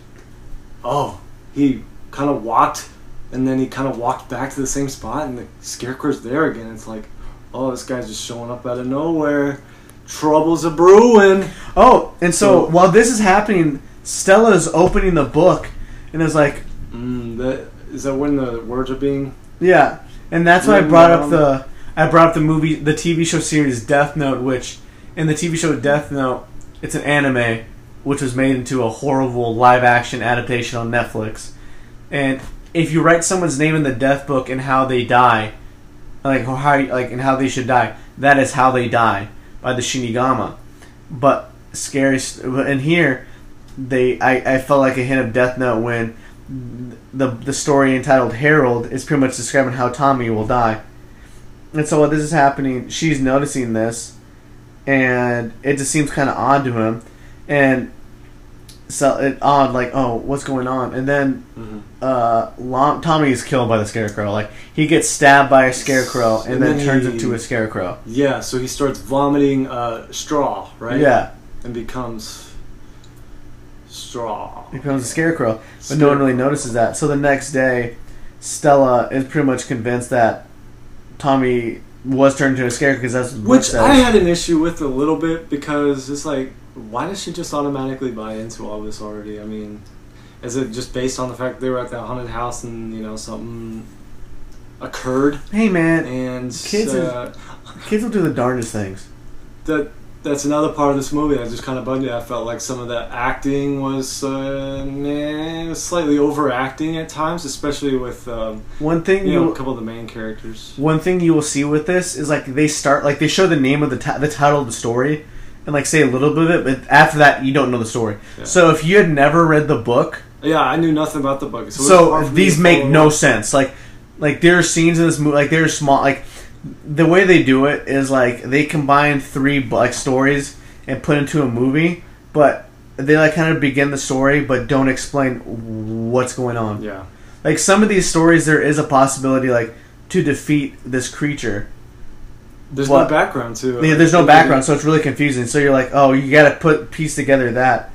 oh, he kind of walked, and then he kind of walked back to the same spot, and the scarecrow's there again. It's like, oh, this guy's just showing up out of nowhere. Trouble's a brewing. oh, and so So- while this is happening, Stella's opening the book, and is like, Mm, that is that when the words are being. yeah, and that's why I brought up the I brought up the movie, the TV show series Death Note, which in the TV show Death Note, it's an anime which was made into a horrible live action adaptation on Netflix. And if you write someone's name in the death book and how they die, like or how like and how they should die, that is how they die by the Shinigami. But scary, st- and here they I, I felt like a hint of Death Note when the the story entitled Harold is pretty much describing how Tommy will die. And so while this is happening, she's noticing this, and it just seems kind of odd to him, and so it odd like oh what's going on, and then Mhm. uh, Tommy is killed by the scarecrow. Like he gets stabbed by a scarecrow and, And then, then turns he- into a scarecrow. Yeah, so he starts vomiting uh, straw, right? Yeah, And becomes straw. he becomes a scarecrow, but no one really notices that. So the next day, Stella is pretty much convinced that Tommy was turned into a scarecrow because that's what the book Which says. I had an issue with a little bit because it's like, why does she just automatically buy into all this already? I mean, is it just based on the fact they were at that haunted house and you know something occurred hey man, and Kids uh, kids will do the darndest things. that that's another part of this movie that just kind of bugged me. I felt like some of the acting was uh, was slightly overacting at times, especially with um, One thing you know a couple of the main characters. one thing you will see with this is like they start like they show the name of the ti- the title of the story and like say a little bit of it, but after that you don't know the story. Yeah. So if you had never read the book, Yeah, I knew nothing about the book, so, so hard for me these make no sense. Like like there are scenes in this movie like there are small like the way they do it is like they combine three like stories and put into a movie, but they like kind of begin the story but don't explain what's going on. Yeah. Like some of these stories, there is a possibility like to defeat this creature. There's What? no background to it. Yeah, there's no background, so it's really confusing. So you're like, oh, you got to put piece together that.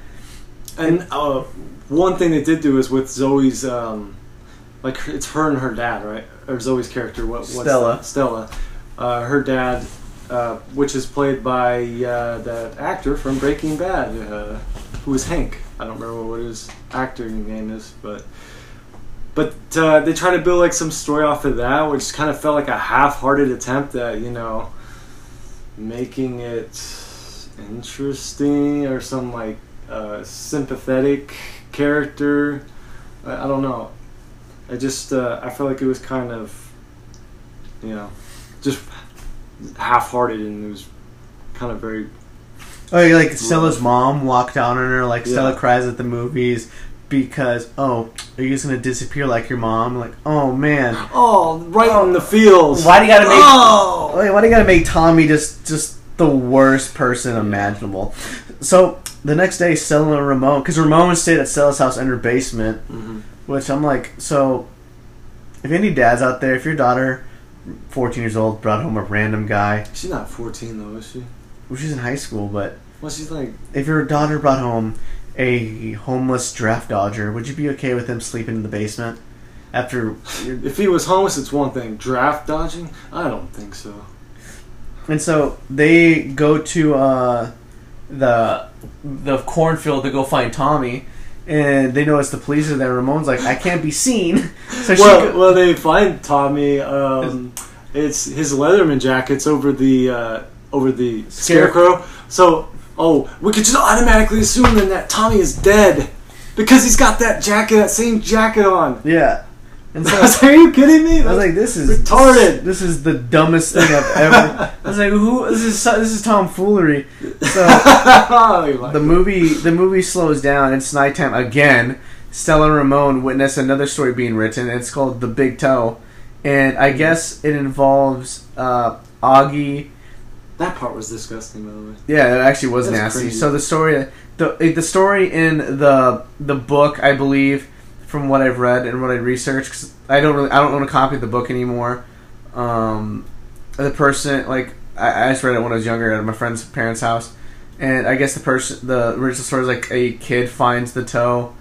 And uh, one thing they did do is with Zoe's, um, like it's her and her dad, right? Or Zoe's character, what? What's Stella. that? Stella. Uh, her dad, uh, which is played by uh, that actor from Breaking Bad, uh, who was Hank. I don't remember what his acting name is, but but uh, they try to build like some story off of that, which kind of felt like a half-hearted attempt at you know making it interesting or some like uh, sympathetic character. I, I don't know. I just uh, I felt like it was kind of you know just half-hearted and it was kind of very Oh, yeah, like Stella's mom walked down on her, like Stella cries at the movies because, oh, are you just gonna disappear like your mom? Like, oh man, oh right in the fields. why do you gotta make? Oh! Why do you gotta make Tommy just just the worst person imaginable? So the next day, Stella and Ramon, because Ramon stayed at Stella's house in her basement, Mhm. Which I'm like, so if any dads out there, if your daughter, 14 years old, brought home a random guy, She's not 14 though, is she? well, she's in high school, but Well, she's like if your daughter brought home a homeless draft dodger, would you be okay with him sleeping in the basement after? if he was homeless, it's one thing. Draft dodging? I don't think so. And so they go to uh, the the cornfield to go find Tommy, and they notice the police there. Ramon's like, I can't be seen. So well, go- well, they find Tommy. Um, it's his letterman jacket's over the uh, over the Scare- scarecrow. So, oh, we could just automatically assume then that Tommy is dead because he's got that jacket, that same jacket on. yeah. And so Are you kidding me? I was like, this is retarded. This is the dumbest thing I've ever. I was like, who? This is this is tomfoolery. So the movie the movie slows down. It's nighttime again. Stella Ramon witness another story being written. It's called The Big Toe, and I guess it involves uh, Augie. that part was disgusting, by the way. Yeah, it actually was That's nasty. crazy. So the story, the the story in the the book, I believe, from what I've read and what I researched. Cause I don't really, I don't own a copy of the book anymore. Um, the person, like, I, I just read it when I was younger at my friend's parents' house, and I guess the person, the original story is like a kid finds the toe,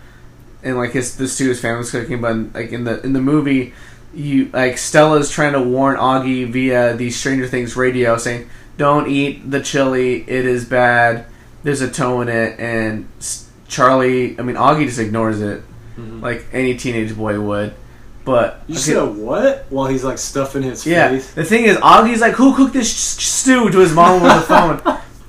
and like his this to his family's cooking, but like in the in the movie. You like Stella's trying to warn Augie via the Stranger Things radio, saying, don't eat the chili. It is bad. There's a toe in it, and Charlie. I mean, Augie just ignores it Mm-hmm. like any teenage boy would. But You okay, said what? While he's like stuffing his yeah. face. The thing is, Augie's like, "Who cooked this s- stew?" to his mom over the phone,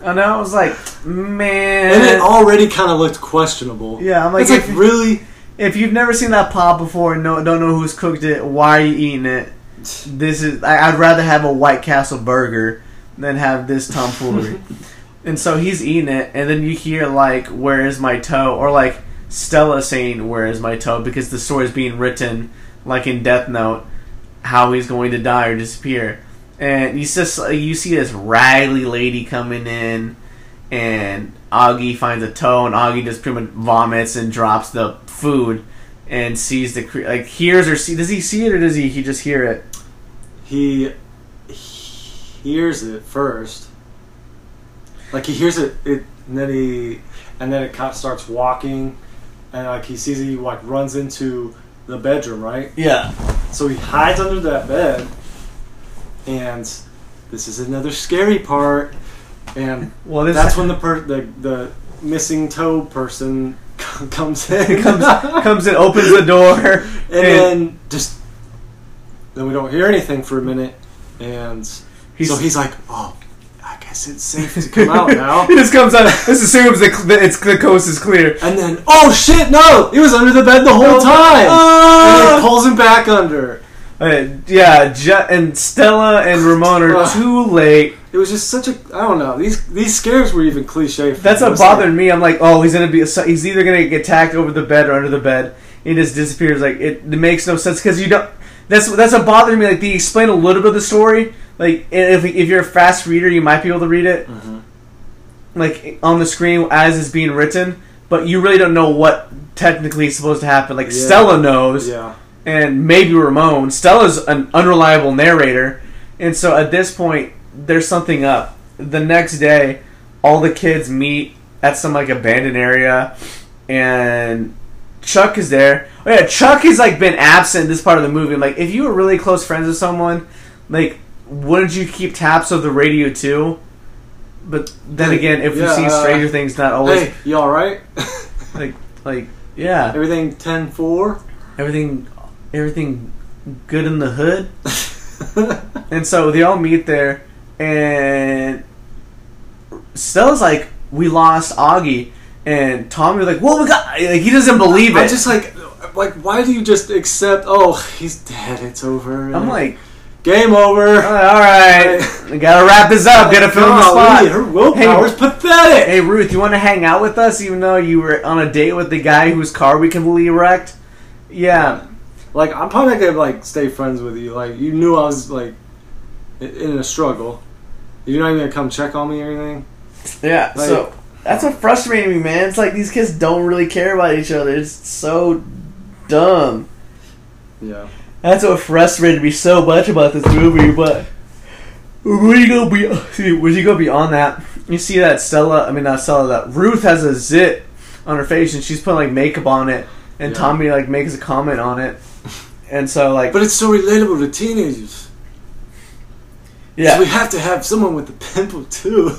and I was like, "Man." And it already kind of looked questionable. yeah, I'm like, It's like if, really. if you've never seen that pot before and no, don't know who's cooked it, why are you eating it? This is. I, I'd rather have a White Castle burger than have this tomfoolery. and so he's eating it, and then you hear like, "Where is my toe?" or like Stella saying, "Where is my toe?" because the story is being written like in Death Note, how he's going to die or disappear. And you just you see this raggedy lady coming in, and Augie finds a toe, and Augie just pretty much vomits and drops the food, and sees the like hears or see. Does he see it or does he he just hear it? he hears it first. Like he hears it, it and then he and then it kind of starts walking, and like he sees he like runs into the bedroom, right? Yeah. So he hides under that bed, and this is another scary part. And Well, this that's when the per- the the missing toe person comes in. comes comes in, opens the door, and then just then we don't hear anything for a minute, and He's- so he's like, "Oh, I guess it's safe to come out now." he just comes out. This assumes that it's the coast is clear. And then, oh shit, no! He was under the bed the whole time. and Ah! he pulls him back under. Uh, yeah, Je- and Stella and Ramon are too late. It was just such a I don't know. These these scares were even cliche. That's It what bothered me. I'm like, oh, he's gonna be. He's either gonna get attacked over the bed or under the bed. He just disappears. Like it, it makes no sense because you don't. That's that's what bothered me. Like they explain a little bit of the story, like if if you're a fast reader, you might be able to read it Mhm. like on the screen as it's being written, but you really don't know what technically is supposed to happen. Like Yeah. Stella knows, Yeah. and maybe Ramon. Stella's an unreliable narrator, and so at this point, there's something up. The next day, all the kids meet at some like abandoned area, and Chuck is there. Oh yeah, Chuck has like been absent this part of the movie. Like, if you were really close friends with someone, like, wouldn't you keep taps of the radio too? But then again, if yeah, you see seen uh, Stranger Things, not always Hey, you all right? like like yeah, Everything 10-4? everything everything good in the hood. And so they all meet there, and Stella's like, "We lost Augie," and Tommy was like, "Well, we got." Like, he doesn't believe it. I'm just like, like, why do you just accept? Oh, he's dead. It's over. I'm like, game over. all right, we gotta wrap this up. Gotta film the spot. Her willpower's pathetic. Hey Ruth, you want to hang out with us, even though you were on a date with the guy whose car we completely wrecked? Yeah, Like, I'm probably not gonna like stay friends with you. Like, you knew I was like in a struggle. You're not even gonna come check on me or anything. yeah. Like- so that's what frustrated me, man. It's like these kids don't really care about each other. It's so dumb. Yeah. That's what frustrated me so much about this movie. But when you go be when you go beyond that, you see that Stella. I mean, not Stella. That Ruth has a zit on her face, and she's putting like makeup on it. And Yeah. Tommy like makes a comment on it, and so like But it's so relatable to teenagers. yeah, So we have to have someone with the pimple too.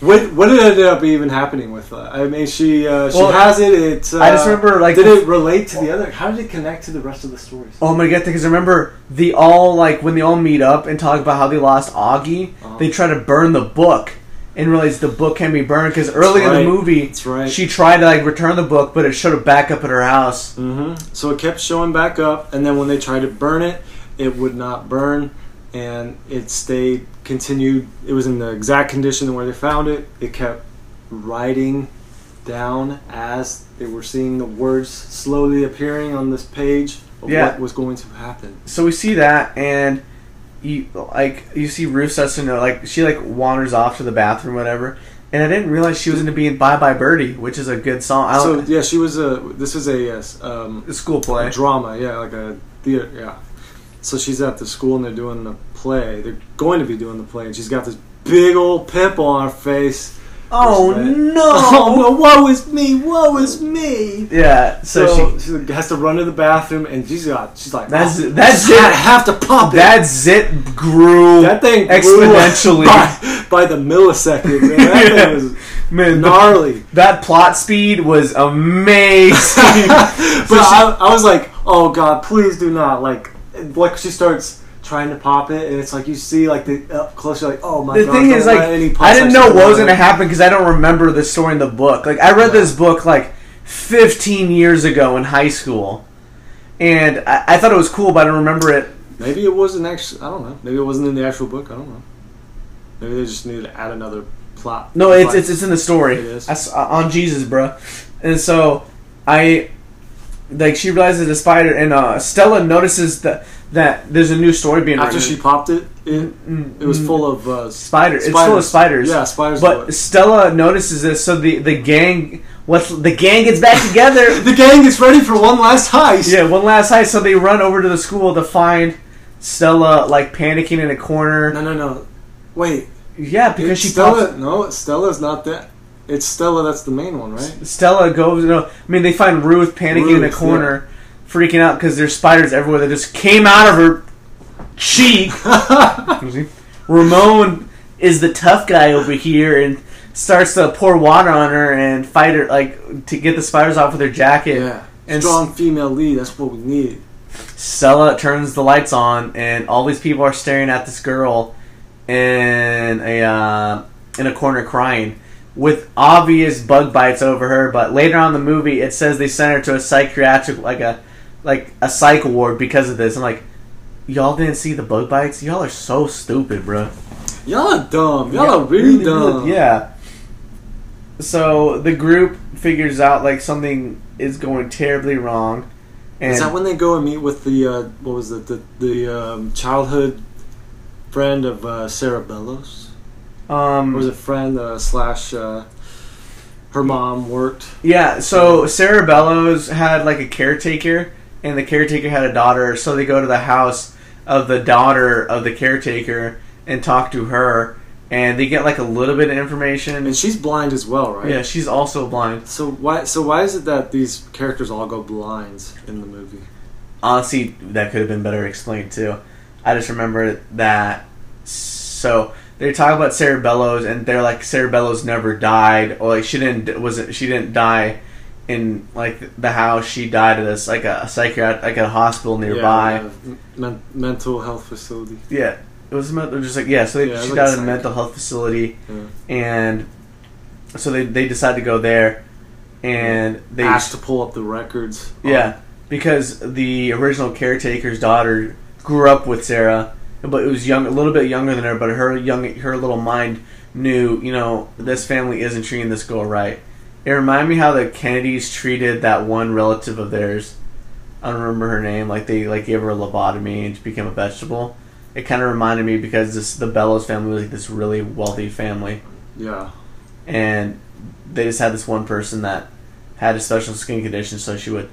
What what did it end up even happening with that? I mean, she uh, she Well, has it. It uh, I just remember, like, did it relate to the other? How did it connect to the rest of the stories? Oh my god! Because I remember, the all like when they all meet up and talk about how they lost Augie, Uh-huh. they try to burn the book and realize the book can be burned. Because early in the movie, That's right. she tried to like return the book, but it showed up back up at her house. Mm-hmm. So it kept showing back up, and then when they tried to burn it, it would not burn, and it stayed continued. It was in the exact condition where they found it. It kept writing down as they were seeing the words slowly appearing on this page of Yeah. what was going to happen. So we see that, and you like you see Ruth starts to know like she like wanders off to the bathroom, whatever. And I didn't realize she was into being "Bye Bye Birdie," which is a good song. I So yeah, she was a. This is a yes, um, a school play. a drama. Yeah, like a theater. Yeah. So she's at the school and they're doing the play. They're going to be doing the play, and she's got this big old pimple on her face. Oh no! Oh, well, woe is me! Woe is me! Yeah. So, So, she she, has to run to the bathroom, and she's got. She's like, That's- oh, that's I it. have to pop it. that zit grew that thing grew exponentially. by, by the millisecond. Man. That Yeah. thing was Man, the- gnarly. that plot speed was amazing. but I, I was like, oh god, please do not like. Like she starts trying to pop it, and it's like you see like the up close. You're like, oh my the god. thing is, like, I didn't know what was going to happen because I don't remember the story in the book. Like, I read Yeah. this book like 15 years ago in high school, and I, I thought it was cool, but I don't remember it. Maybe it wasn't actually. I don't know. Maybe it wasn't in the actual book. I don't know. Maybe they just needed to add another plot. No, it's it's, it's in the story. It is? I on Jesus, bruh. And so I like she realizes the spider, and uh, Stella notices that that there's a new story being after written. she popped it. It, it was mm, full of uh, spider. It's full of spiders. Yeah, spiders. But Stella notices this, so the the gang, what's the gang gets back together. the gang is ready for one last heist. yeah, one last heist. So they run over to the school to find Stella like panicking in a corner. No, no, no. Wait. Yeah, because It's she Stella. pops. No, Stella's not that. It's Stella. That's the main one, right? Stella goes. You know, I mean they find Ruth panicking in a Ruth, corner, freaking out because there's spiders everywhere that just came out of her cheek. Ramon is the tough guy over here and starts to pour water on her and fight her like to get the spiders off with her jacket. yeah. And Strong female lead. That's what we need. Stella turns the lights on, and all these people are staring at this girl in a uh, in a corner crying, with obvious bug bites over her. But later on in the movie, it says they sent her to a psychiatric, like a like a psych ward because of this. I'm like, y'all didn't see the bug bites? Y'all are so stupid, bro. Y'all are dumb. Y'all are really, dumb. Yeah. So the group figures out like something is going terribly wrong, And Is that when they go and meet with the uh, what was it the the um, childhood friend of uh, Sarah Bellows? Um, was it friend uh, slash uh, her mom worked? Yeah, so Sarah Bellows had like a caretaker, and the caretaker had a daughter. So they go to the house of the daughter of the caretaker and talk to her, and they get like a little bit of information. And she's blind as well, right? Yeah, she's also blind. So why so why is it that these characters all go blind in the movie? Honestly, that could have been better explained too. I just remember that. So they talk about Sarah Bellows, and they're like Sarah Bellows never died, or like she didn't wasn't she didn't die in like the house. She died at this like a, psychiatric like a hospital nearby. Yeah, men- mental health facility. Yeah, it was just like yeah. So they, Yeah, she died like in a mental health facility, and so they they decide to go there, and they asked to pull up the records. yeah because the original caretaker's daughter grew up with Sarah, but it was young a little bit younger than her, but her young her little mind knew you know this family isn't treating this girl right. It reminded me how the Kennedys treated that one relative of theirs. I don't remember her name. Like they like gave her a lobotomy and she became a vegetable. It kind of reminded me because this the Bellows family was like this really wealthy family, yeah. and they just had this one person that had a special skin condition, so she would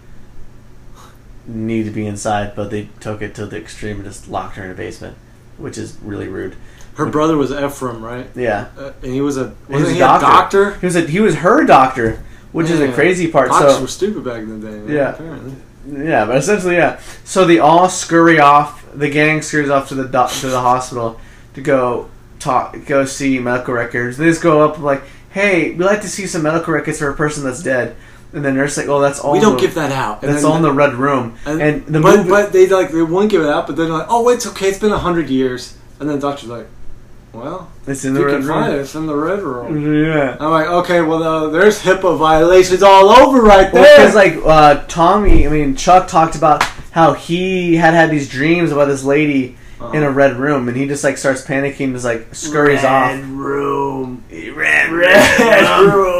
need to be inside, but they took it to the extreme and just locked her in a basement, which is really rude. Her brother was Ephraim, right? Yeah, Uh, and he was a He was wasn't he doctor. a doctor? he was a, he was her doctor, which is a Yeah. crazy part. Doctors so were stupid back in the day. man, Yeah. apparently. Yeah, but essentially, yeah. So they all scurry off. The gang scurries off to the doc to the hospital to go talk, go see medical records. They just go up like, "Hey, we would like to see some medical records for a person that's dead." And the nurse like, "Oh, that's all. We don't the- give that out. And That's then- all in the red room." And, And, the but, movie, but they like they won't give it out. But then like, oh, it's okay. It's been a hundred years. And then the doctor's like, well, it's in the red can find it. room. It's in the red room. Yeah. I'm like, okay, well, uh, there's HIPAA violations all over right there. because like uh, Tommy, I mean Chuck talked about how he had had these dreams about this lady Uh-huh. in a red room, and he just like starts panicking, just like scurries off. Red Room. Red, Red room.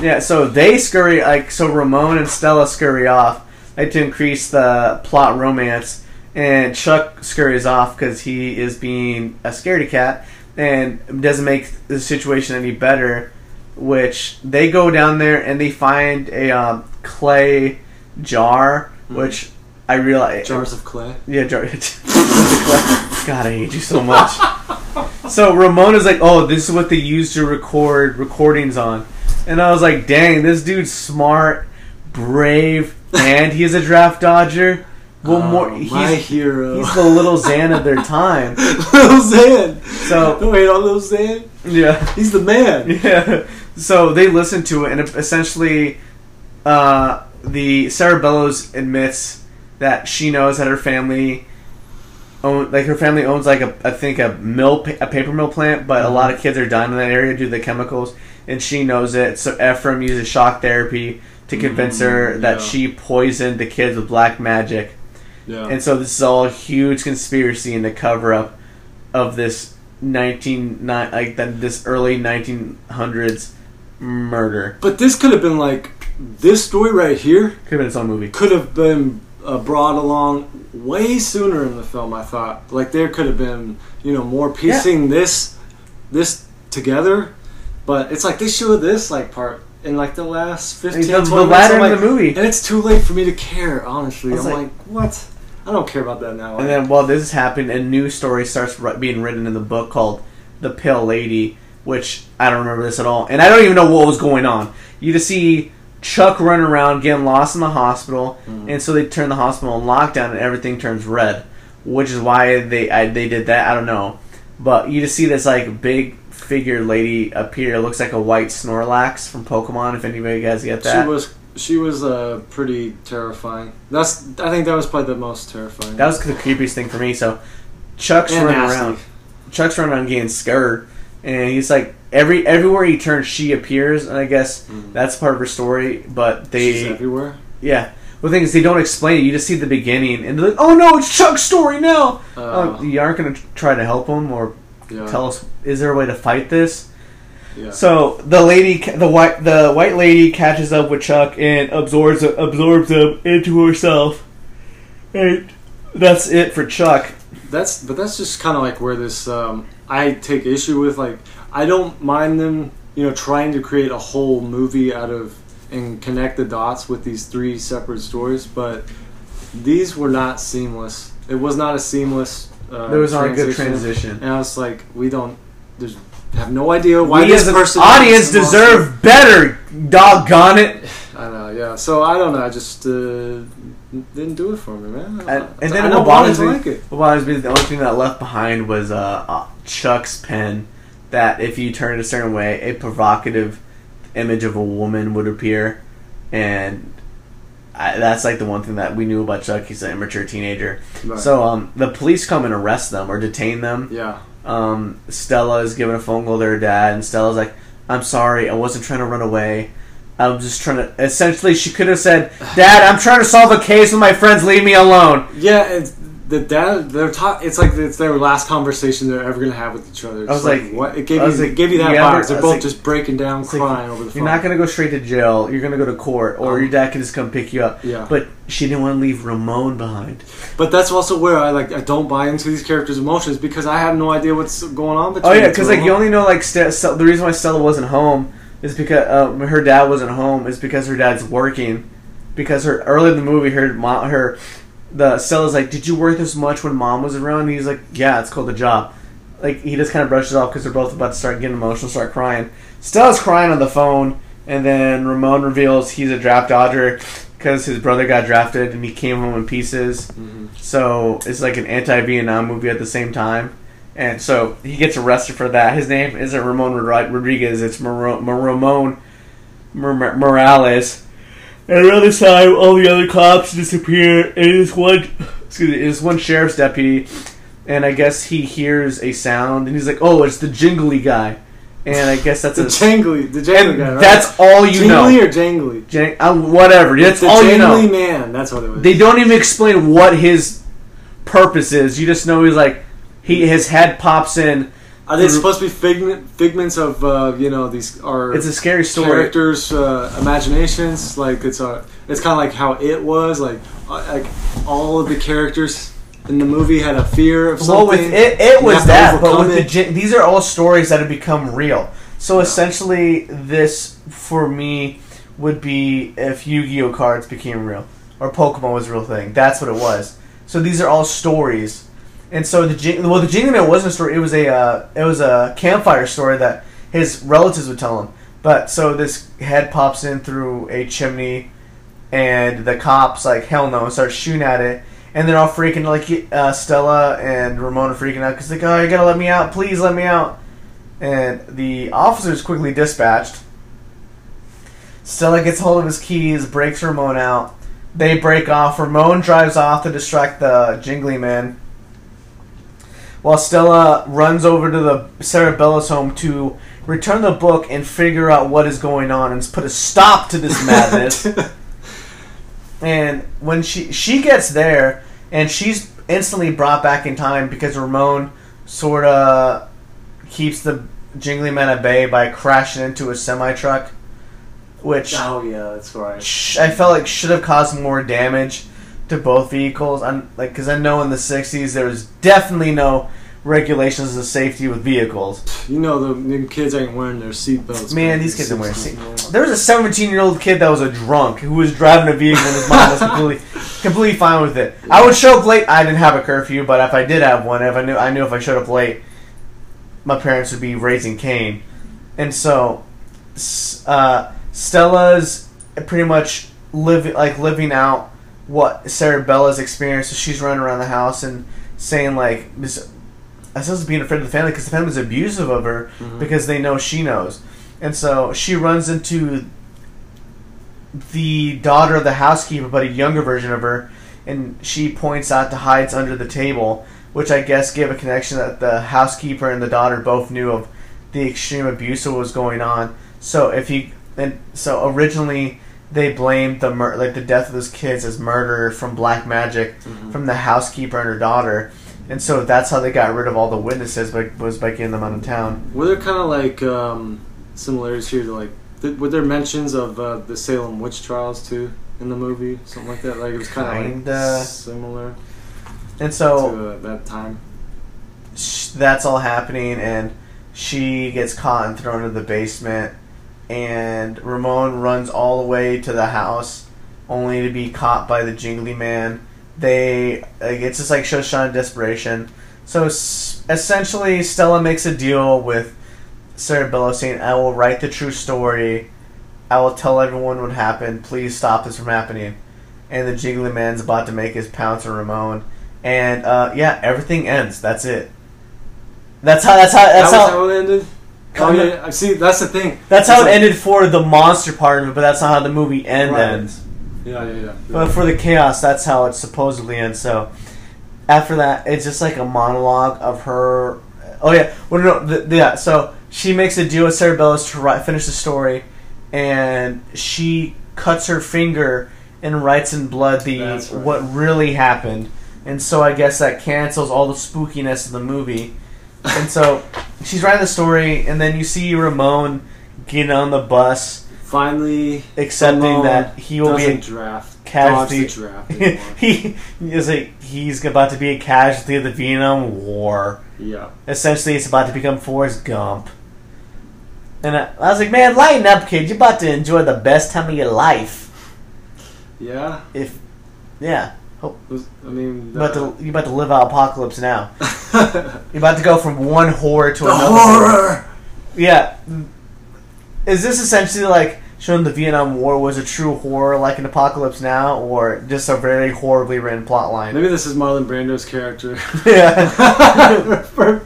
Yeah, so they scurry like so Ramon and Stella scurry off like to increase the plot romance, and Chuck scurries off because he is being a scaredy cat and doesn't make the situation any better. Which they go down there and they find a um, clay jar, which I realize Jars of clay. yeah, jar. God, I hate you so much. so Ramona's like, "Oh, this is what they use to record recordings on," and I was like, "Dang, this dude's smart, brave, and he is a draft dodger." Well, Oh, more my he's hero. he's the little Xan of their time. Little Xan. So Don't hate on Little Xan. yeah, He's the man. yeah. So they listen to it, and essentially, uh, the Sarah Bellows admits that she knows that her family own, like her family owns like a I think a mill, a paper mill plant, but a lot of kids are dying in that area due to the chemicals, and she knows it. So Ephraim uses shock therapy to convince her Mm, that yeah. she poisoned the kids with black magic. Yeah. And so this is all a huge conspiracy in the cover up of this nineteen nine like that this early nineteen hundreds murder. but this could have been like this story right here Could have been its own movie. could have been uh, brought along way sooner in the film. I thought like there could have been you know more piecing this this together, but it's like they show this like part in like the last 15, The, 20 the minutes. latter I'm in like, the movie. and it's too late for me to care. Honestly, I'm like, like- what? I don't care about that now. And then while this is happening, a new story starts being written in the book called "The Pale Lady," which I don't remember this at all, and I don't even know what was going on. You just see Chuck running around getting lost in the hospital, Mm. and so they turn the hospital on lockdown, and everything turns red, which is why they I, they did that. I don't know, but you just see this like big figure lady appear. It looks like a white Snorlax from Pokemon. If anybody guys get that, she was she was uh, pretty terrifying. That's I think that was probably the most terrifying. that was the creepiest thing for me. So Chuck's And running nasty. around. Chuck's running around getting scared, and he's like every everywhere he turns, she appears, and I guess Mhm. that's part of her story. But they She's everywhere. yeah, the thing is they don't explain it. You just see the beginning, and they're like, "Oh no, it's Chuck's story now." Uh, oh, you aren't going to try to help him or yeah. tell us is there a way to fight this? Yeah. So the lady, the white, the white lady catches up with Chuck and absorbs absorbs him into herself, and that's it for Chuck. That's but that's just kind of like where this um, I take issue with. Like I don't mind them, you know, trying to create a whole movie out of and connect the dots with these three separate stories, but these were not seamless. It was not a seamless. Uh, There was not a good transition. and I was like, we don't. There's have no idea why we this person audience deserve better. Doggone it! I know, yeah. So I don't know. I just uh, didn't do it for me, man. And, and then I what know bothers me, like it. what bothers me, the only thing that left behind was uh, uh, Chuck's pen. That if you turn it a certain way, a provocative image of a woman would appear, and I, that's like the one thing that we knew about Chuck. He's an immature teenager. Right. So um, the police come and arrest them or detain them. yeah, Um, Stella is giving a phone call to her dad, and Stella's like, "I'm sorry, I wasn't trying to run away. I'm just trying to." Essentially, she could have said, "Dad, I'm trying to solve a case with my friends. Leave me alone." yeah. The dad, they're talk. It's like it's their last conversation they're ever gonna have with each other. It's I was like- what? It gave I you, like, gave you that you ever- They're both like- just breaking down, like, crying over the phone. You're not gonna go straight to jail. You're gonna go to court, or Um, your dad can just come pick you up. Yeah. But she didn't want to leave Ramon behind. But that's also where I like I don't buy into these characters' emotions because I have no idea what's going on between. Oh yeah, because like you only know like Ste- the reason why Stella wasn't home is because uh, her dad wasn't home is because her dad's working. Because her early in the movie, her mom, her the Stella's like, "Did you work this much when mom was around?" And he's like, "Yeah, it's called a job." Like he just kind of brushes off because they're both about to start getting emotional, start crying. Stella's crying on the phone, and then Ramon reveals he's a draft dodger because his brother got drafted and he came home in pieces. Mhm. So it's like an anti-Vietnam movie at the same time. And so he gets arrested for that. His name isn't Ramon Rodriguez; it's Mar- Mar- Ramon Mar- Morales. And around this time, all the other cops disappear. And it's one, excuse me, it's one sheriff's deputy. And I guess he hears a sound, and he's like, "Oh, it's the jingly guy." And I guess that's the a jangly, the jangly and guy. Right? that's all you jingly know. Jingly or jangly. Jang- uh, whatever. That's the all you know. jangly man. That's what it was. They don't even explain what his purpose is. You just know he's like he his head pops in. Are they supposed to be figment, figments of uh, you know these are It's a scary story. characters' uh, imaginations? Like it's a, it's kind of like how it was. Like uh, like all of the characters in the movie had a fear of Well, something. with it, it was that, but with the it. gi- these are all stories that have become real. So Yeah. essentially, this for me would be if Yu-Gi-Oh cards became real or Pokemon was a real thing. That's what it was. So these are all stories, and so the well, the Jingling Man wasn't a story. It was a uh, it was a campfire story that his relatives would tell him. But so this head pops in through a chimney, and the cops like hell no and start shooting at it. And they're all freaking like uh, Stella and Ramona freaking out because like oh you gotta let me out please let me out and the officers quickly dispatched. Stella gets hold of his keys, breaks Ramon out. They break off. Ramon drives off to distract the Jingly Man. While Stella runs over to the Cerebella's home to return the book and figure out what is going on and put a stop to this madness. And when she she gets there, and she's instantly brought back in time because Ramon sort of keeps the Jingly Man at bay by crashing into a semi truck, which oh yeah, that's right. sh- I felt like should have caused more damage to both vehicles. I'm like because I know in the '60s there was definitely no regulations of safety with vehicles. You know the, the kids ain't wearing their seatbelts. Man, these kids are wearing seat. There was a 17 year old kid that was a drunk who was driving a vehicle and his mom was completely, completely fine with it. I would show up late. I didn't have a curfew, but if I did have one, if I knew, I knew if I showed up late, my parents would be raising Cain, and so uh, Stella's pretty much living like living out what Sarah Bella's experience. So she's running around the house and saying like. I suppose being afraid of the family because the family's abusive of her Mhm. because they know she knows. And so she runs into the daughter of the housekeeper, but a younger version of her, and she points out to hides under the table, which I guess gave a connection that the housekeeper and the daughter both knew of the extreme abuse that was going on. So if you and so originally they blamed the mur- like the death of those kids as murder from black magic Mhm. from the housekeeper and her daughter. And so that's how they got rid of all the witnesses, by, was by getting them out of town. Were there kind of like um, similarities here to like th- were there mentions of uh, the Salem witch trials too in the movie, something like that. Like it was kind of like similar And so to uh, that time. sh- that's all happening, and she gets caught and thrown into the basement, and Ramon runs all the way to the house, only to be caught by the Jingly Man. They like, it's just like shows Sean desperation. So s- essentially, Stella makes a deal with Cerebello, saying, "I will write the true story. I will tell everyone what happened. Please stop this from happening." And the Jingly Man's about to make his pounce on Ramon, and uh, yeah, everything ends. That's it. That's how. That's how. That's that how. how it ended. Oh yeah, I see. That's the thing. That's how it like- ended for the monster part of it, but that's not how the movie end Right. ends. Yeah, yeah, yeah. But for the chaos, that's how it supposedly ends. So after that, it's just like a monologue of her. Oh yeah, well no, the, yeah. So she makes a deal with Sarah to write, finish the story, and she cuts her finger and writes in blood the right. what really happened. And so I guess that cancels all the spookiness of the movie. And so she's writing the story, and then you see Ramon getting on the bus, Finally, accepting Ramon that he will be a draft. casualty- draft he is like he's about to be a casualty of the Vietnam War. yeah. Essentially, it's about to become Forrest Gump. And I, I was like, man, lighten up, kid. You're about to enjoy the best time of your life. Yeah. If, yeah, Oh. Was- I mean, you're about to you're about to live out apocalypse now. You're about to go from one horror to the another. horror. Yeah. Is this essentially like showing the Vietnam War was a true horror like an apocalypse now, or just a very horribly written plot line? Maybe this is Marlon Brando's character. yeah.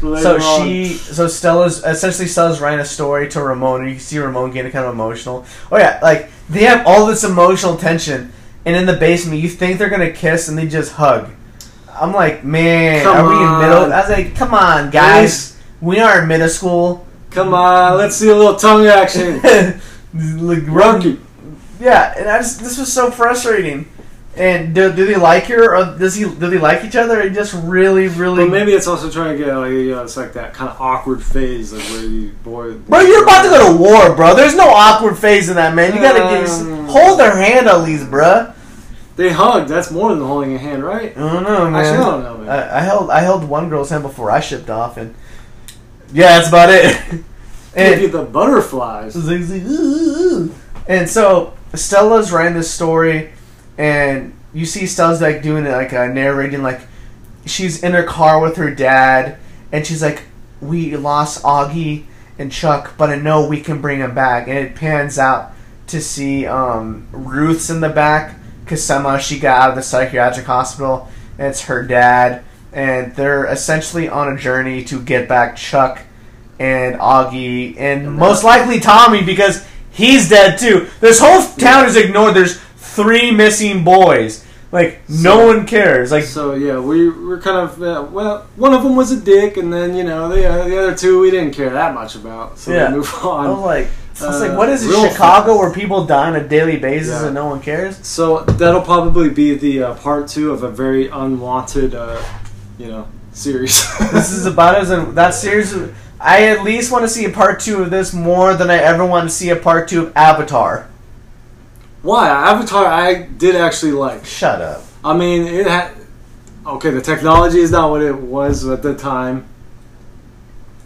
So on. she, so Stella's essentially Stella's writing a story to Ramon, and you can see Ramon getting kind of emotional. Oh yeah, like they have all this emotional tension, and in the basement, you think they're gonna kiss, and they just hug. I'm like, man, Come are we in middle? I was like, come on, guys, we are in middle school. Come on, let's see a little tongue action. like, run, yeah, and I just this was so frustrating. And do, do they like her, or does he? Do they like each other? And just really, really. But maybe it's also trying to get like you know, it's like that kind of awkward phase, like where you boy. Bro, you're about to go to war, bro. There's no awkward phase in that, man. You gotta get, Um. hold their hand at least, bro. They hugged. That's more than holding a hand, right? I don't know, man. Actually, I don't know, man. I, I held I held one girl's hand before I shipped off, and yeah, that's about it. Maybe and the butterflies. it's like, "Ooh, ooh." and so Stella's writing this story, and you see Stella's like doing it, like uh, narrating, like she's in her car with her dad, and she's like, "We lost Auggie and Chuck, but I know we can bring him back." And it pans out to see um, Ruth's in the back because somehow she got out of the psychiatric hospital, and it's her dad, and they're essentially on a journey to get back Chuck and Auggie, and most likely Tommy because he's dead too. This whole town is ignored. There's three missing boys. Like no one cares. Like So yeah, we we're kind of uh, well. One of them was a dick, and then you know the uh, the other two we didn't care that much about. So Yeah. we move I was on. like, I was like, uh, what is it, real Chicago, fast. where people die on a daily basis Yeah. and no one cares? So that'll probably be the uh, part two of a very unwanted, uh, you know, series. this is about as a that series. I at least want to see a part two of this more than I ever want to see a part two of Avatar. Why Avatar? I did actually like. Shut up. I mean, it had. Okay, the technology is not what it was at the time.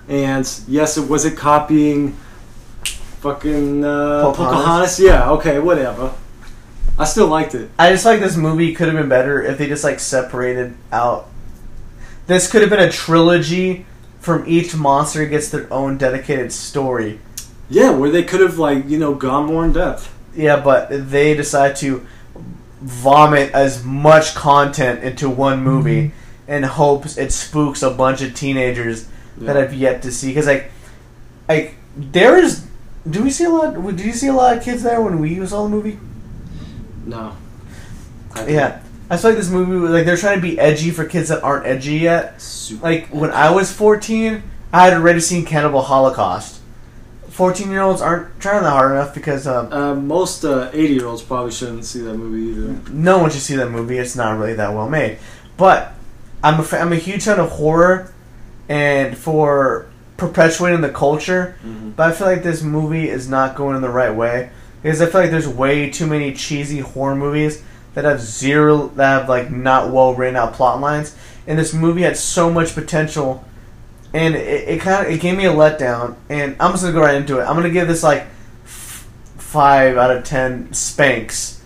And yes, it was it copying fucking uh, Pocahontas? Pocahontas? Yeah, okay, whatever. I still liked it. I just like this movie could have been better if they just like separated out. This could have been a trilogy from each monster gets their own dedicated story. Yeah, where they could have like you know gone more in depth. Yeah, but they decide to vomit as much content into one movie mm-hmm. in hopes it spooks a bunch of teenagers that I've yet to see. Because like, like there is. Do we see a lot? Did you see a lot of kids there when we saw the movie? No. I Yeah, I feel like this movie was like they're trying to be edgy for kids that aren't edgy yet. Super. Like when I was fourteen, I had already seen Cannibal Holocaust. Fourteen year olds aren't trying that hard enough because um, Uh, most uh, 80 year olds probably shouldn't see that movie either. no one should see that movie. It's not really that well made. But I'm a, fa- I'm a huge fan of horror, and for perpetuating the culture. Mhm. But I feel like this movie is not going in the right way because I feel like there's way too many cheesy horror movies that have zero that have like not well written out plot lines, and this movie had so much potential, and it, it kind of it gave me a letdown. And I'm just gonna go right into it. I'm gonna give this like f- five out of ten spanks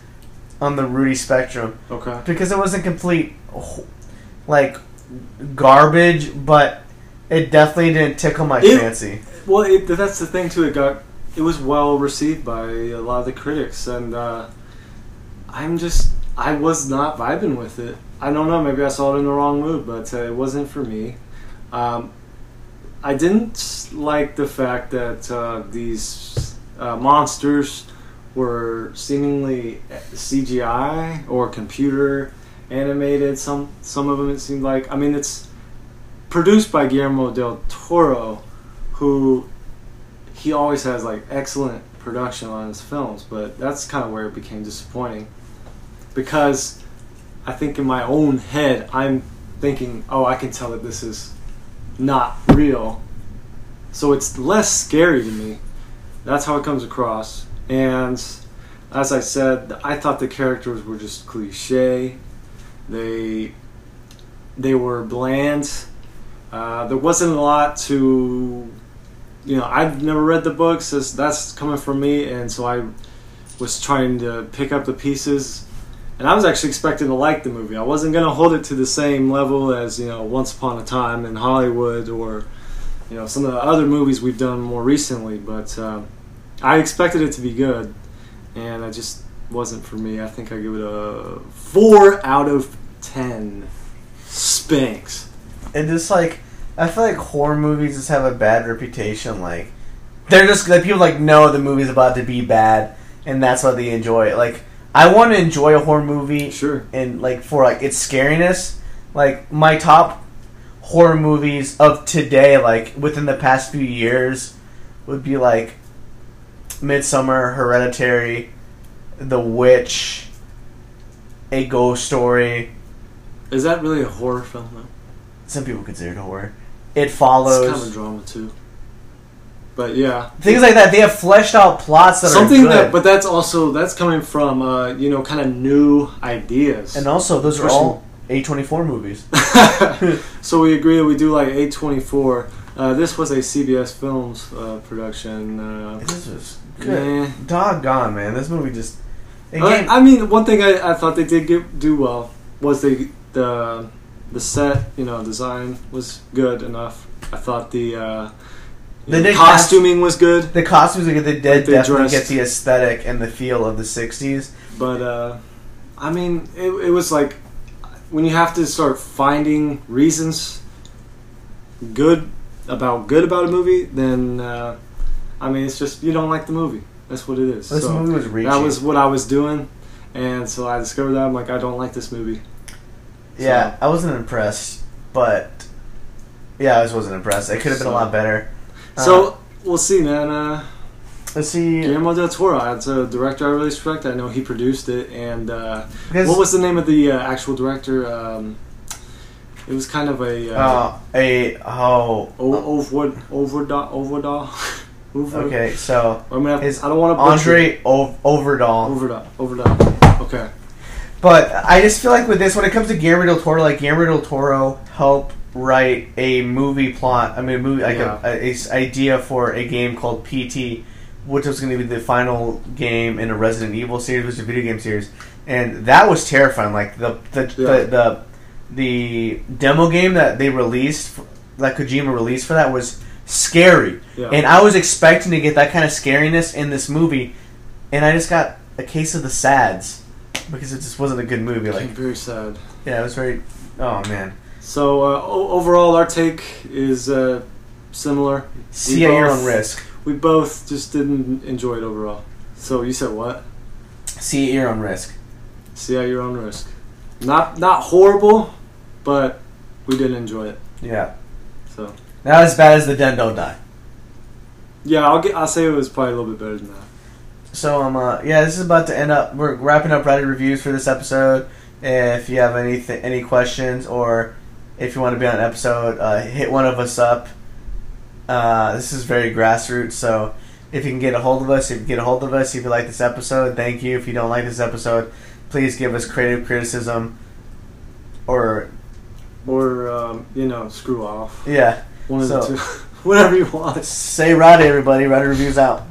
on the Rudy spectrum Okay. because it wasn't complete like garbage, but it definitely didn't tickle my It- fancy. Well, it, that's the thing too. It got it was well received by a lot of the critics, and uh, I'm just I was not vibing with it. I don't know. Maybe I saw it in the wrong mood, but uh, it wasn't for me. Um, I didn't like the fact that uh, these uh, monsters were seemingly CGI or computer animated. Some some of them it seemed like. I mean, it's produced by Guillermo del Toro, who he always has like excellent production on his films, but that's kind of where it became disappointing because I think in my own head I'm thinking, oh, I can tell that this is not real, so it's less scary to me. That's how it comes across, and as I said, I thought the characters were just cliche. They they were bland. Uh, there wasn't a lot to, you know, I've never read the books. That's, that's coming from me, and so I was trying to pick up the pieces. And I was actually expecting to like the movie. I wasn't going to hold it to the same level as, you know, Once Upon a Time in Hollywood or, you know, some of the other movies we've done more recently. But um, I expected it to be good, and it just wasn't for me. I think I give it a 4 out of 10 spanks. and just like I feel like horror movies just have a bad reputation. Like they're just like people like know the movie's about to be bad, and that's why they enjoy it. Like I want to enjoy a horror movie, Sure. and like for like its scariness. Like my top horror movies of today, like within the past few years, would be like Midsommar, Hereditary, The Witch, A Ghost Story. Is that really a horror film though? Some people consider it horror. It follows. It's kind of a drama too. But yeah, Things like that. They have fleshed out plots that something that. But that's also that's coming from uh, you know kind of new ideas. and also, those are all A twenty four movies. so we agree that we do like A twenty four. this was a CBS Films uh, production. Uh, This was good. yeah. Doggone man, this movie just. It Uh, I mean, one thing I, I thought they did get, do well was they the the set you know design was good enough. I thought the uh, know, did costuming was good, the costumes, like, they did They definitely dressed- get the aesthetic and the feel of the '60s. but uh, I mean, it, it was like when you have to start finding reasons good about good about a movie, then uh, I mean, it's just you don't like the movie. That's what it is. This So, movie was reaching. that was what I was doing, and so I discovered that I'm like, I don't like this movie. yeah, I wasn't impressed, but yeah, I just wasn't impressed. It could have been a lot better. Uh, So we'll see, man. Uh, let's see. Guillermo del Toro, it's a director I really respect. I know he produced it, and uh, what was the name of the uh, actual director? Um, it was kind of a uh, uh, a oh o- over overdahl overdahl. Over, okay, so I'm gonna have, I don't want to Andre o- Overdahl. overdahl overdahl. Okay. But I just feel like with this, when it comes to Guillermo del Toro, like Guillermo del Toro helped write a movie plot. I mean, a movie like Yeah. a, a, a idea for a game called PT, which was going to be the final game in a Resident Evil series, which is a video game series, and that was terrifying. Like the the Yeah. the, the, the demo game that they released, that Kojima released for that was scary. Yeah. And I was expecting to get that kind of scariness in this movie, and I just got a case of the sads because it just wasn't a good movie. Like Like, very sad. yeah, it was very. Oh man, So uh, o- overall, our take is uh, similar. see at your own risk. We both just didn't enjoy it overall. So you said what? See at your own risk. See at your own risk. Not not horrible, but we didn't enjoy it. Yeah, So not as bad as the Dead Don't Die. yeah, I'll get. I'll say it was probably a little bit better than that. So um, uh, yeah, this is about to end up. We're wrapping up Reddit reviews for this episode. If you have any any questions or if you want to be on an episode, uh, hit one of us up. Uh, this is very grassroots, so if you can get a hold of us, if you get a hold of us, if you like this episode, thank you. If you don't like this episode, please give us creative criticism or Or um, you know, screw off. yeah. One of the two. Whatever you want. Say Roddy, everybody. Roddy reviews out.